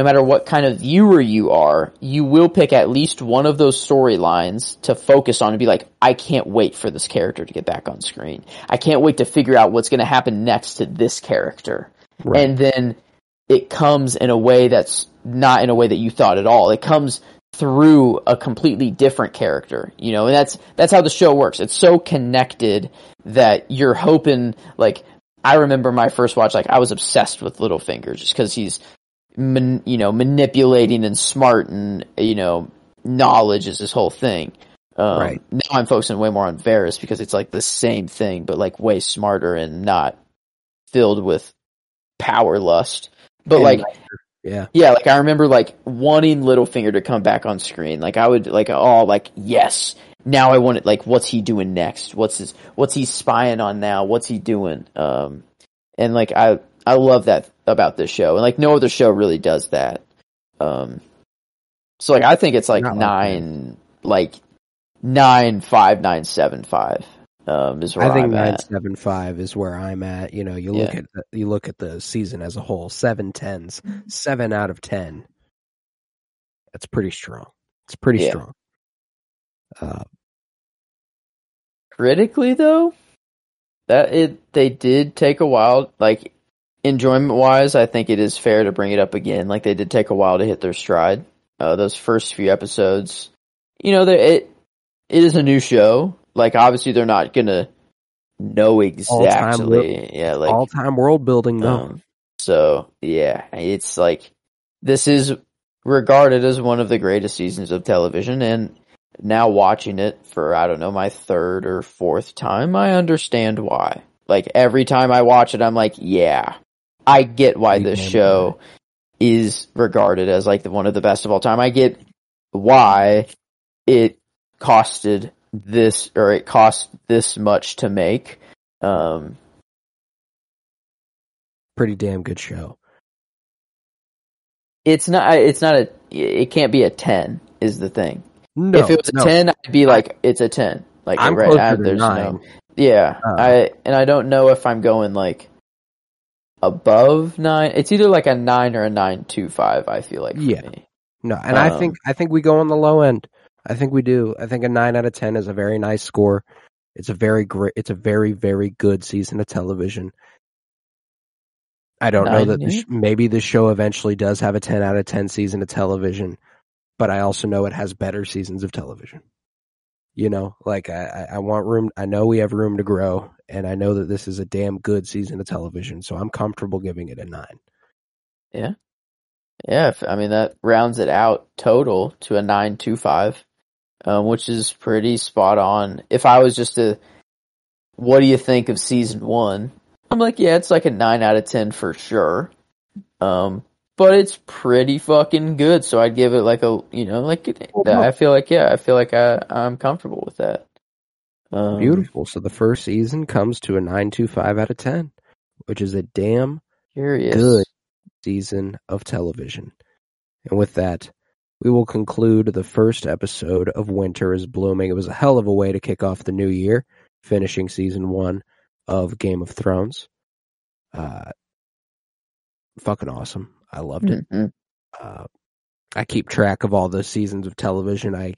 no matter what kind of viewer you are, you will pick at least one of those storylines to focus on and be like, I can't wait for this character to get back on screen. I can't wait to figure out what's going to happen next to this character. Right. And then it comes in a way that's not in a way that you thought at all. It comes through a completely different character, you know, and that's that's how the show works. It's so connected that you're hoping like I remember my first watch like I was obsessed with Littlefinger just cuz he's man, you know manipulating and smart and you know knowledge is this whole thing. Um, Right. Now I'm focusing way more on Varys because it's like the same thing but like way smarter and not filled with power lust. But And like yeah. yeah, like I remember like wanting Littlefinger to come back on screen. Like I would like oh like yes. Now I want it like what's he doing next? What's his what's he spying on now? What's he doing? Um and like I I love that about this show. And like no other show really does that. Um so like I think it's like Not like nine like nine five nine seven five. Um is where I think I'm nine at. seven five is where I'm at. You know, you look Yeah. at the, you look at the season as a whole, seven tens, seven out of ten. That's pretty strong. It's pretty Yeah. strong. Uh, critically though that it they did take a while like enjoyment wise i think it is fair to bring it up again like they did take a while to hit their stride uh those first few episodes you know it it is a new show like obviously they're not gonna know exactly yeah like all time world building, though. um, so yeah, it's like this is regarded as one of the greatest seasons of television, and now watching it for I don't know my third or fourth time, I understand why. Like every time I watch it, I'm like, yeah, I get why this show is regarded as like the, one of the best of all time. I get why it costed this or it cost this much to make. Um, Pretty damn good show. it's not it's not a it can't be a 10 is the thing No, if it was a no. 10 i'd be like it's a 10 like I'm right closer I- to there's nine. no yeah Uh. i and i don't know if i'm going like above 9 it's either like a 9 or a 925 i feel like for Yeah. me No, and I Um, think I think we go on the low end. I think we do. I think a nine out of ten is a very nice score. It's a very great. It's a very very good season of television. I don't know that the sh- maybe the show eventually does have a ten out of ten season of television, but I also know it has better seasons of television. You know, like I, I want room. I know we have room to grow, and I know that this is a damn good season of television. So I'm comfortable giving it a nine. yeah if, i mean that rounds it out total to a 925 um, which is pretty spot on if i was just to what do you think of season one i'm like yeah it's like a 9 out of 10 for sure um but it's pretty fucking good so i'd give it like a you know like i feel like yeah i feel like i i'm comfortable with that um, Beautiful. So the first season comes to a 925 out of 10, which is a damn curious Good. season of television. And with that, we will conclude the first episode of Winter is Blooming. It was a hell of a way to kick off the new year, finishing season one of Game of Thrones. Uh, fucking awesome. I loved it. Mhm. Uh, I keep track of all the seasons of television I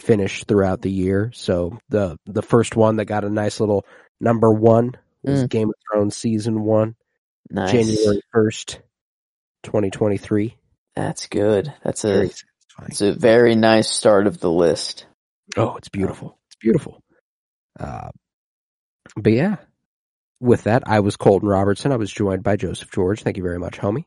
finish throughout the year. So the the first one that got a nice little number one was Mm. Game of Thrones season one, nice January first, twenty twenty three. that's good that's a Very it's a very nice start of the list Oh, it's beautiful. It's beautiful. Uh, but yeah, with that, I was Colton Robertson. I was joined by Joseph George. Thank you very much, homie.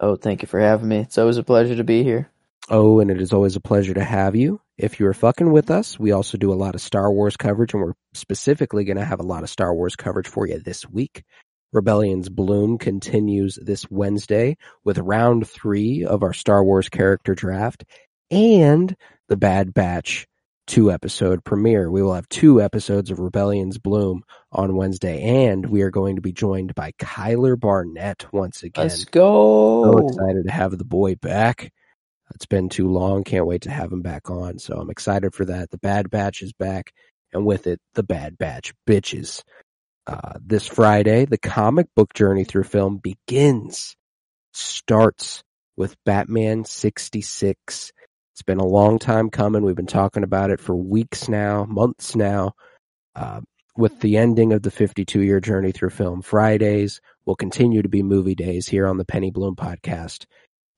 Oh, thank you for having me. It's always a pleasure to be here. Oh, and it is always a pleasure to have you. If you're fucking with us, we also do a lot of Star Wars coverage, and we're specifically going to have a lot of Star Wars coverage for you this week. Rebellion's Bloom continues this Wednesday with round three of our Star Wars character draft and the Bad Batch two episode premiere. We will have two episodes of Rebellion's Bloom on Wednesday, and we are going to be joined by Kyler Barnett once again. Let's go. So excited to have the boy back. It's been too long. Can't wait to have him back on. So I'm excited for that. The Bad Batch is back, and with it, the Bad Batch bitches. Uh, this Friday, the comic book journey through film begins, starts with Batman 66. It's been a long time coming. We've been talking about it for weeks now, months now. Uh, with the ending of the 52 year journey through film Fridays will continue to be movie days here on the Penny Bloom podcast.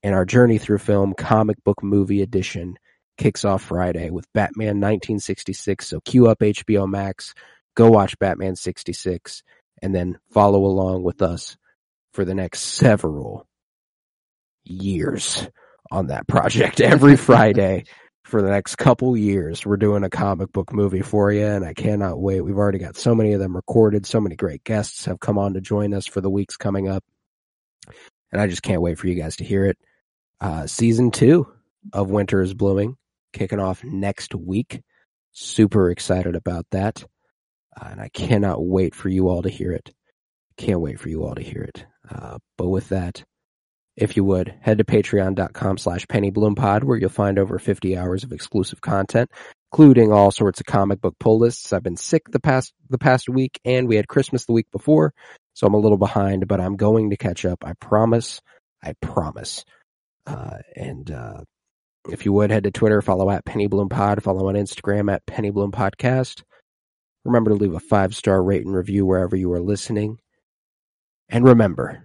And our journey through film comic book movie edition kicks off Friday with Batman 1966. So cue up HBO Max, go watch Batman 66, and then follow along with us for the next several years on that project every Friday for the next couple years. We're doing a comic book movie for you and I cannot wait. We've already got so many of them recorded. So many great guests have come on to join us for the weeks coming up. And I just can't wait for you guys to hear it. Uh, season two of Winter is Blooming kicking off next week. Super excited about that. Uh, and I cannot wait for you all to hear it. Can't wait for you all to hear it. Uh, but with that, if you would, head to patreon.com slash pennybloom_pod where you'll find over 50 hours of exclusive content, including all sorts of comic book pull lists. I've been sick the past, the past week and we had Christmas the week before, so I'm a little behind, but I'm going to catch up. I promise. I promise. Uh, and, uh, if you would head to Twitter, follow at PennyBloomPod, follow on Instagram at PennyBloomPodcast. Remember to leave a five star rate and review wherever you are listening. And remember,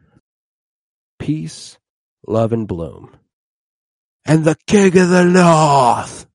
peace love and bloom. And the king of the north.